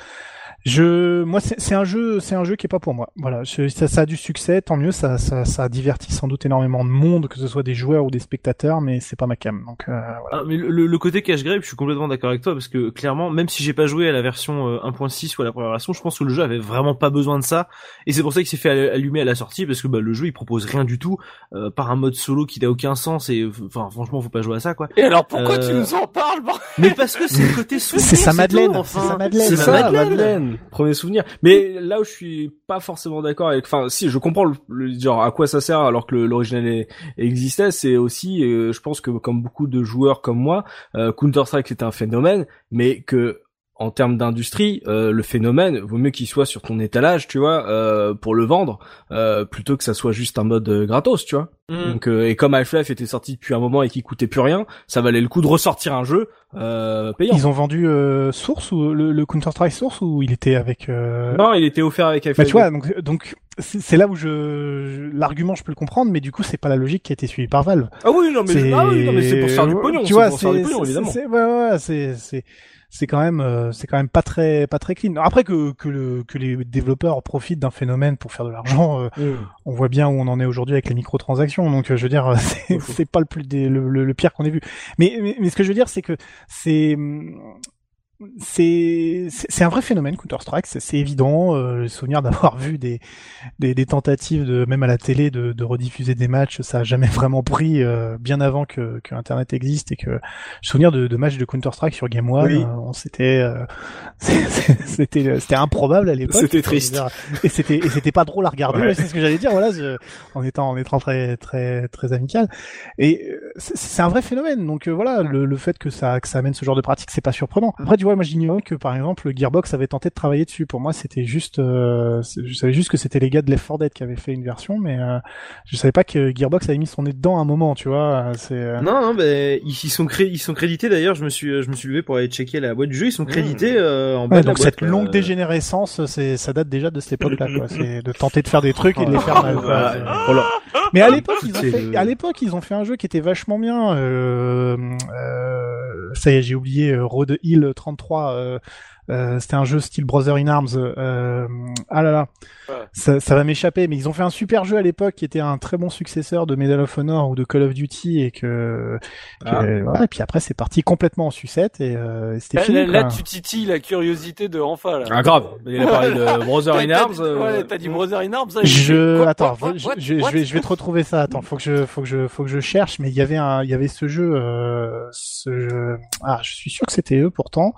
Je, moi, c'est c'est un jeu, c'est un jeu qui est pas pour moi. Voilà, je- ça, ça a du succès, tant mieux, ça, ça, ça divertit sans doute énormément de monde, que ce soit des joueurs ou des spectateurs, mais c'est pas ma cam. Donc euh, voilà.
Ah, mais le, le côté cache grave, je suis complètement d'accord avec toi parce que clairement, même si j'ai pas joué à la version euh, 1.6 ou à la première version, je pense que le jeu avait vraiment pas besoin de ça et c'est pour ça qu'il s'est fait all- allumer à la sortie parce que bah, le jeu il propose rien du tout euh, par un mode solo qui n'a aucun sens et enfin franchement faut pas jouer à ça quoi.
Et alors pourquoi
Euh,
tu nous en parles
Mais parce que c'est le côté souvenir.
C'est sa Madeleine,
enfin.
c'est sa Madeleine.
Madeleine.
Premier souvenir. Mais là où je suis pas forcément d'accord avec, enfin, si je comprends le, le- genre à quoi ça sert alors que l'original existait, c'est aussi, euh, je pense que comme beaucoup de joueurs comme moi, euh, Counter Strike c'était un phénomène, mais que en termes d'industrie, euh, le phénomène vaut mieux qu'il soit sur ton étalage, tu vois, euh, pour le vendre, euh, plutôt que ça soit juste un mode euh, gratos, tu vois.
Mm.
Donc euh, et comme Half-Life était sorti depuis un moment et qui coûtait plus rien, ça valait le coup de ressortir un jeu euh, payant.
Ils ont vendu euh, Source ou le, le Counter Strike Source ou il était avec. Euh...
Non, il était offert avec
Bah,
Half-Life.
tu vois, donc donc c'est c'est là où je, je- l'argument je peux le comprendre, mais du coup c'est pas la logique qui a été suivie par Valve.
Ah oui, non mais ah oui, c'est pour se faire du pognon,
Tu
c'est
vois,
pour se faire du
c'est
pognon
c'est-
évidemment.
c'est- ouais, ouais, ouais, c'est c'est quand même euh, c'est quand même pas très pas très clean. Après que que le que les développeurs profitent d'un phénomène pour faire de l'argent, euh, on voit bien où on en est aujourd'hui avec les microtransactions. Donc euh, je veux dire, c'est c'est pas le plus dé- le, le, le pire qu'on ait vu. Mais, mais mais ce que je veux dire, c'est que c'est c'est c'est c'est un vrai phénomène Counter Strike, c'est c'est évident. Euh, le souvenir d'avoir vu des, des des tentatives de même à la télé de, de rediffuser des matchs, ça a jamais vraiment pris euh, bien avant que, que Internet existe et que le souvenir de, de matchs de Counter Strike sur Game One,
Oui.
euh, on c'était euh, c'est- c'est- c'était c'était improbable à l'époque.
C'était triste.
Et c'était et c'était pas drôle à regarder. ouais, C'est ce que j'allais dire. Voilà, je- en étant en étant très très très amical. Et euh, c'est c'est un vrai phénomène. Donc euh, voilà, le, le fait que ça que ça amène ce genre de pratique, c'est pas surprenant. Après, tu vois, moi j'ignorais que par exemple Gearbox avait tenté de travailler dessus. Pour moi, c'était juste, euh, je savais juste que c'était les gars de Left 4 Dead qui avaient fait une version, mais euh, je savais pas que Gearbox avait mis son nez dedans à un moment. Tu vois, c'est euh,
Non, non, ben ils sont cré... ils sont crédités d'ailleurs. Je me suis, je me suis levé pour aller checker la boîte du jeu. Ils sont crédités euh, en bas
Ouais,
de la
donc
boîte,
cette longue dégénérescence, c'est ça date déjà de cette époque-là. quoi. C'est de tenter de faire des trucs et de les faire mal. quoi.
Voilà.
Mais à l'époque, ils ont fait,
le-
à l'époque, ils ont fait un jeu qui était vachement bien. Euh, euh, ça y est, j'ai oublié euh, Road Hill 33. Euh, euh, c'était un jeu style Brother in Arms. Euh, ah là là,
Ouais.
ça, ça va m'échapper. Mais ils ont fait un super jeu à l'époque qui était un très bon successeur de Medal of Honor ou de Call of Duty et que, que-
Ah.
voilà, et puis après c'est parti complètement en sucette et, euh, et c'était
Là,
fini.
là, là,
quoi.
tu titilles la curiosité de Enfa là.
Ah grave. Il a parlé de Brother in
t'as
Arms.
dit-
euh,
ouais, t'as dit Brother in Arms. ça, j'ai
Je
quoi,
attends,
quoi,
je,
what,
je- vais je vais te retrouver ça. Attends, faut que je faut que je faut que je faut que je cherche. Mais il y avait un il y avait ce jeu euh, ce jeu. Ah, je suis sûr que c'était eux pourtant.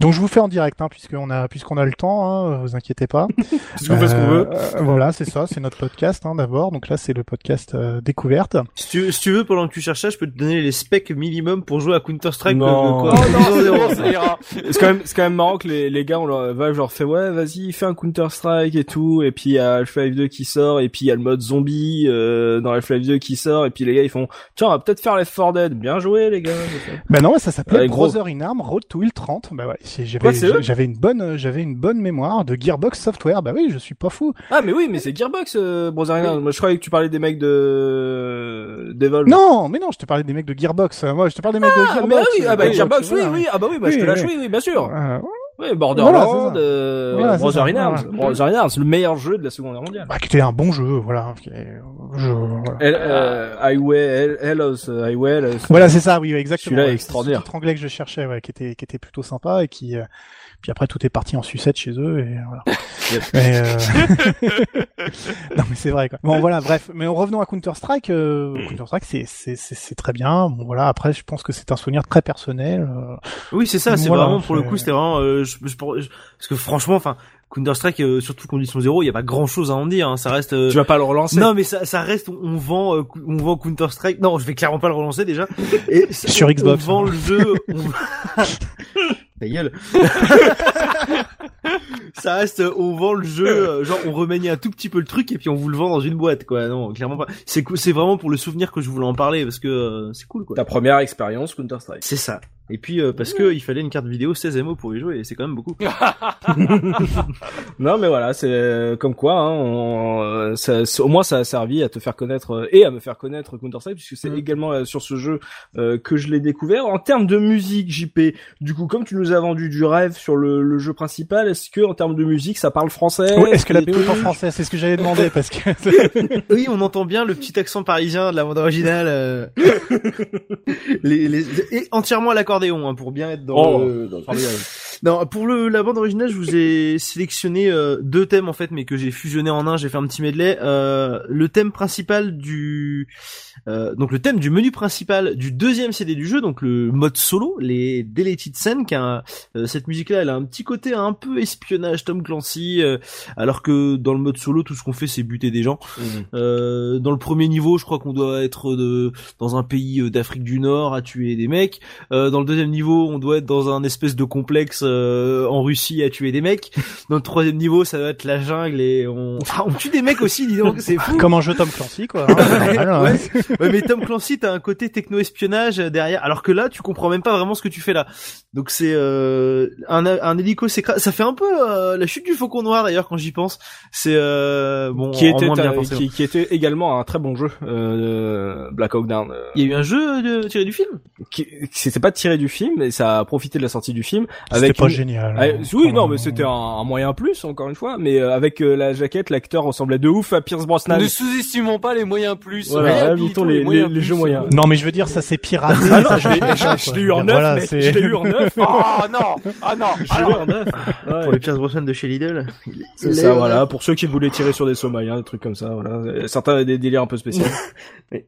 Donc je vous fais en direct hein, puisqu'on a puisqu'on a le temps. Hein, vous inquiétez pas.
Parce qu'on fait ce qu'on veut.
Euh, euh, voilà, c'est ça, c'est notre podcast hein, d'abord. Donc là, c'est le podcast euh, découverte.
Si tu, si tu veux, pendant que tu cherches ça, je peux te donner les specs minimum pour jouer à Counter Strike.
Non.
euh,
Oh
quoi.
non, c'est
quand même, c'est quand même marrant que les, les gars, on leur, Valve leur fait, ouais, vas-y, fais un Counter Strike et tout, et puis il y a Half-Life 2 qui sort, et puis il y a le mode zombie, euh, dans Half-Life 2 qui sort, et puis les gars, ils font, tiens, on va peut-être faire Left 4 Dead. Bien joué, les gars.
Ben non, ça s'appelait
Ouais.
Brother in Arms Road to Hill 30. Bah ouais, c'est-
Quoi,
j'avais une bonne j'avais une bonne mémoire de Gearbox Software. Bah oui, je suis pas fou.
Ah, mais oui, mais c'est Gearbox, euh, Brother Arms. Moi, je croyais que tu parlais des mecs de, d'Evolve.
Non, mais non, je te parlais des mecs de Gearbox. Euh, Moi, je te parle des mecs de
Ah,
Gearbox.
mais ah oui, ah bah
Euh,
Gearbox, oui, oui, ah bah oui, bah je
Oui,
te lâche,
oui.
oui, oui, bien sûr.
Euh,
Ouais, Borderlands,
Voilà,
euh,
Voilà,
Brother Arms.
voilà.
Brother in Arms, le meilleur jeu de la Seconde Guerre mondiale.
Bah, qui était un bon jeu, voilà. qui est- je- voilà.
El- euh, Highway, El- Hellos, euh, Highway, Hellos.
Voilà, c'est ça, oui, oui, exactement.
Celui-là extraordinaire.
Anglais que je cherchais, ouais, qui était, qui était plutôt sympa et qui, euh, puis après tout est parti en sucette chez eux et voilà. Mais, euh, non mais c'est vrai quoi. Bon voilà, bref. Mais en revenant à Counter Strike, Counter Strike c'est c'est c'est c'est très bien. Bon voilà, après je pense que c'est un souvenir très personnel. euh,
Oui, c'est ça. C'est
Voilà,
vraiment pour le coup, c'était vraiment. euh, je, je- je- parce que franchement, enfin, Counter Strike, euh, surtout condition zéro, il y a pas grand chose à en dire. hein, ça reste. euh,
Tu vas pas le relancer.
Non, mais ça, ça reste. On, vend, euh, on vend Counter Strike. Non, je vais clairement pas le relancer déjà. Et ça-
Sur
on-
Xbox,
On vend
hein.
le jeu. On... Ta gueule. ça reste. euh, On vend le jeu. euh, Genre, on remanie un tout petit peu le truc et puis on vous le vend dans une boîte, quoi. Non, clairement pas. C'est. C'est vraiment pour le souvenir que je voulais en parler parce que euh, c'est cool, quoi.
Ta première expérience Counter Strike.
C'est ça. Et puis euh, parce que il fallait une carte vidéo 16 MO pour y jouer et c'est quand même beaucoup.
Non, mais voilà, c'est euh, comme quoi, hein, on, ça, au moins ça a servi à te faire connaître et à me faire connaître Counter Strike puisque c'est
Mm.
également euh, sur ce jeu euh, que je l'ai découvert. En termes de musique, JP, du coup, comme tu nous as vendu du rêve sur le, le jeu principal, est-ce que en termes de musique, ça parle français
Est-ce que la BO est en français? C'est ce que j'allais demander parce que
oui, on entend bien le petit accent parisien de la bande originale. euh, les, les, et entièrement à l'accordéon hein, pour bien être dans,
Oh.
le, dans le. Non, pour le, la bande originale, je vous ai sélectionné euh, deux thèmes en fait, mais que j'ai fusionné en un. J'ai fait un petit medley. Euh, le thème principal du, euh, donc le thème du menu principal du deuxième CD du jeu, donc le mode solo, les Deleted Scene, qui a euh, cette musique-là, elle a un petit côté un peu espionnage Tom Clancy, euh, alors que dans le mode solo, tout ce qu'on fait, c'est buter des gens. Euh, dans le premier niveau, je crois qu'on doit être de, dans un pays d'Afrique du Nord à tuer des mecs. Euh, dans le deuxième niveau, on doit être dans un espèce de complexe euh, en Russie à tuer des mecs. Dans le troisième niveau, ça doit être la jungle et on, ah, on tue des mecs aussi, dis donc, c'est fou.
comme un jeu Tom Clancy quoi. hein.
Ouais. Ouais, mais Tom Clancy, t'as un côté techno-espionnage derrière, alors que là, tu comprends même pas vraiment ce que tu fais là. Donc c'est euh, un, un hélico s'écrase. Ça fait un peu euh, la chute du Faucon Noir d'ailleurs quand j'y pense. C'est euh, bon,
qui
en
était
moins bien,
qui, qui était également un très bon jeu euh, Black Hawk Down. euh,
Il y a eu un jeu de, tiré du film?
qui c'était pas tiré du film, mais ça a profité de la sortie du film avec
pas génial.
Ah,
hein.
oui, non, mais c'était un, un moyen plus, encore une fois. Mais euh, avec euh, la jaquette, l'acteur ressemblait de ouf à Pierce Brosnan.
Ne sous-estimons pas les moyens plus.
Voilà,
réhabilitons
les- les- les jeux moyens.
Non mais je veux dire ça s'est piraté.
Ah non,
ça,
je l'ai, eu en neuf,
Voilà,
mais
c'est-
je l'ai eu en neuf.
Oh non, ah non,
Je l'ai eu en neuf.
Pour les Pierce Brosnan de chez Lidl.
C'est ça, voilà. Pour ceux qui voulaient tirer sur des Somaliens, des trucs comme ça, voilà. Certains avaient des délires un peu spéciaux.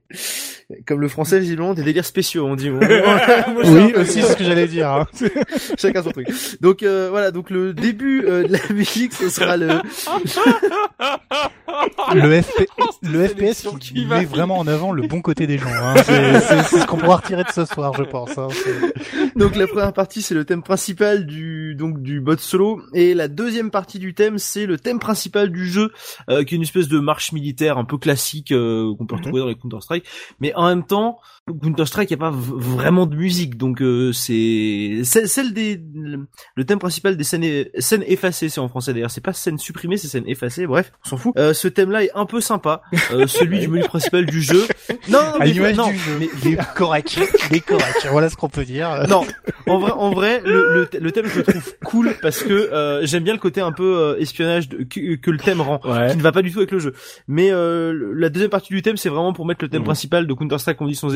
Comme le français, visiblement, des délires spéciaux, on dit. Moi,
Oui aussi c'est ce que j'allais dire. hein.
Chacun son truc. Donc euh, voilà, donc le début euh, de la musique, ce sera le.
Le, FP... le FPS qui,
qui
met vraiment en avant le bon côté des gens. Hein. C'est ce qu'on pourra retirer de ce soir, je pense. Hein.
Donc la première partie, c'est le thème principal du donc du mode solo, et la deuxième partie du thème, c'est le thème principal du jeu, euh, qui est une espèce de marche militaire un peu classique euh, qu'on peut retrouver dans les Counter Strike, mais en même temps. Counter Strike, il y a pas vraiment de musique, donc euh, c'est celle des le thème principal des scènes scènes effacées, c'est en français d'ailleurs, c'est pas scène supprimée, c'est scène effacée. Bref, on s'en fout. Euh, ce thème-là est un peu sympa, euh, celui du menu principal du jeu. Non, non, mais non,
du jeu.
mais
est correct. Est correct. Voilà ce qu'on peut dire.
non, en vrai, en vrai, le, le, th- le thème je le trouve cool parce que euh, j'aime bien le côté un peu euh, espionnage de- que, que le thème rend,
Ouais.
qui ne va pas du tout avec le jeu. Mais euh, la deuxième partie du thème, c'est vraiment pour mettre le thème
Mhm.
principal de Counter Strike Condition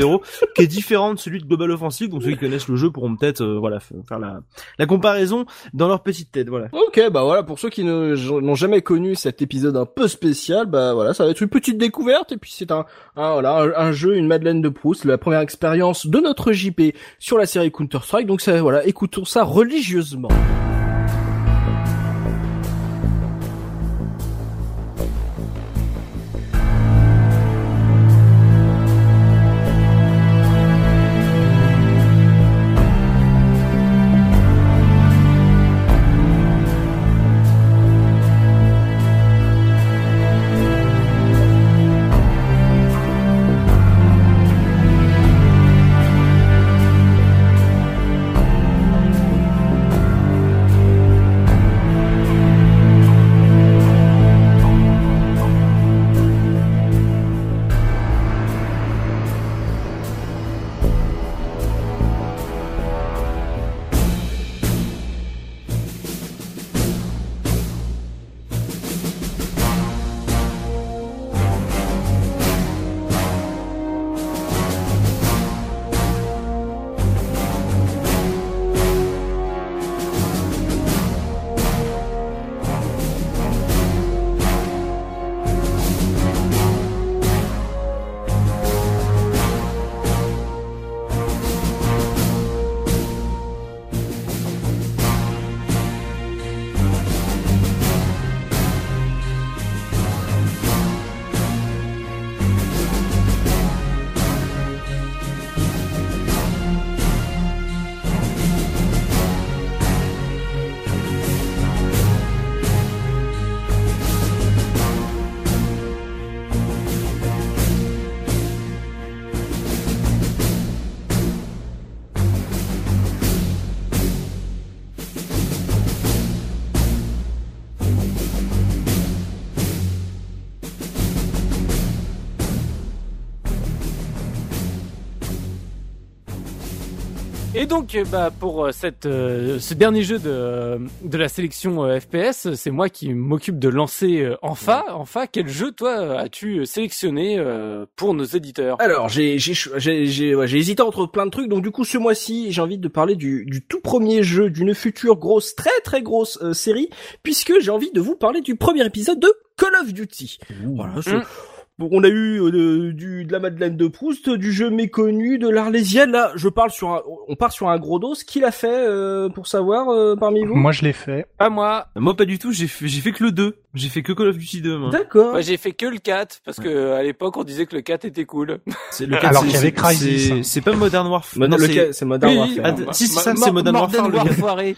Qui est différent de celui de Global Offensive. Donc ceux qui connaissent le jeu pourront peut-être euh, voilà faire la, comparaison dans leur petite tête. Voilà.
Ok, bah voilà, pour ceux qui n'ont jamais connu cet épisode un peu spécial, bah voilà, ça va être une petite découverte, et puis c'est un, voilà, un, jeu, une Madeleine de Proust, la première expérience de notre JP sur la série Counter-Strike, donc ça, voilà, écoutons ça religieusement.
Donc, euh, bah, pour euh, cette, euh, ce dernier jeu de, de la sélection euh, FPS, c'est moi qui m'occupe de lancer euh, enfin, enfin, quel jeu toi as-tu sélectionné euh, pour nos éditeurs?
Alors, j'ai j'ai cho- j'ai j'ai ouais, j'ai hésité entre plein de trucs. Donc du coup, ce mois-ci, j'ai envie de parler du du tout premier jeu d'une future grosse, très très grosse euh, série, puisque j'ai envie de vous parler du premier épisode de Call of Duty. Voilà. ce-
Mm.
Bon, on a eu euh, du de la Madeleine de Proust, du jeu méconnu, de l'Arlésienne. Là, je parle sur un, on part sur un gros dos. Qui l'a fait euh, pour savoir euh, parmi vous?
Moi, je l'ai fait.
Pas moi.
Moi pas du tout, j'ai fait, j'ai fait que le 2. J'ai fait que Call of Duty 2 moi.
D'accord.
Moi, j'ai fait que le 4 parce que à l'époque on disait que le 4 était cool.
C'est le
Alors
c'est-
qu'il y avait
c'est-
Crysis.
c'est- C'est pas Modern Warfare.
Modern-
non,
lequel- c'est Modern Warfare.
Si, si, ça, c'est Modern Warfare, le.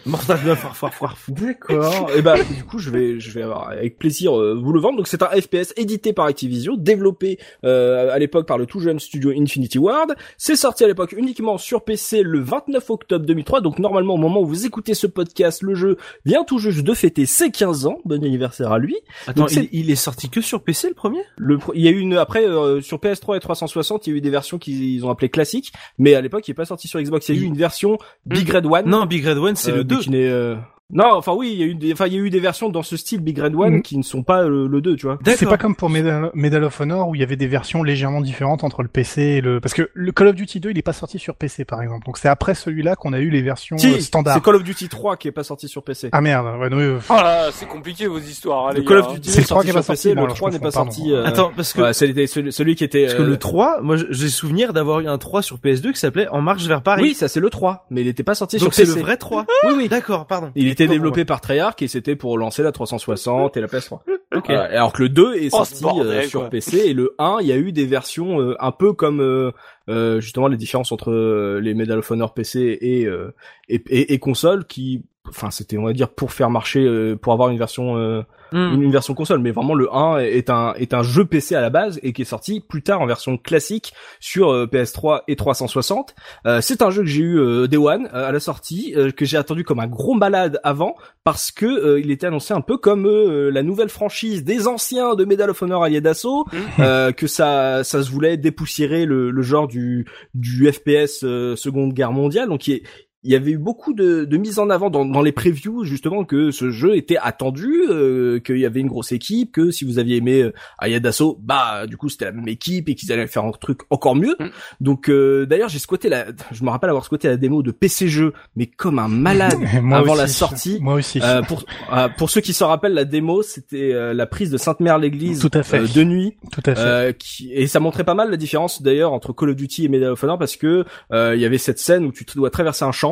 Modern Warfare.
D'accord. Et bah du coup je vais je vais avoir avec plaisir euh, vous le vendre. Donc c'est un FPS édité par Activision, développé euh, à l'époque par le tout jeune studio Infinity Ward. C'est sorti à l'époque uniquement sur PC le 29 octobre 2003. Donc normalement au moment où vous écoutez ce podcast, le jeu vient tout juste de fêter ses 15 ans. Bon anniversaire à lui.
Attends,
Donc, c'est-
il, il est sorti que sur PC le premier?
Le il y a eu une après euh, sur PS3 et 360, il y a eu des versions qu'ils ont appelées classiques, mais à l'époque il est pas sorti sur Xbox. Il y a eu une version Big Red One.
Non, Big Red One c'est
euh,
le 2.
qui n'est, euh, Non, enfin oui, il y a eu des, enfin il y a eu des versions dans ce style Big Red One
Mm.
qui ne sont pas euh, le 2, tu vois.
C'est pas comme pour Medal, Medal of Honor où il y avait des versions légèrement différentes entre le PC et le... Parce que le Call of Duty 2, il est pas sorti sur PC, par exemple. Donc c'est après celui-là qu'on a eu les versions
Si,
euh, standards.
c'est Call of Duty 3 qui est pas sorti sur PC.
Ah merde, ouais, non, euh,
Oh là, c'est compliqué vos histoires, hein,
le Call of Duty
C'est le
est
3 qui est
sorti
pas
sur PC,
sorti, bon,
le
alors je
3 n'est pas
pardon.
sorti. euh,
Attends, parce que
ouais, c'était celui, qui était.
parce que
euh,
le 3, moi j'ai souvenir d'avoir eu un 3 sur PS2 qui s'appelait En marche vers Paris.
Oui, ça c'est le 3, mais il était pas sorti
Donc
sur
c'est
PC.
le vrai 3.
Oui, oui.
D'accord, pardon.
Il était développé par Treyarch et c'était pour lancer la 360 et la PS3.
Ok.
Voilà. Alors que le 2 est
Oh,
sorti
bordel,
euh, sur
quoi.
PC et le 1, il y a eu des versions euh, un peu comme euh, euh, justement les différences entre euh, les Medal of Honor PC et euh, et, et, et console qui enfin c'était on va dire pour faire marcher euh, pour avoir une version euh,
Hmm.
une, une version console. Mais vraiment le 1 est un est un jeu PC à la base et qui est sorti plus tard en version classique sur euh, PS3 et 360 Euh, c'est un jeu que j'ai eu euh, Day One euh, à la sortie euh, que j'ai attendu comme un gros malade avant parce que euh, il était annoncé un peu comme euh, la nouvelle franchise des anciens de Medal of Honor Allied d'assaut euh, que ça ça se voulait dépoussiérer le, le genre du du FPS euh, Seconde Guerre mondiale donc il y, il y avait eu beaucoup de, de mise en avant dans, dans les previews justement que ce jeu était attendu, euh, qu'il y avait une grosse équipe, que si vous aviez aimé euh, d'assaut, bah du coup c'était la même équipe et qu'ils allaient faire un truc encore mieux.
Mm.
Donc euh, d'ailleurs j'ai squatté la, je me rappelle avoir squatté la démo de PC jeu, mais comme un malade
Moi
avant
aussi.
la sortie.
Moi aussi.
Euh, pour euh, pour ceux qui s'en rappellent, la démo c'était euh, la prise de Sainte-Mère-l'Église
Tout à fait.
euh, de nuit,
Tout à fait.
euh, qui, et ça montrait pas mal la différence d'ailleurs entre Call of Duty et Medal of Honor parce que euh, il y avait cette scène où tu dois traverser un champ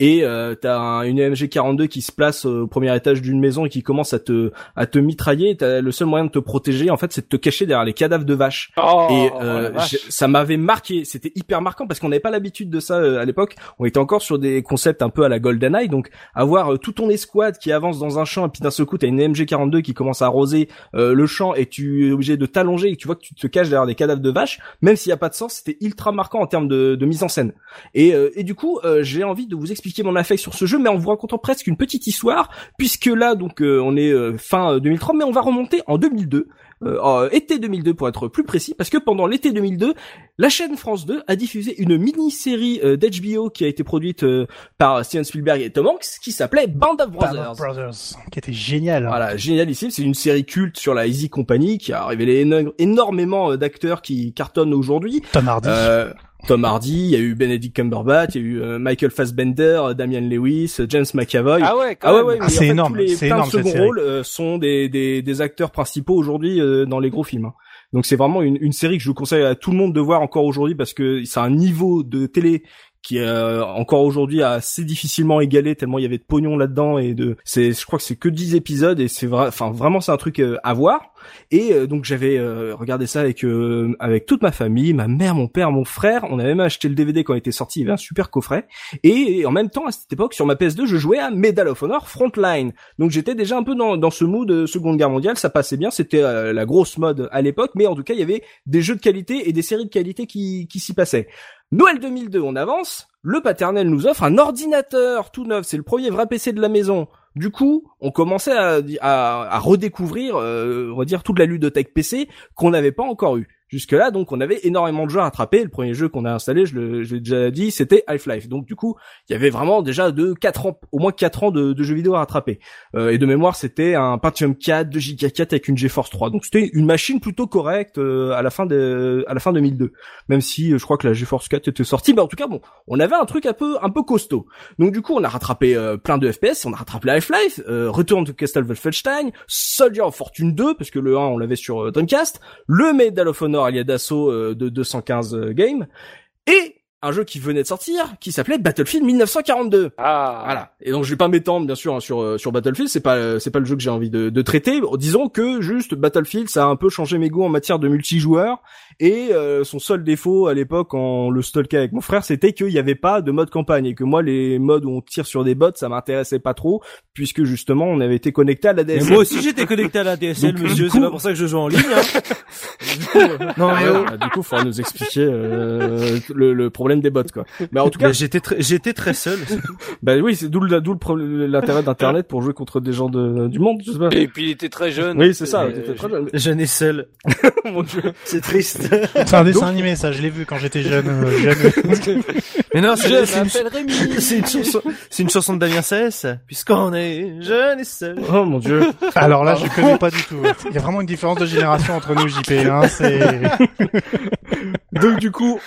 et euh, t'as un, une MG 42 qui se place au premier étage d'une maison et qui commence à te à te mitrailler. T'as le seul moyen de te protéger en fait, c'est de te cacher derrière les cadavres de vaches.
Oh,
Et euh,
vache.
j'ai- ça m'avait marqué, c'était hyper marquant parce qu'on n'avait pas l'habitude de ça euh, à l'époque. On était encore sur des concepts un peu à la GoldenEye, donc avoir euh, tout ton escouade qui avance dans un champ et puis d'un seul coup t'as une MG42 qui commence à arroser euh, le champ et tu es obligé de t'allonger et tu vois que tu te caches derrière des cadavres de vaches, même s'il y a pas de sens, c'était ultra marquant en termes de, de mise en scène. Et, euh, et du coup, j'ai envie de vous expliquer mon affect sur ce jeu, mais en vous racontant presque une petite histoire, puisque là donc euh, on est euh, fin euh, 2003, mais on va remonter en 2002 euh, été 2002 pour être plus précis, parce que pendant l'été 2002, la chaîne France 2 a diffusé une mini-série euh, d'HBO qui a été produite euh, par Steven Spielberg et Tom Hanks, qui s'appelait Band of Brothers.
Brothers, qui était génial.
Voilà, génialissime. C'est une série culte sur la Easy Company qui a révélé éno- énormément euh, d'acteurs qui cartonnent aujourd'hui.
Tom Hardy.
Tom Hardy, il y a eu Benedict Cumberbatch, il y a eu euh, Michael Fassbender, euh, Damian Lewis, euh, James McAvoy.
Ah ouais, quand
Ah ouais, ouais,
Ah,
en
c'est
fait,
énorme,
tous les plein
énorme,
second rôles euh, sont des, des, des acteurs principaux aujourd'hui euh, dans les gros films. hein. Donc c'est vraiment une, une série que je vous conseille à tout le monde de voir encore aujourd'hui parce que c'est un niveau de télé qui euh, encore aujourd'hui assez difficilement égalé tellement il y avait de pognon là-dedans et de c'est je crois que c'est que 10 épisodes et c'est vrai enfin vraiment c'est un truc euh, à voir. Et euh, donc j'avais regardé ça avec avec toute ma famille, ma mère, mon père, mon frère, on avait même acheté le DVD quand il était sorti, il y avait un super coffret. Et en même temps à cette époque sur ma PS2, je jouais à Medal of Honor Frontline. Donc j'étais déjà un peu dans dans ce mood de Seconde Guerre mondiale, ça passait bien, c'était la grosse mode à l'époque. Mais en tout cas, il y avait des jeux de qualité et des séries de qualité qui qui s'y passaient. Noël 2002, on avance. Le paternel nous offre un ordinateur tout neuf. C'est le premier vrai PC de la maison. Du coup, on commençait à, à, à redécouvrir, euh, on va dire, toute la ludothèque PC qu'on n'avait pas encore eu. Jusque là, donc, on avait énormément de jeux à rattraper. Le premier jeu qu'on a installé, je l'ai déjà dit, c'était Half-Life. Donc, du coup, il y avait vraiment déjà de 4 ans, au moins 4 ans de, de jeux vidéo à rattraper. Euh, et de mémoire, c'était un Pentium 4, 2 Go 4 avec une GeForce 3. Donc, c'était une machine plutôt correcte euh, à la fin de, à la fin 2002. Même si euh, je crois que la GeForce 4 était sortie, mais en tout cas, bon, on avait un truc un peu, un peu costaud. Donc, du coup, on a rattrapé euh, plein de FPS, on a rattrapé Half-Life, euh, Return to Castle Wolfenstein, Soldier of Fortune 2, parce que le 1, on l'avait sur euh, Dreamcast, le Medal of Honor Allied Assault euh, de 215 euh, games, et un jeu qui venait de sortir, qui s'appelait Battlefield 1942.
Ah,
Voilà. Et donc je vais pas m'étendre bien sûr hein, sur euh, sur Battlefield, c'est pas euh, c'est pas le jeu que j'ai envie de, de traiter. Disons que juste Battlefield, ça a un peu changé mes goûts en matière de multijoueur et euh, son seul défaut à l'époque en le stalkait avec mon frère, c'était qu'il y avait pas de mode campagne et que moi les modes où on tire sur des bots, ça m'intéressait pas trop puisque justement on avait été connecté à la
Mais
DSL.
moi aussi j'étais connecté à la DSL,
Donc,
monsieur, c'est
coup-
pas pour ça que je joue en ligne. Hein.
Du coup, euh,
Non mais oh.
voilà, du coup, faudra nous expliquer euh, le, le problème des bots quoi. Mais en tout cas,
j'étais très, j'étais très seul.
bah oui, c'est d'où le- d'où l'intérêt d'internet pour jouer contre des gens de, du monde, je sais pas.
Et puis il était très jeune.
Oui, c'est ça.
Euh,
très jeune.
Jeune et seul.
Mon Dieu.
C'est triste.
C'est un dessin
Donc-
animé, ça, je l'ai vu quand j'étais jeune. euh, jeune.
Mais non, c'est une, c'est chanson, c'est une chanson de Damien Cess. Puisqu'on est jeune et seul.
Oh mon dieu.
Alors là, je connais pas du tout. Il y a vraiment une différence de génération entre nous, JP. Hein, c'est...
Donc du coup,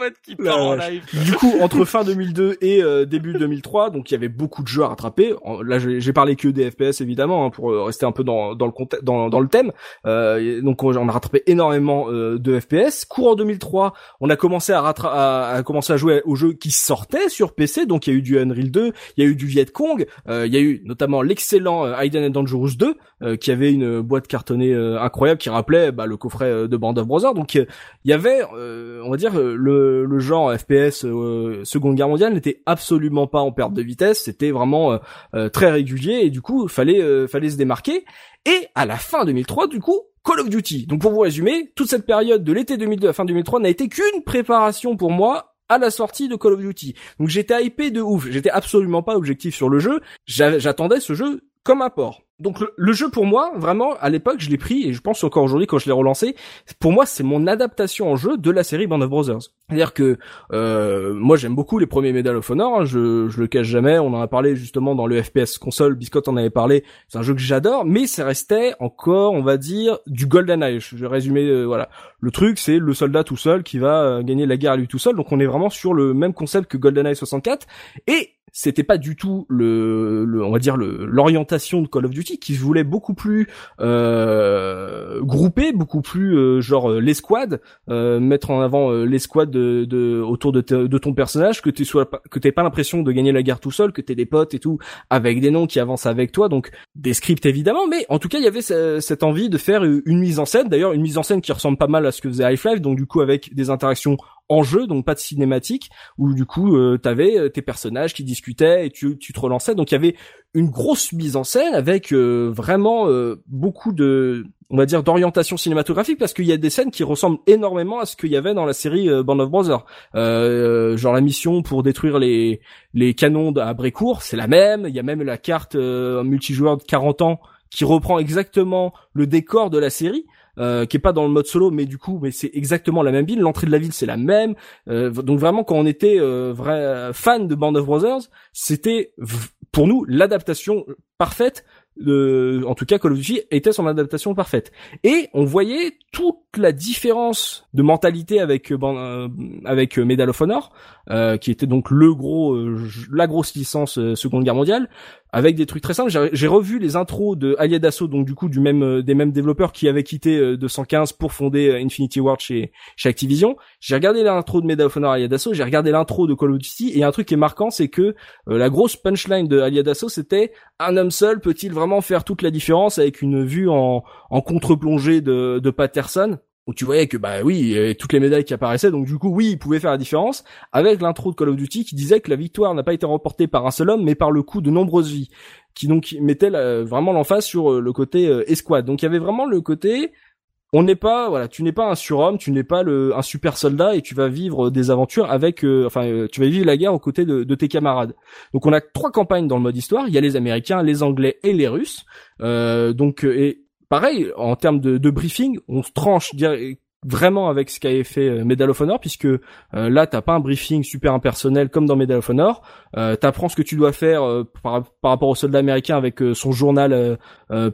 pote qui
La
part en
vache.
live.
du coup, entre fin 2002 et euh, début 2003, donc il y avait beaucoup de jeux à rattraper. En- Là, j'ai parlé que des FPS évidemment hein, pour euh, rester un peu dans, dans le contexte, dans, dans le thème. Euh, donc on, on a rattrapé énormément euh, de FPS. Courant 2003, on a commencé à, à, à commencer à jouer aux jeux qui sortaient sur PC. Donc il y a eu du Unreal 2, il y a eu du Viet Cong, euh, il y a eu notamment l'excellent euh, Hidden and Dangerous 2 euh, qui avait une boîte cartonnée euh, incroyable qui rappelait bah, le coffret euh, de Band of Brothers. Donc euh, il y avait, euh, on va dire, euh, le, genre FPS euh, Seconde Guerre mondiale n'était absolument pas en perte de vitesse. C'était vraiment euh, euh, très régulier et du coup fallait euh, fallait se démarquer. Et à la fin 2003, du coup. Call of Duty. Donc pour vous résumer, toute cette période de l'été 2002 à fin 2003 n'a été qu'une préparation pour moi à la sortie de Call of Duty. Donc j'étais hypé de ouf. J'étais absolument pas objectif sur le jeu. J'a- J'attendais ce jeu comme un port. Donc le, jeu pour moi, vraiment, à l'époque, je l'ai pris et je pense encore aujourd'hui quand je l'ai relancé, pour moi, c'est mon adaptation en jeu de la série Band of Brothers. C'est-à-dire que euh, moi, j'aime beaucoup les premiers Medal of Honor. hein, je, je le cache jamais. On en a parlé justement dans le FPS console. Biscotte en avait parlé. C'est un jeu que j'adore, mais ça restait encore, on va dire, du Golden Eye. Je vais résumer. euh, voilà, le truc, c'est le soldat tout seul qui va euh, gagner la guerre à lui tout seul. Donc on est vraiment sur le même concept que GoldenEye 64. Et c'était pas du tout le, le on va dire l'orientation de Call of Duty qui voulait beaucoup plus euh, groupé, beaucoup plus euh, genre euh, l'escouade, euh, mettre en avant euh, l'escouade de, de autour de, ton personnage, que tu sois que t'aies pas l'impression de gagner la guerre tout seul, que t'aies des potes et tout avec des noms qui avancent avec toi, donc des scripts évidemment, mais en tout cas il y avait ce- cette envie de faire une mise en scène, d'ailleurs une mise en scène qui ressemble pas mal ce que faisait Half-Life, donc du coup avec des interactions en jeu, donc pas de cinématique, où du coup euh, t'avais euh, tes personnages qui discutaient et tu, tu te relançais, donc il y avait une grosse mise en scène avec euh, vraiment euh, beaucoup de on va dire d'orientation cinématographique parce qu'il y a des scènes qui ressemblent énormément à ce qu'il y avait dans la série euh, Band of Brothers. Euh, genre la mission pour détruire les les canons à Brécourt, c'est la même, il y a même la carte multijoueur de 40 ans qui reprend exactement le décor de la série. Euh, qui est pas dans le mode solo, mais du coup, mais c'est exactement la même ville. L'entrée de la ville, c'est la même. Euh, donc vraiment, quand on était euh, vrai fan de Band of Brothers, c'était pour nous l'adaptation parfaite. De, en tout cas, Call of Duty était son adaptation parfaite. Et on voyait toute la différence de mentalité avec euh, euh, avec euh, Medal of Honor, qui était donc le gros, la grosse licence Seconde Guerre mondiale, avec des trucs très simples. J'ai revu les intros de Allied Assault, donc du coup du même euh, des mêmes développeurs qui avaient quitté euh, 215 pour fonder euh, Infinity Ward chez chez Activision. J'ai regardé l'intro de Medal of Honor Allied j'ai regardé l'intro de Call of Duty, et un truc qui est marquant, c'est que euh, la grosse punchline de Allied Assault, c'était un homme seul peut-il vraiment faire toute la différence avec une vue en en contre-plongée de de Patterson? Où tu voyais que bah oui, toutes les médailles qui apparaissaient, donc du coup oui, il pouvait faire la différence, avec l'intro de Call of Duty qui disait que la victoire n'a pas été remportée par un seul homme, mais par le coup de nombreuses vies, qui donc mettait la- vraiment l'emphase sur euh, le côté euh, escouade. Donc il y avait vraiment le côté, on n'est pas, voilà, tu n'es pas un surhomme, tu n'es pas le, un super soldat et tu vas vivre des aventures avec, euh, enfin, tu vas vivre la guerre aux côtés de, de tes camarades. Donc on a trois campagnes dans le mode histoire, il y a les Américains, les Anglais et les Russes. Euh, donc et pareil en termes de, briefing, on se tranche vraiment avec ce qu'avait fait euh, Medal of Honor puisque euh, là t'as pas un briefing super impersonnel comme dans Medal of Honor. Euh, t'apprends ce que tu dois faire euh, par, rapport au soldat américain avec euh, son journal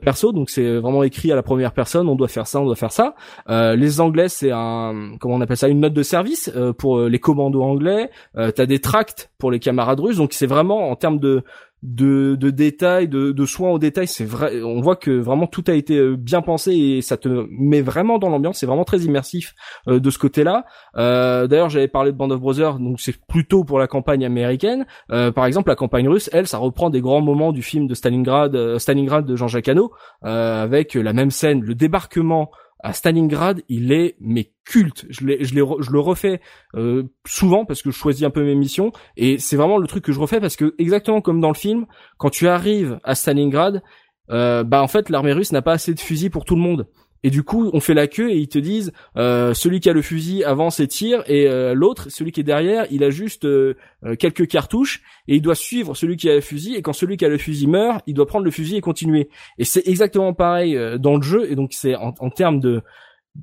perso. Donc c'est vraiment écrit à la première personne on doit faire ça on doit faire ça. Les anglais c'est un comment on appelle ça une note de service pour les commandos anglais. T'as des tracts pour les camarades russes. Donc c'est vraiment en termes de de, de détails, de, de soins au détail, c'est vrai. On voit que vraiment tout a été euh, bien pensé et ça te met vraiment dans l'ambiance. C'est vraiment très immersif euh, de ce côté-là. Euh, D'ailleurs, j'avais parlé de Band of Brothers, donc c'est plutôt pour la campagne américaine. Euh, par exemple, la campagne russe, elle, ça reprend des grands moments du film de Stalingrad, euh, Stalingrad de Jean-Jacques Hano, euh, avec la même scène, le débarquement à Stalingrad, il est mais culte. Je, je le refais euh, souvent parce que je choisis un peu mes missions et c'est vraiment le truc que je refais parce que exactement comme dans le film, quand tu arrives à Stalingrad, euh, bah en fait l'armée russe n'a pas assez de fusils pour tout le monde. Et du coup, on fait la queue et ils te disent euh, celui qui a le fusil avance et tire et euh, l'autre, celui qui est derrière, il a juste euh, euh, quelques cartouches et il doit suivre celui qui a le fusil et quand celui qui a le fusil meurt, il doit prendre le fusil et continuer. Et c'est exactement pareil euh, dans le jeu et donc c'est en, en termes de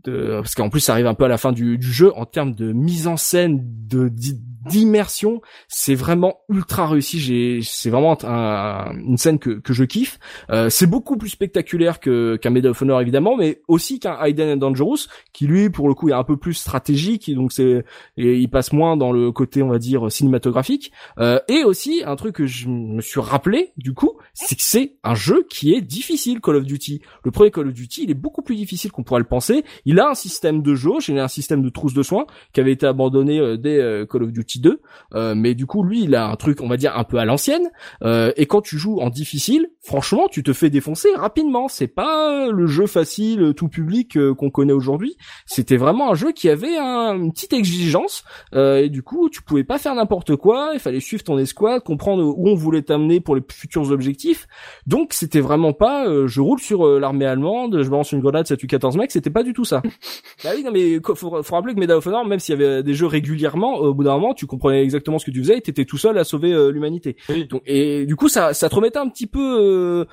de parce qu'en plus ça arrive un peu à la fin du, du jeu. En termes de mise en scène de d'i- d'immersion c'est vraiment ultra réussi. J'ai c'est vraiment un- une scène que, que je kiffe. Euh, c'est beaucoup plus spectaculaire que qu'un Medal of Honor évidemment mais aussi qu'un Hidden and Dangerous qui lui pour le coup est un peu plus stratégique. Et donc c'est il passe moins dans le côté on va dire cinématographique. Euh, et aussi un truc que je me suis rappelé du coup c'est que c'est un jeu qui est difficile Call of Duty. Le premier Call of Duty il est beaucoup plus difficile qu'on pourrait le penser il a un système de jauge, il a un système de trousse de soins qui avait été abandonné euh, dès euh, Call of Duty 2, euh, mais du coup lui il a un truc on va dire un peu à l'ancienne. et quand tu joues en difficile, franchement tu te fais défoncer rapidement. C'est pas le jeu facile tout public qu'on connaît aujourd'hui. C'était vraiment un jeu qui avait un- une petite exigence et du coup tu pouvais pas faire n'importe quoi. Il fallait suivre ton escouade, comprendre où on voulait t'amener pour les futurs objectifs. Donc c'était vraiment pas je roule sur l'armée allemande, je balance une grenade, ça tue 14 mecs, c'était pas du tout ça. Bah oui, non mais faut, faut rappeler que Medal of Honor, même s'il y avait des jeux régulièrement, au bout d'un moment, tu comprenais exactement ce que tu faisais et t'étais tout seul à sauver euh, l'humanité. Donc et du coup ça ça te remettait un petit peu euh,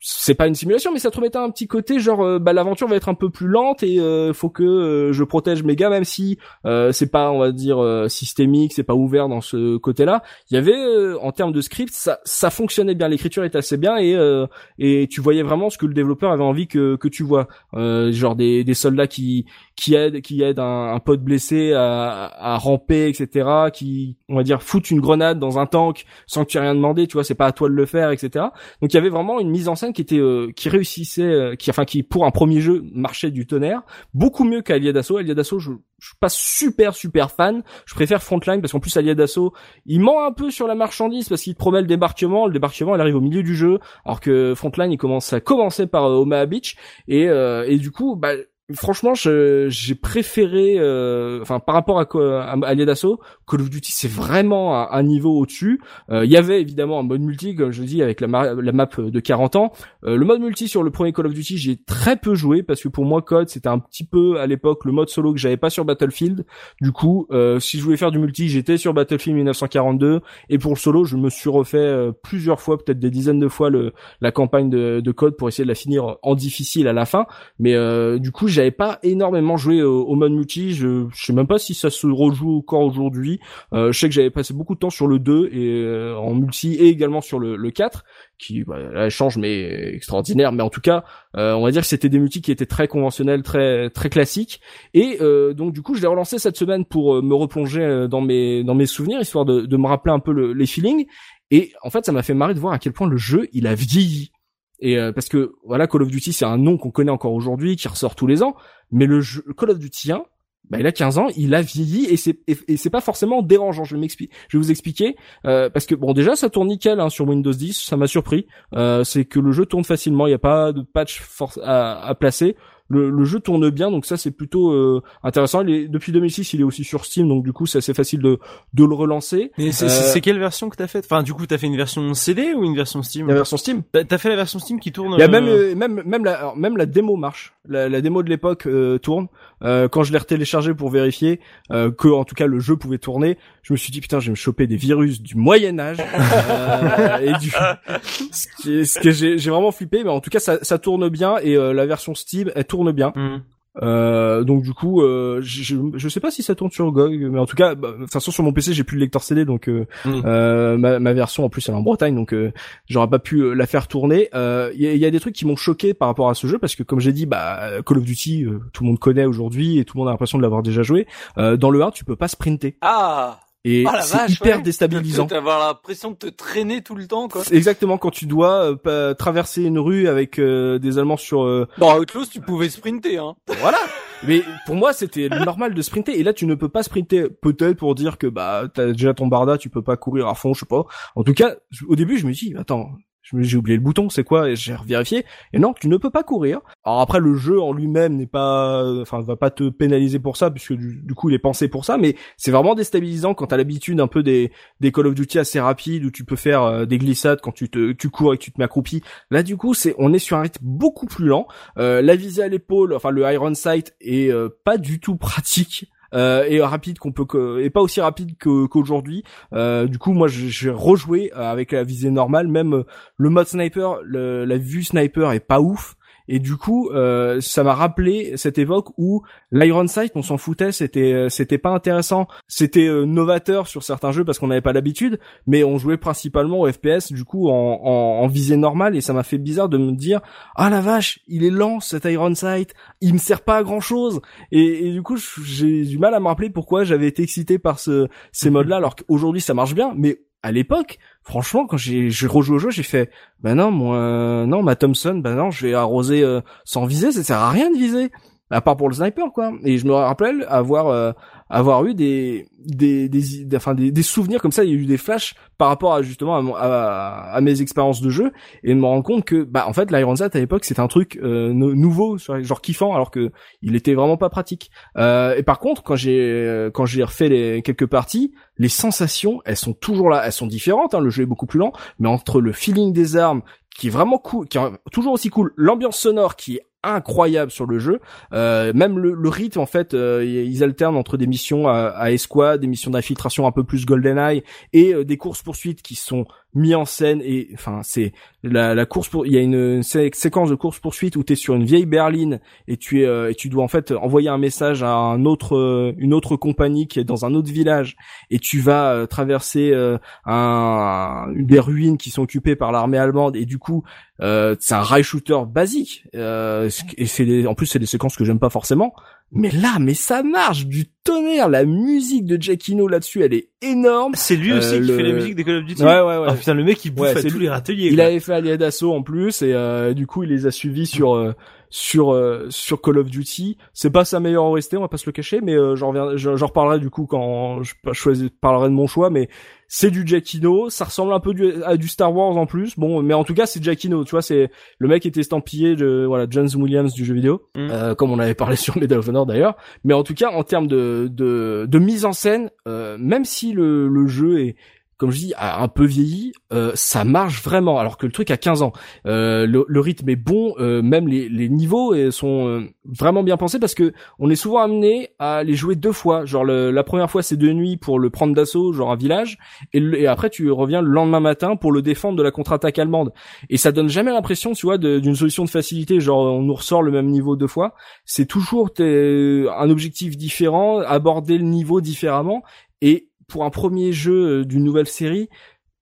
c'est pas une simulation mais ça te remettait un petit côté genre euh, bah l'aventure va être un peu plus lente et euh, faut que euh, je protège mes gars même si euh, c'est pas on va dire euh, systémique, c'est pas ouvert dans ce côté-là. Il y avait euh, en termes de script ça ça fonctionnait bien, l'écriture était assez bien et euh, et tu voyais vraiment ce que le développeur avait envie que que tu vois euh, genre des des soldats qui qui aident qui aident un, un pote blessé à, à ramper etc qui on va dire foutent une grenade dans un tank sans que tu aies rien demandé tu vois c'est pas à toi de le faire etc donc il y avait vraiment une mise en scène qui était euh, qui réussissait euh, qui enfin qui pour un premier jeu marchait du tonnerre. Beaucoup mieux qu'Allied d'Assaut Allied d'Assaut je, je suis pas super super fan. Je préfère Frontline parce qu'en plus Allied d'Assaut il ment un peu sur la marchandise parce qu'il promet le débarquement. Le débarquement il arrive au milieu du jeu alors que Frontline il commence à commencer par euh, Omaha Beach. Et euh, et du coup bah franchement j'ai préféré euh, enfin par rapport à, à Assaut Call of Duty c'est vraiment un, un niveau au-dessus. Euh, il y avait évidemment un mode multi comme je dis avec la, la map de 40 ans. Euh, le mode multi sur le premier Call of Duty j'ai très peu joué parce que pour moi Code c'était un petit peu à l'époque le mode solo que j'avais pas sur Battlefield. Du coup euh, si je voulais faire du multi j'étais sur Battlefield 1942 et pour le solo je me suis refait euh, plusieurs fois peut-être des dizaines de fois le la campagne de, de Code pour essayer de la finir en difficile à la fin. Mais du coup j'avais pas énormément joué au, mode multi. Je, je sais même pas si ça se rejoue encore aujourd'hui. Euh, je sais que j'avais passé beaucoup de temps sur le 2 et euh, en multi et également sur le, le 4 qui bah, là, change mais extraordinaire. Mais en tout cas euh, on va dire que c'était des multi qui étaient très conventionnels très très classiques. Et euh, donc du coup je l'ai relancé cette semaine pour euh, me replonger euh, dans mes dans mes souvenirs histoire de, de me rappeler un peu le- les feelings. Et en fait ça m'a fait marrer de voir à quel point le jeu il a vieilli et euh, parce que voilà Call of Duty c'est un nom qu'on connaît encore aujourd'hui qui ressort tous les ans mais le jeu Call of Duty 1 bah, il a 15 ans, il a vieilli et c'est et, c'est pas forcément dérangeant. Je vais m'expliquer, je vais vous expliquer euh, parce que bon déjà ça tourne nickel hein, sur Windows 10, ça m'a surpris. Euh, c'est que le jeu tourne facilement, il y a pas de patch à, à placer. Le, le jeu tourne bien, donc ça c'est plutôt euh, intéressant. Il est, depuis 2006, il est aussi sur Steam, donc du coup c'est assez facile de de le relancer.
Mais c'est
Euh,
quelle version que t'as faite? Enfin, du coup, t'as fait une version CD ou une version Steam?
La version Steam.
T'as fait la version Steam qui tourne
Il y a
euh,
même euh, même même la alors, même la démo marche. La, la démo de l'époque euh, tourne. Euh, quand je l'ai retéléchargé pour vérifier euh, que en tout cas le jeu pouvait tourner, je me suis dit putain je vais me choper des virus du Moyen Âge Euh, et du ce, qui est- ce que j'ai j'ai vraiment flippé mais en tout cas ça, ça tourne bien et euh, la version Steam elle tourne bien.
hmm.
Euh, donc du coup, euh, je, je sais pas si ça tourne sur GOG, mais en tout cas, bah, de toute façon sur mon PC j'ai plus le lecteur CD, donc euh,
Mm.
euh, ma, ma version en plus elle est en Bretagne, donc euh, j'aurais pas pu euh, la faire tourner. Euh, Il y, a, y a des trucs qui m'ont choqué par rapport à ce jeu parce que comme j'ai dit, bah Call of Duty, euh, tout le monde connaît aujourd'hui et tout le monde a l'impression de l'avoir déjà joué. Euh, dans le 1, tu peux pas sprinter
Ah
et
Oh la
c'est hyper
ouais.
déstabilisant.
D'avoir l'impression de te traîner tout le temps, quoi.
C'est Exactement quand tu dois euh, traverser une rue avec euh, des Allemands sur euh,
Dans Outlaws, tu pouvais sprinter, hein.
voilà. Mais pour moi, c'était normal de sprinter. Et là, tu ne peux pas sprinter. Peut-être pour dire que bah t'as déjà ton barda, tu peux pas courir à fond, je sais pas. En tout cas, au début, je me dis attends, j'ai oublié le bouton, c'est quoi? J'ai vérifié. Et non, tu ne peux pas courir. Alors après, le jeu en lui-même n'est pas, enfin, va pas te pénaliser pour ça, puisque du, du coup, il est pensé pour ça. Mais c'est vraiment déstabilisant quand t'as l'habitude un peu des des Call of Duty assez rapides où tu peux faire euh, des glissades quand tu te tu cours et que tu te mets accroupi. Là, du coup, c'est on est sur un rythme beaucoup plus lent. Euh, la visée à l'épaule, enfin le Iron Sight est euh, pas du tout pratique. Euh, et rapide qu'on peut et pas aussi rapide qu'aujourd'hui. Euh, du coup, moi, j'ai rejoué euh, avec la visée normale. Même le mode sniper, la vue sniper est pas ouf. Et du coup, euh, ça m'a rappelé cette époque où l'Iron Sight, on s'en foutait, c'était euh, c'était pas intéressant, c'était euh, novateur sur certains jeux parce qu'on n'avait pas l'habitude, mais on jouait principalement au FPS du coup en, en, en visée normale. Et ça m'a fait bizarre de me dire ah la vache, il est lent cet Iron Sight, il me sert pas à grand chose et, et du coup j'ai du mal à me rappeler pourquoi j'avais été excité par ce ces modes là alors qu'aujourd'hui ça marche bien, mais à l'époque, franchement, quand j'ai rejoué au jeu, j'ai fait, bah non, moi, non, ma Thompson, bah non, je vais arroser euh, sans viser, ça sert à rien de viser, à part pour le sniper, quoi. Et je me rappelle avoir euh, avoir eu des des des, enfin des, des souvenirs comme ça, il y a eu des flashs par rapport à justement à, à, à mes expériences de jeu et de me rendre compte que bah en fait l'Iron Sight à l'époque c'était un truc euh, no- nouveau, genre kiffant, alors que il était vraiment pas pratique. Euh, et par contre, quand j'ai euh, quand j'ai refait les quelques parties, les sensations, elles sont toujours là, elles sont différentes. Hein, le jeu est beaucoup plus lent, mais entre le feeling des armes qui est vraiment cool, qui est toujours aussi cool, l'ambiance sonore qui est incroyable sur le jeu, euh, même le, le rythme en fait, euh, ils alternent entre des missions à, à des missions d'infiltration un peu plus GoldenEye et euh, des courses poursuites qui sont mis en scène et enfin c'est la, la course pour il y a une, sé- séquence de course poursuite où tu es sur une vieille berline et tu es euh, et tu dois en fait envoyer un message à un autre euh, une autre compagnie qui est dans un autre village et tu vas euh, traverser euh, un des ruines qui sont occupées par l'armée allemande et du coup euh, c'est un rail shooter basique euh, et c'est en plus c'est des séquences que j'aime pas forcément mais là mais ça marche du tonnerre la musique de Giacchino là-dessus elle est énorme
C'est lui aussi
Euh,
qui
le-
fait la musique des Call of Duty.
ouais ouais ouais
Ah putain, le mec il bouffe
Ouais,
à tous
lui.
les râteliers.
il
quoi.
avait fait Allié d'assaut en plus et euh, du coup il les a suivis sur euh, sur euh, sur Call of Duty. C'est pas sa meilleure OST, on va pas se le cacher, mais euh, j'en reviens, j'en reparlerai du coup quand je, choisis- parlerai de mon choix. Mais c'est du Giacchino, ça ressemble un peu du, à du Star Wars en plus. Bon, mais en tout cas c'est Giacchino, tu vois, c'est le mec était estampillé de voilà John Williams du jeu vidéo,
Mm.
euh, comme on avait parlé sur Medal of Honor d'ailleurs. Mais en tout cas en termes de de, de mise en scène, euh, même si le le jeu est comme je dis, a un peu vieilli, euh, ça marche vraiment. Alors que le truc a 15 ans, euh, le, le rythme est bon, euh, même les, les niveaux euh, sont euh, vraiment bien pensés parce que on est souvent amené à les jouer deux fois. Genre le- la première fois c'est de nuit pour le prendre d'assaut, genre un village, et, le- et après tu reviens le lendemain matin pour le défendre de la contre-attaque allemande. Et ça donne jamais l'impression, tu vois, d'une solution de facilité. Genre on nous ressort le même niveau deux fois. C'est toujours un objectif différent, aborder le niveau différemment et pour un premier jeu euh, d'une nouvelle série,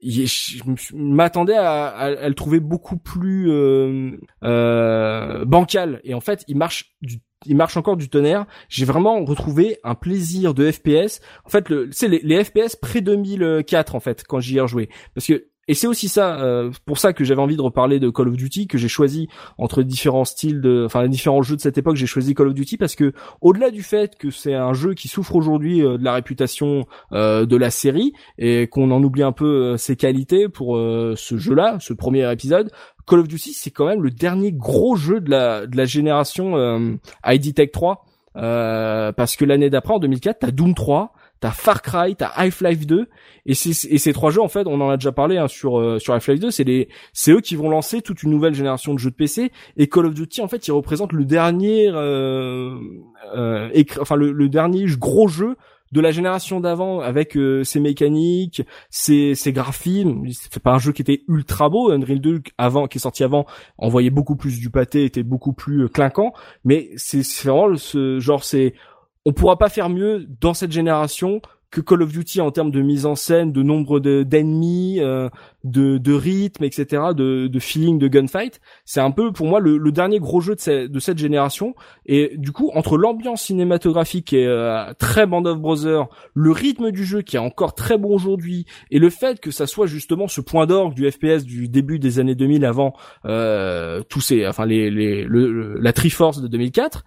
je m'attendais à, à- à le trouver beaucoup plus euh, euh, bancal et en fait il marche du il marche encore du tonnerre. J'ai vraiment retrouvé un plaisir de FPS. En fait, le, c'est les, les FPS près 2004 en fait quand j'y ai rejoué. Parce que et c'est aussi ça, euh, pour ça que j'avais envie de reparler de Call of Duty, que j'ai choisi entre différents styles de, enfin les différents jeux de cette époque, j'ai choisi Call of Duty parce que au-delà du fait que c'est un jeu qui souffre aujourd'hui euh, de la réputation euh, de la série et qu'on en oublie un peu euh, ses qualités pour euh, ce jeu-là, ce premier épisode, Call of Duty c'est quand même le dernier gros jeu de la de la génération ID Tech 3 euh, parce que l'année d'après en 2004 t'as Doom 3 t'as Far Cry, t'as Half-Life 2, et, et ces trois jeux en fait, on en a déjà parlé hein, sur euh, sur Half-Life 2, c'est eux qui vont lancer toute une nouvelle génération de jeux de PC, et Call of Duty en fait, il représente le dernier, euh, euh, enfin le, le dernier gros jeu de la génération d'avant avec euh, ses mécaniques, ses, ses graphismes. C'est pas un jeu qui était ultra beau. Unreal 2 avant, qui est sorti avant, envoyait beaucoup plus du pâté, était beaucoup plus euh, clinquant. Mais c'est vraiment ce genre, c'est on pourra pas faire mieux dans cette génération que Call of Duty en termes de mise en scène, de nombre de- d'ennemis, euh, de, de rythme, etc., de, de feeling, de gunfight. C'est un peu pour moi le, le dernier gros jeu de, de cette génération. Et du coup, entre l'ambiance cinématographique et euh, très Band of Brothers, le rythme du jeu qui est encore très bon aujourd'hui, et le fait que ça soit justement ce point d'orgue du FPS du début des années 2000 avant euh, tous ces, enfin les, les le- le- la Triforce de 2004,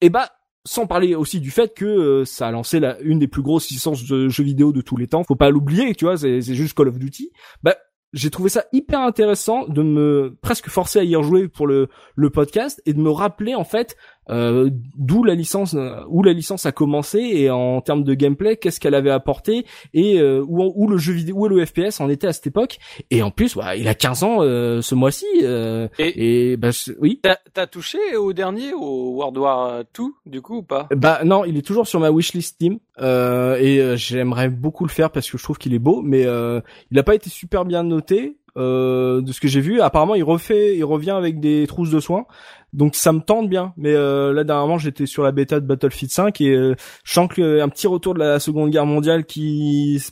et bah sans parler aussi du fait que euh, ça a lancé la, une des plus grosses licences de jeux vidéo de tous les temps. Faut pas l'oublier, tu vois, c'est juste Call of Duty. Bah, j'ai trouvé ça hyper intéressant de me presque forcer à y rejouer pour le le podcast et de me rappeler en fait euh, d'où la licence euh, où la licence a commencé et en termes de gameplay qu'est-ce qu'elle avait apporté et euh, où, où le jeu vidéo où le FPS en était à cette époque. Et en plus ouais, il a 15 ans euh, ce mois-ci euh,
Et
et bah je- oui.
T'as touché au dernier, au World War 2, du coup, ou pas?
Bah non, il est toujours sur ma wishlist Steam euh, et euh, j'aimerais beaucoup le faire parce que je trouve qu'il est beau, mais euh, il a pas été super bien noté euh, de ce que j'ai vu. Apparemment, il refait, il revient avec des trousses de soins, donc ça me tente bien. Mais euh, là dernièrement, j'étais sur la bêta de Battlefield 5 et euh, je sens que euh, un petit retour de la Seconde Guerre mondiale qui se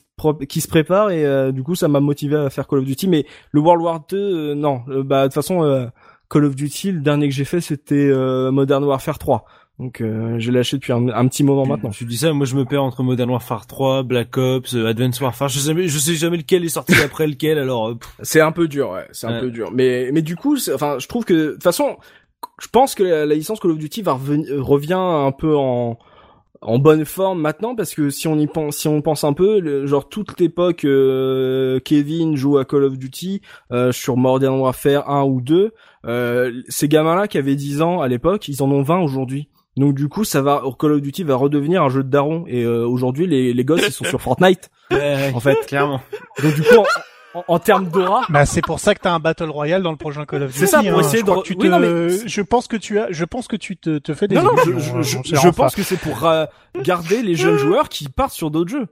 qui se prépare et euh, du coup ça m'a motivé à faire Call of Duty. Mais le World War 2, euh, non, Euh, bah de toute façon. euh, Call of Duty, le dernier que j'ai fait, c'était euh, Modern Warfare 3. Donc euh, j'ai lâché depuis un, un petit moment maintenant.
Tu dis ça, moi je me perds entre Modern Warfare 3, Black Ops, euh, Advanced Warfare. Je sais jamais, je sais jamais lequel est sorti après lequel. Alors, euh,
C'est un peu dur, ouais. C'est un
Ouais.
peu dur. Mais mais du coup, c'est- enfin, je trouve que de toute façon, je pense que la, la licence Call of Duty va revenir revient un peu en en bonne forme maintenant parce que si on y pense si on pense un peu le- genre toute l'époque euh, Kevin joue à Call of Duty euh, sur Modern Warfare 1 ou 2 euh, ces gamins là qui avaient 10 ans à l'époque ils en ont 20 aujourd'hui. Donc du coup ça va Call of Duty va redevenir un jeu de daron. Et euh, aujourd'hui les les gosses ils sont sur Fortnite
ouais,
en fait.
clairement.
donc du coup en, en, termes d'aura
Bah c'est pour ça que t'as un battle royale dans le prochain Call of Duty.
C'est ça, pour
hein.
essayer
Je
de-
tu
oui,
te-
non, mais-
Je pense que tu as, je pense que tu te, te fais des
Non, non, je, je,
euh,
je, je pense que c'est pour euh, garder les jeunes joueurs qui partent sur d'autres jeux.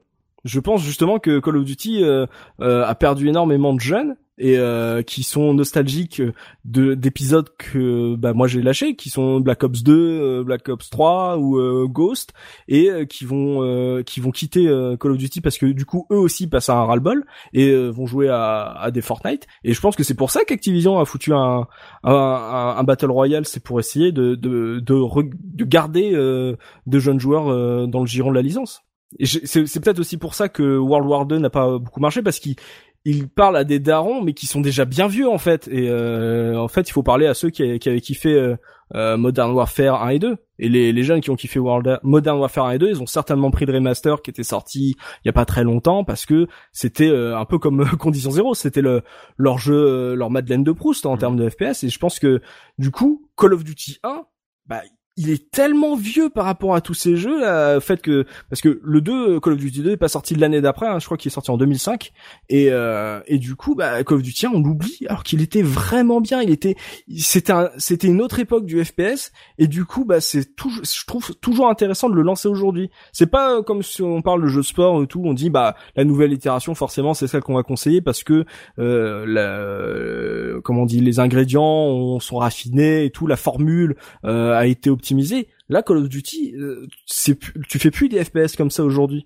Je pense justement que Call of Duty euh, euh, a perdu énormément de jeunes et euh, qui sont nostalgiques de d'épisodes que bah moi j'ai lâchés, qui sont Black Ops 2, euh, Black Ops 3 ou euh, Ghost et euh, qui vont euh, qui vont quitter euh, Call of Duty parce que du coup eux aussi passent à un ras-le-bol et euh, vont jouer à, à des Fortnite et je pense que c'est pour ça qu'Activision a foutu un un, un, battle royale, c'est pour essayer de de de, de garder euh, de jeunes joueurs euh, dans le giron de la licence. C'est peut-être aussi pour ça que World War 2 n'a pas beaucoup marché parce qu'il il parle à des darons mais qui sont déjà bien vieux en fait. Et euh, en fait il faut parler à ceux qui, qui avaient kiffé euh, euh, Modern Warfare 1 et 2 et les, les jeunes qui ont kiffé World, Modern Warfare 1 et 2 ils ont certainement pris le remaster qui était sorti il y a pas très longtemps parce que c'était euh, un peu comme euh, Condition Zero c'était le leur jeu euh, leur Madeleine de Proust en termes de FPS et je pense que du coup Call of Duty 1 bah il est tellement vieux par rapport à tous ces jeux là, fait que parce que le 2 Call of Duty 2 est pas sorti l'année d'après, hein, je crois qu'il est sorti en 2005 et euh, et du coup bah Call of Duty 1 on l'oublie alors qu'il était vraiment bien, il était c'était un- c'était une autre époque du FPS et du coup bah c'est toujours je trouve toujours intéressant de le lancer aujourd'hui. C'est pas euh, comme si on parle de jeux de sport et tout, on dit bah la nouvelle itération forcément c'est celle qu'on va conseiller parce que euh, la, euh, comment on dit les ingrédients ont- sont raffinés et tout, la formule euh, a été optimisée. Là, Call of Duty, euh, tu fais plus des FPS comme ça aujourd'hui.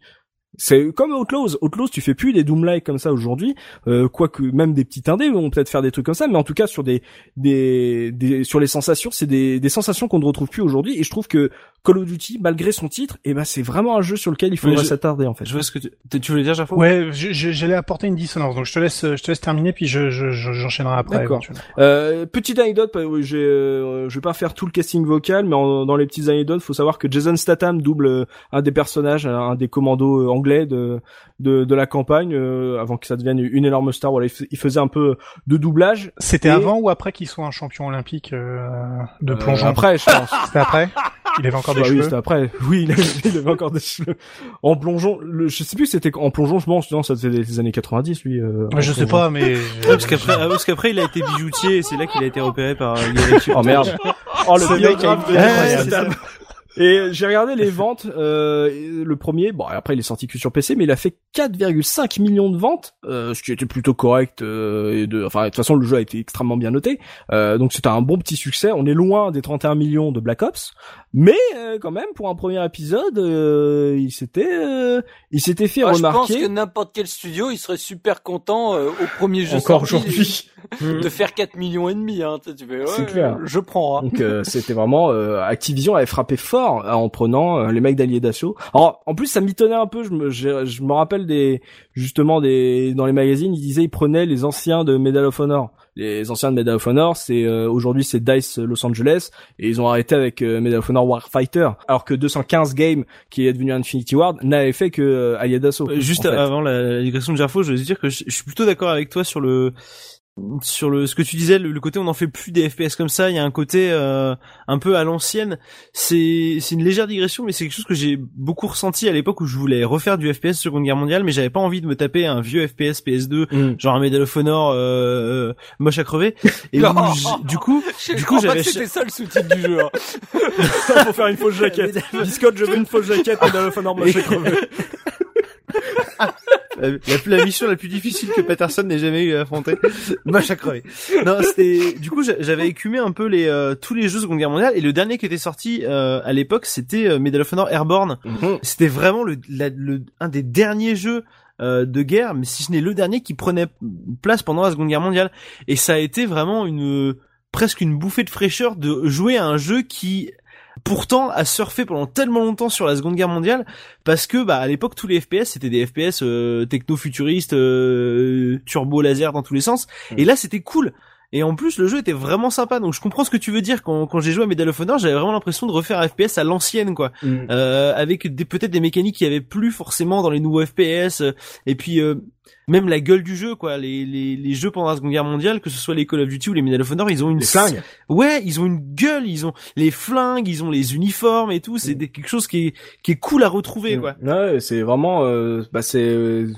C'est comme Outlaws. Outlaws, tu fais plus des Doom-like comme ça aujourd'hui. Euh, quoique même des petits indés vont peut-être faire des trucs comme ça, mais en tout cas sur des, des, des sur les sensations, c'est des, des sensations qu'on ne retrouve plus aujourd'hui. Et je trouve que Call of Duty, malgré son titre, eh ben c'est vraiment un jeu sur lequel il faudrait
je-
s'attarder en fait.
Je vois ce que tu, tu voulais dire, Jafo?
Ouais, je- je- j'allais apporter une dissonance, donc je te laisse, je te laisse terminer, puis je, je, je- j'enchaînerai après.
D'accord. Euh, petite anecdote, j'ai, euh, je vais pas faire tout le casting vocal, mais en- dans les petites anecdotes, faut savoir que Jason Statham double euh, un des personnages, un, des commandos euh, anglais de, de de la campagne, euh, avant que ça devienne une énorme star. Voilà, il, fais- il faisait un peu de doublage.
C'était
Et-
avant ou après qu'il soit un champion olympique euh, de plongeon?
Euh, après, je pense.
C'était après? Il avait encore des
Bah oui,
cheveux?
c'était après. Oui, il avait, il avait encore des cheveux. En plongeon, le, je sais plus si c'était en plongeon, je pense, non, ça faisait des années 90, lui. Euh,
Ouais, Je sais
plongeon.
pas, mais...
Ouais, parce qu'après, ah, parce qu'après il a été bijoutier et c'est là qu'il a été repéré par euh.
Oh merde. Oh, le biographe de. Et j'ai regardé les ventes. Euh, le premier, bon après il est sorti que sur PC, mais il a fait 4,5 millions de ventes, euh, ce qui était plutôt correct. euh, et de, enfin de toute façon le jeu a été extrêmement bien noté, euh, donc c'était un bon petit succès. On est loin des 31 millions de Black Ops, mais euh, quand même pour un premier épisode, euh, il s'était, euh, il s'était fait
Moi, je pense
remarquer.
que n'importe quel studio, il serait super content euh, au premier jeu
Encore
sorti
aujourd'hui.
de faire 4 millions et demi. Hein. Tu fais, ouais,
C'est clair.
Je prends. Hein.
Donc euh, c'était vraiment euh, Activision avait frappé fort euh, en prenant euh, les mecs d'Allier d'assaut. Alors en plus ça m'étonnait un peu. Je me je, je me rappelle des justement des dans les magazines ils disaient ils prenaient les anciens de Medal of Honor. Les anciens de Medal of Honor c'est euh, aujourd'hui c'est Dice Los Angeles et ils ont arrêté avec euh, Medal of Honor Warfighter alors que 215 Game qui est devenu Infinity Ward n'avait fait que euh, Allier d'assaut.
Juste
en fait.
avant la, la digression de Gerfo, je veux dire que je, je suis plutôt d'accord avec toi sur le sur le ce que tu disais, le, le côté on n'en fait plus des FPS comme ça. Il y a un côté euh, un peu à l'ancienne. C'est c'est une légère digression, mais c'est quelque chose que j'ai beaucoup ressenti à l'époque où je voulais refaire du FPS Seconde Guerre mondiale, mais j'avais pas envie de me taper un vieux FPS PS2
Mm.
genre un Medal of Honor euh, euh, moche à crever. Et où
Non.
du coup,
Je
du coup j'avais
c'était ça le sous-titre du jeu. Hein.
faut faire une fausse jaquette. Discord je veux une fausse jaquette Medal of Honor moche à crever.
La, la, mission la plus difficile que Patterson n'ait jamais eu à affronter. Moche à crever. Non, c'était du coup j'a- j'avais écumé un peu les euh, tous les jeux Seconde Guerre mondiale et le dernier qui était sorti euh, à l'époque c'était euh, Medal of Honor Airborne.
Mhm.
C'était vraiment le, la- le un des derniers jeux euh, de guerre, mais si ce n'est le dernier qui prenait place pendant la Seconde Guerre mondiale. Et ça a été vraiment une presque une bouffée de fraîcheur de jouer à un jeu qui pourtant a surfé pendant tellement longtemps sur la Seconde Guerre mondiale parce que bah à l'époque tous les FPS c'était des FPS euh, techno-futuristes euh, turbo laser dans tous les sens. Et là c'était cool et en plus le jeu était vraiment sympa. Donc je comprends ce que tu veux dire. Quand, quand j'ai joué à Medal of Honor j'avais vraiment l'impression de refaire un FPS à l'ancienne quoi.
Mm.
euh, avec des peut-être des mécaniques qui avaient plus forcément dans les nouveaux FPS euh, et puis euh, même la gueule du jeu quoi. Les, les, les jeux pendant la Seconde Guerre mondiale que ce soit les Call of Duty ou les Medal of Honor ils ont une
Les flingues.
ouais ils ont une gueule. Ils ont les flingues ils ont les uniformes et tout. C'est des- quelque chose qui est qui est cool à retrouver quoi.
Mm. Ouais, c'est vraiment, euh, bah c'est euh,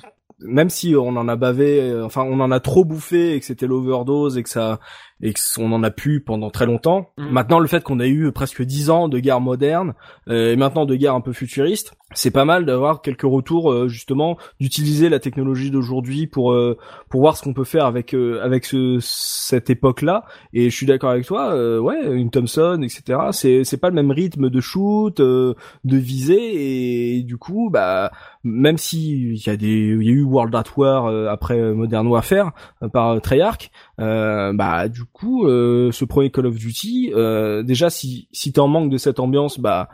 même si on en a bavé, euh, enfin on en a trop bouffé et que c'était l'overdose et que ça et qu'on en a pu pendant très longtemps.
Mm.
Maintenant, le fait qu'on ait eu presque dix ans de guerre moderne euh, et maintenant de guerre un peu futuriste, c'est pas mal d'avoir quelques retours euh, justement d'utiliser la technologie d'aujourd'hui pour euh, pour voir ce qu'on peut faire avec euh, avec ce, cette époque-là. Et je suis d'accord avec toi, euh, ouais, une Thompson, etc. C'est c'est pas le même rythme de shoot, euh, de visée et du coup, bah même si il y a des il y a eu World at War euh, après euh, Modern Warfare euh, par euh, Treyarch, euh, bah du coup euh, ce premier Call of Duty, euh, déjà si si t'es en manque de cette ambiance, bah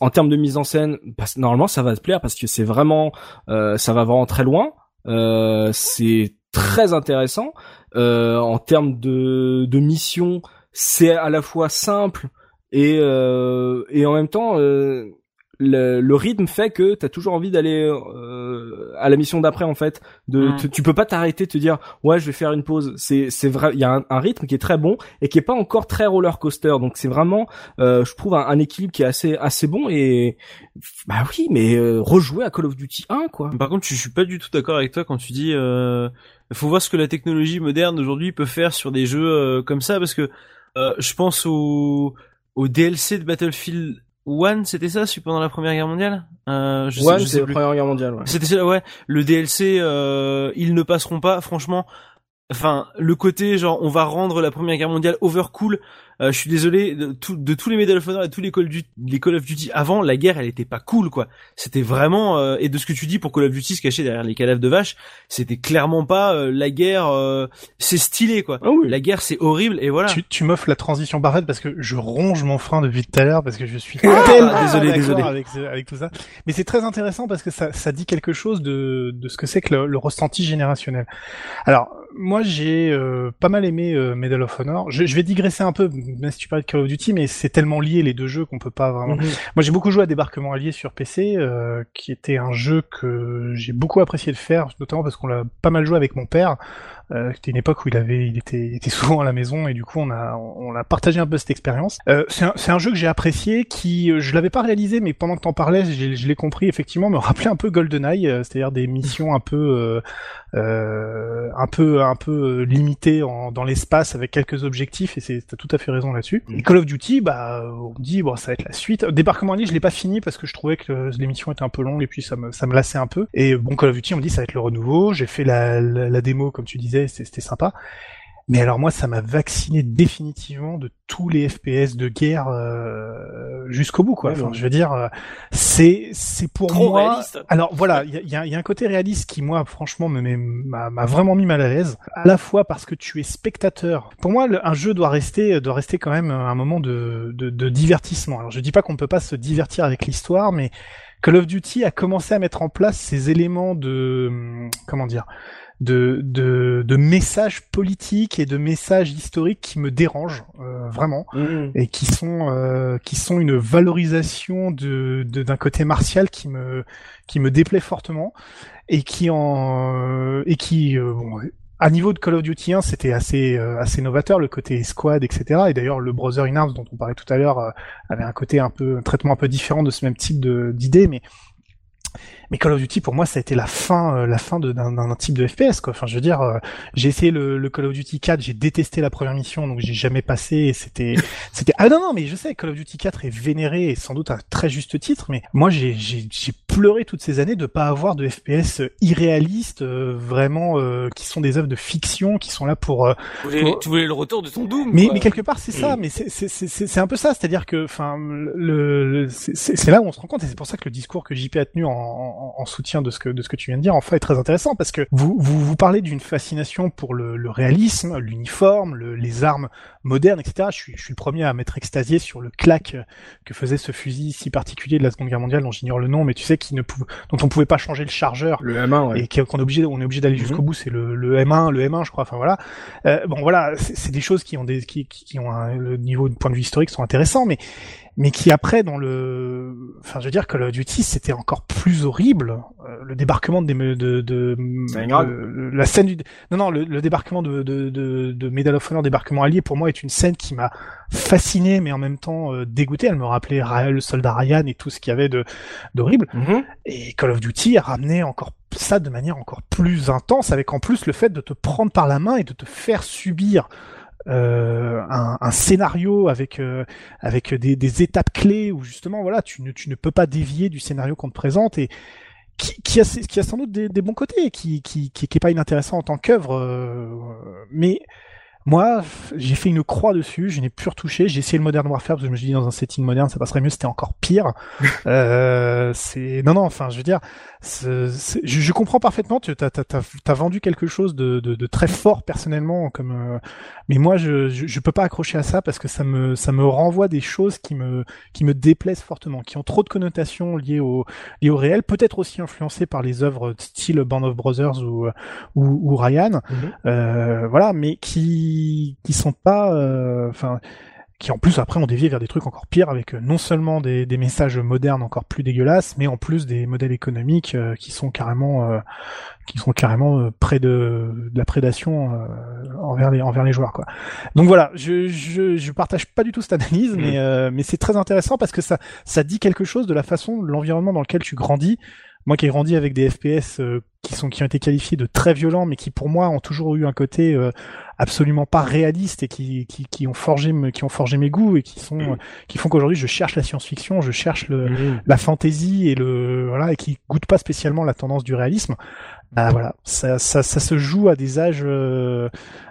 en termes de mise en scène, bah, normalement ça va te plaire parce que c'est vraiment euh, ça va vraiment très loin. Euh, c'est très intéressant euh, en termes de de mission. C'est à la fois simple et et en même temps le, le rythme fait que t'as toujours envie d'aller euh, à la mission d'après en fait de
Mm.
tu- tu peux pas t'arrêter te dire ouais je vais faire une pause. C'est c'est vrai il y a un, un rythme qui est très bon et qui est pas encore très roller coaster. Donc c'est vraiment euh, je trouve un, un équilibre qui est assez assez bon et bah oui mais euh, rejouer à Call of Duty 1 quoi.
Par contre, je suis pas du tout d'accord avec toi quand tu dis euh, faut voir ce que la technologie moderne aujourd'hui peut faire sur des jeux euh, comme ça parce que euh, je pense au au DLC de Battlefield 1, c'était ça, celui pendant la Première Guerre mondiale? Euh, je je
c'est la première guerre mondiale ouais.
C'était ça, ouais. Le DLC, euh, ils ne passeront pas. Franchement, enfin, le côté genre, on va rendre la Première Guerre mondiale overcool. Euh, je suis désolé de, tout- de tous les Medal of Honor et tous les Call, of Duty, les Call of Duty avant, la guerre, elle était pas cool, quoi. C'était vraiment euh, et de ce que tu dis pour Call of Duty se cacher derrière les cadavres de vaches, c'était clairement pas euh, la guerre. euh, c'est stylé, quoi.
Ah oui.
La guerre, c'est horrible et voilà.
Tu, tu m'offres la transition parfaite parce que je ronge mon frein depuis tout à l'heure parce que je suis
Ah,
tellement
désolé, désolé.
avec, ce- avec tout ça. Mais c'est très intéressant parce que ça, ça dit quelque chose de, de ce que c'est que le, le ressenti générationnel. Alors, moi, j'ai euh, pas mal aimé euh, Medal of Honor. Je, je vais digresser un peu, même si tu parlais de Call of Duty, mais c'est tellement lié les deux jeux qu'on peut pas vraiment.
Mhm.
Moi, j'ai beaucoup joué à Débarquement Allié sur PC, euh, qui était un jeu que j'ai beaucoup apprécié de faire, notamment parce qu'on l'a pas mal joué avec mon père. Euh, C'était une époque où il avait, il était, il était souvent à la maison et du coup on a, on a partagé un peu cette expérience. Euh, c'est un, c'est un jeu que j'ai apprécié, qui, euh, je l'avais pas réalisé, mais pendant que t'en parlais, je l'ai compris effectivement, me rappelait un peu GoldenEye, euh, c'est-à-dire des missions un peu, euh, euh, un peu, un peu limitées en, dans l'espace avec quelques objectifs et c'est, t'as tout à fait raison là-dessus.
Mhm.
Et Call of Duty, bah, on me dit bon, ça va être la suite. Débarquement en ligne, je l'ai pas fini parce que je trouvais que l'émission était un peu longue et puis ça me, ça me lassait un peu. Et bon, Call of Duty, on me dit ça va être le renouveau. J'ai fait la, la, la démo comme tu disais, c'était c'était sympa. Mais alors moi, ça m'a vacciné définitivement de tous les FPS de guerre euh, jusqu'au bout, quoi. Enfin, je veux dire, euh, c'est c'est pour
Trop
moi.
réaliste.
Alors voilà, il y a, y un côté réaliste qui moi, franchement, m'a vraiment mis mal à l'aise. À la fois parce que tu es spectateur. Pour moi, le- un jeu doit rester doit rester quand même un moment de, de, de divertissement. Alors je dis pas qu'on peut pas se divertir avec l'histoire, mais Call of Duty a commencé à mettre en place ces éléments de comment dire de, de, de messages politiques et de messages historiques qui me dérangent euh, vraiment
Mhm.
et qui sont euh, qui sont une valorisation de de- d'un côté martial qui me qui me déplaît fortement et qui en et qui euh, bon à niveau de Call of Duty 1, c'était assez euh, assez novateur le côté squad etc. Et d'ailleurs le Brother in Arms dont on parlait tout à l'heure euh, avait un côté un peu un traitement un peu différent de ce même type de d'idée, mais mais Call of Duty pour moi ça a été la fin euh, la fin de- d'un d'un type de FPS quoi. Enfin je veux dire euh, j'ai essayé le, le Call of Duty 4, j'ai détesté la première mission donc j'ai jamais passé et c'était c'était ah non non mais je sais Call of Duty 4 est vénéré et sans doute à très juste titre mais moi j'ai j'ai j'ai pleuré toutes ces années de pas avoir de FPS irréalistes euh, vraiment euh, qui sont des œuvres de fiction qui sont là pour euh,
Tu voulais, tu voulais le retour de ton Doom.
mais,
quoi.
mais quelque part c'est ça, mais c'est c'est c'est c'est c'est un peu ça, c'est-à-dire que enfin le, le- c'est là où on se rend compte et c'est pour ça que le discours que JP a tenu en, en, en soutien de ce que de ce que tu viens de dire en fait est très intéressant parce que vous vous vous parlez d'une fascination pour le, le réalisme, l'uniforme, le, les armes modernes, etc. Je suis je suis le premier à m'être extasié sur le claque que faisait ce fusil si particulier de la Seconde Guerre mondiale dont j'ignore le nom, mais tu sais qui ne pou- dont on pouvait pas changer le chargeur
Le M1, ouais.
et qu'on est obligé on est obligé d'aller jusqu'au
Mhm.
bout c'est le, le M1 le M1 je crois enfin voilà Euh, bon voilà c'est des choses qui ont des qui qui ont un, le niveau de point de vue historique sont intéressants mais mais qui après dans le enfin je veux dire Call of Duty c'était encore plus horrible Euh, le débarquement de de de, de, la scène du non non le, le débarquement de, de de de Medal of Honor débarquement allié pour moi est une scène qui m'a fasciné mais en même temps euh, dégoûté. Elle me rappelait Ra- le soldat Ryan et tout ce qu'il y avait de d'horrible.
Mhm.
et Call of Duty a ramené encore ça de manière encore plus intense, avec en plus le fait de te prendre par la main et de te faire subir euh, un, un scénario avec euh, avec des, des étapes clés où justement voilà tu ne tu ne peux pas dévier du scénario qu'on te présente et qui, qui a qui a sans doute des, des bons côtés, qui qui qui, qui est pas inintéressant en tant qu'œuvre, euh, mais moi, j'ai fait une croix dessus, je n'ai plus retouché. J'ai essayé le Modern Warfare parce que je me suis dit dans un setting moderne ça passerait mieux, c'était encore pire. euh, c'est non non, enfin je veux dire, c'est- c'est- je, je comprends parfaitement. Tu as, as, vendu quelque chose de, de, de très fort personnellement, comme euh, mais moi je, je je peux pas accrocher à ça parce que ça me ça me renvoie des choses qui me qui me déplaisent fortement, qui ont trop de connotations liées au liées au réel, peut-être aussi influencées par les œuvres style Band of Brothers ou ou, ou Ryan.
Mhm.
Euh, voilà, mais qui qui sont pas, euh, enfin, qui en plus après ont dévié vers des trucs encore pires avec euh, non seulement des, des messages modernes encore plus dégueulasses, mais en plus des modèles économiques euh, qui sont carrément euh, qui sont carrément euh, près de, de la prédation euh, envers les envers les joueurs quoi. Donc voilà, je je je partage pas du tout cette analyse, mais euh, mais c'est très intéressant parce que ça ça dit quelque chose de la façon de l'environnement dans lequel tu grandis. Moi qui ai grandi avec des FPS euh, qui sont qui ont été qualifiés de très violents, mais qui pour moi ont toujours eu un côté euh, absolument pas réaliste et qui, qui qui ont forgé qui ont forgé mes goûts et qui sont euh, qui font qu'aujourd'hui je cherche la science-fiction, je cherche le
Mhm.
la fantaisie et le voilà et qui goûte pas spécialement la tendance du réalisme. Bah voilà, ça ça ça se joue à des âges euh,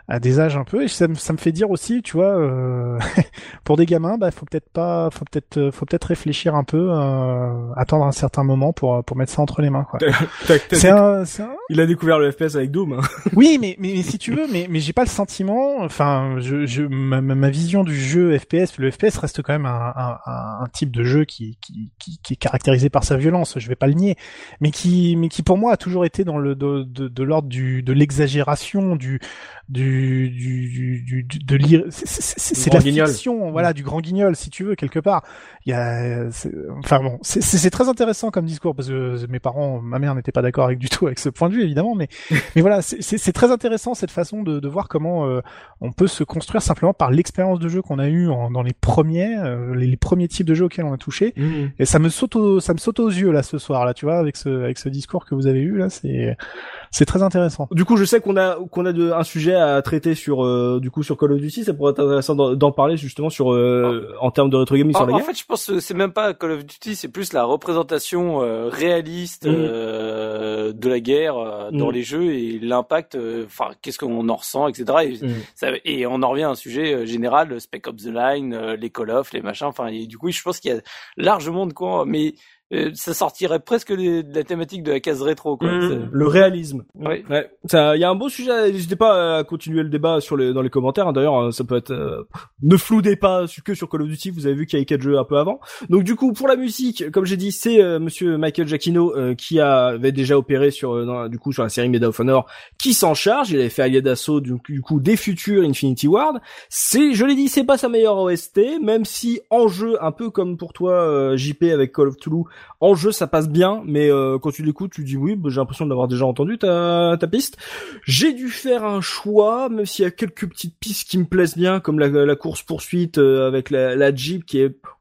à des âges un peu et ça me ça me fait dire aussi, tu vois, euh, pour des gamins, bah faut peut-être pas faut peut-être euh, faut peut-être réfléchir un peu, euh, attendre un certain moment pour pour mettre ça entre les mains quoi. C'est un, un-
Il a découvert le FPS avec Doom. hein.
oui, mais, mais, mais si tu veux, mais, mais j'ai pas le sentiment. Enfin, je, je, ma, ma vision du jeu FPS, le FPS reste quand même un, un, un- un type de jeu qui, qui, qui, qui est caractérisé par sa violence. Je vais pas le nier, mais qui, mais qui pour moi a toujours été dans le de de de, de l'ordre du de l'exagération, du du du du, de l'ir- c'est- c'est c'est- c'est de
grand
la
guignol.
fiction, voilà, du grand guignol si tu veux quelque part. Il y a, c'est- enfin bon, c'est c'est c'est très intéressant comme discours parce que mes parents, ma mère n'était pas d'accord avec du tout avec ce point de vue évidemment, mais mais voilà, c'est c'est c'est très intéressant cette façon de de voir comment euh, on peut se construire simplement par l'expérience de jeu qu'on a eu en, dans les premiers euh, les, les premiers types de jeux auxquels on a touché. Et ça me saute au, ça me saute aux yeux là ce soir là, tu vois, avec ce avec ce discours que vous avez eu là, c'est c'est très intéressant.
Du coup, je sais qu'on a qu'on a de, un sujet à traiter sur euh, du coup sur Call of Duty. Ça pourrait être intéressant d'en parler justement sur euh, en termes de rétro gaming
En,
sur la
en
guerre.
fait, je pense que c'est même pas Call of Duty, c'est plus la représentation euh, réaliste
Mhm.
euh, de la guerre euh, dans
Mhm.
les jeux et l'impact. euh, Enfin, qu'est-ce qu'on en ressent, etc. Et, ça- et on en revient à un sujet euh, général, Spec Ops The Line, euh, les Call of, les machins. Enfin, et du coup, je pense qu'il y a largement de quoi. Mais euh, ça sortirait presque les- de la thématique de la case rétro, quoi. C'est-
Le réalisme.
Ouais.
Ouais. Ça, il y a un beau sujet. N'hésitez pas à continuer le débat sur les, dans les commentaires. hein. D'ailleurs, ça peut être. euh, ne floudez pas que sur Call of Duty. Vous avez vu qu'il y a quatre jeux un peu avant. Donc du coup, pour la musique, comme j'ai dit, c'est euh, Monsieur Michael Giacchino euh, qui a- avait déjà opéré sur euh, dans- du coup sur la série Medal of Honor, qui s'en charge. Il avait fait Allied Assault du, du coup des futurs Infinity Ward. C'est, je l'ai dit, c'est pas sa meilleure OST, même si en jeu, un peu comme pour toi euh, JP avec Call of Toulouse, en jeu ça passe bien, mais euh, quand tu l'écoutes, tu dis oui, bah, j'ai l'impression de l'avoir déjà entendu ta, ta piste. J'ai dû faire un choix, même s'il y a quelques petites pistes qui me plaisent bien, comme la, course poursuite avec la, Jeep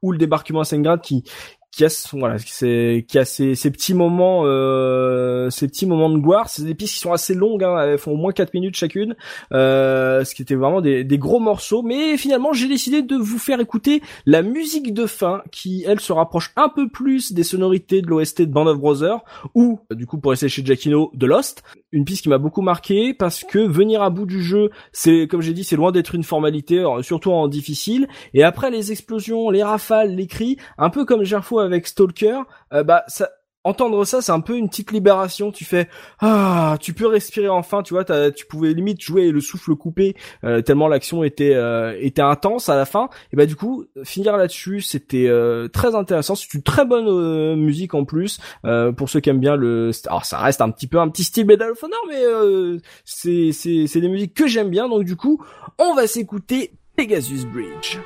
ou le débarquement à Stalingrad qui qui a voilà c'est qui a ces, ces petits moments euh, ces petits moments de gloire. C'est des pistes qui sont assez longues hein, elles font au moins 4 minutes chacune. Euh, ce qui était vraiment des, des gros morceaux. Mais finalement j'ai décidé de vous faire écouter la musique de fin qui elle se rapproche un peu plus des sonorités de l'OST de Band of Brothers ou du coup pour essayer chez Giacchino de Lost. Une piste qui m'a beaucoup marqué parce que venir à bout du jeu c'est comme j'ai dit c'est loin d'être une formalité surtout en difficile. Et après les explosions les rafales les cris un peu comme Gerfo avec Stalker euh, bah ça entendre ça, c'est un peu une petite libération. Tu fais ah, tu peux respirer enfin. Tu vois, tu pouvais limite jouer le souffle coupé euh, tellement l'action était euh, était intense à la fin. Et bah du coup, finir là-dessus, c'était euh, très intéressant. C'est une très bonne euh, musique en plus euh, pour ceux qui aiment bien le. Alors ça reste un petit peu un petit style Medal of Honor, mais c'est c'est c'est des musiques que j'aime bien. Donc du coup, on va s'écouter Pegasus Bridge.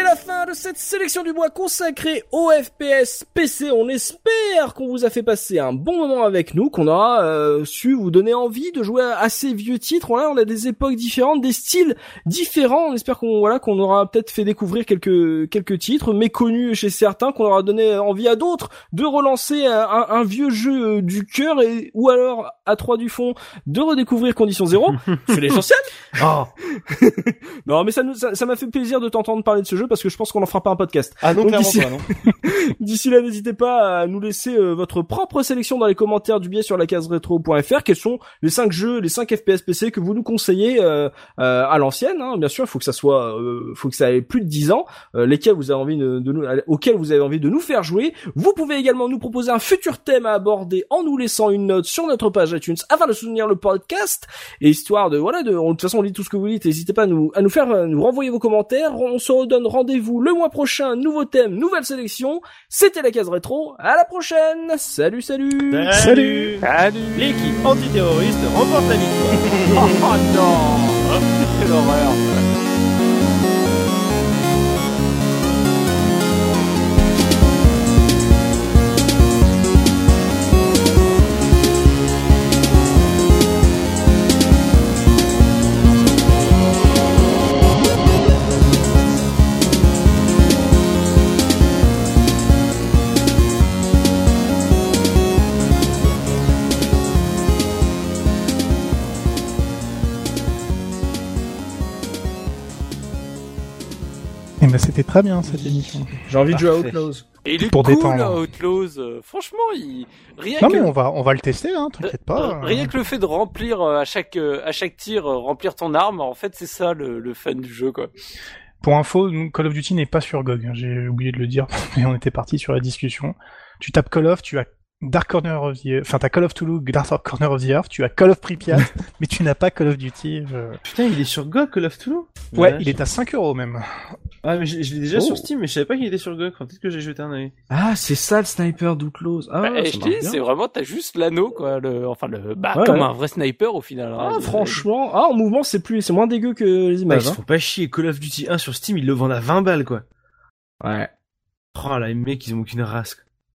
C'est la fin de cette sélection du mois consacrée au FPS PC. On espère qu'on vous a fait passer un bon moment avec nous, qu'on aura euh, su vous donner envie de jouer à ces vieux titres. Voilà, on a des époques différentes, des styles différents. On espère qu'on voilà qu'on aura peut-être fait découvrir quelques quelques titres méconnus chez certains, qu'on aura donné envie à d'autres de relancer un, un- vieux jeu euh, du cœur et ou alors à trois du fond de redécouvrir Condition Zéro. C'est l'essentiel.
Oh.
Non, mais ça nous ça m'a fait plaisir de t'entendre parler de ce jeu parce que je pense qu'on en fera pas un podcast.
Ah non,
Donc
clairement
d'ici-
pas, non.
D'ici là, n'hésitez pas à nous laisser euh, votre propre sélection dans les commentaires du biais sur la case rétro.fr. Quels sont les 5 jeux, les 5 FPS PC que vous nous conseillez euh, euh, à l'ancienne hein. Bien sûr, il faut que ça soit, euh, faut que ça ait plus de 10 ans. euh, lesquels vous avez envie de, de nous, auxquels vous avez envie de nous faire jouer. Vous pouvez également nous proposer un futur thème à aborder en nous laissant une note sur notre page iTunes afin de soutenir le podcast et histoire de voilà de, de toute façon on lit tout ce que vous dites. N'hésitez pas à nous à nous faire euh, nous renvoyer vos commentaires. On se redonne rendez-vous le mois prochain. Nouveau thème, nouvelle sélection. C'était la case rétro. À la prochaine. Salut, salut.
Salut.
Salut
L'équipe antiterroriste remporte la victoire.
Oh non Quelle horreur
Ben c'était très bien cette émission.
J'ai envie de jouer à. Outlaws.
Et il est
Pour
cool,
détendre.
Outlaws. euh, franchement, il... rien
Non
que...
mais on va on va le tester, hein, t'inquiète
Euh,
pas.
Rien que le fait de remplir euh, à chaque euh, à chaque tir euh, remplir ton arme, en fait c'est ça le, le fun du jeu quoi.
Pour info, Call of Duty n'est pas sur GOG, hein, j'ai oublié de le dire, mais on était parti sur la discussion. Tu tapes Call of, tu as Dark Corner of the enfin t'as Call of Toulouse, Dark Corner of the Earth, tu as Call of Pripyat, mais tu n'as pas Call of Duty. euh.
Putain, il est sur GOG, Call of Toulouse
Ouais, il est à 5 euros même.
Ah, mais je, je l'ai déjà
Oh.
sur Steam, mais je savais pas qu'il était sur GOG. Enfin, Peut-être que j'ai jeté un œil?
Ah, c'est ça le sniper d'Outlaws. Ah,
Bah, je dis, c'est vraiment t'as juste l'anneau quoi, le enfin le bah
Ouais,
comme
ouais.
un vrai sniper au final. hein.
Ah, franchement, ah, en mouvement, c'est plus, c'est moins dégueu que les
Bah, ils
images.
se font pas chier. Call of Duty 1 sur Steam, ils le vendent à 20 balles, quoi.
hein. Ouais.
Oh là, les mecs, ils ont aucune race. quoi.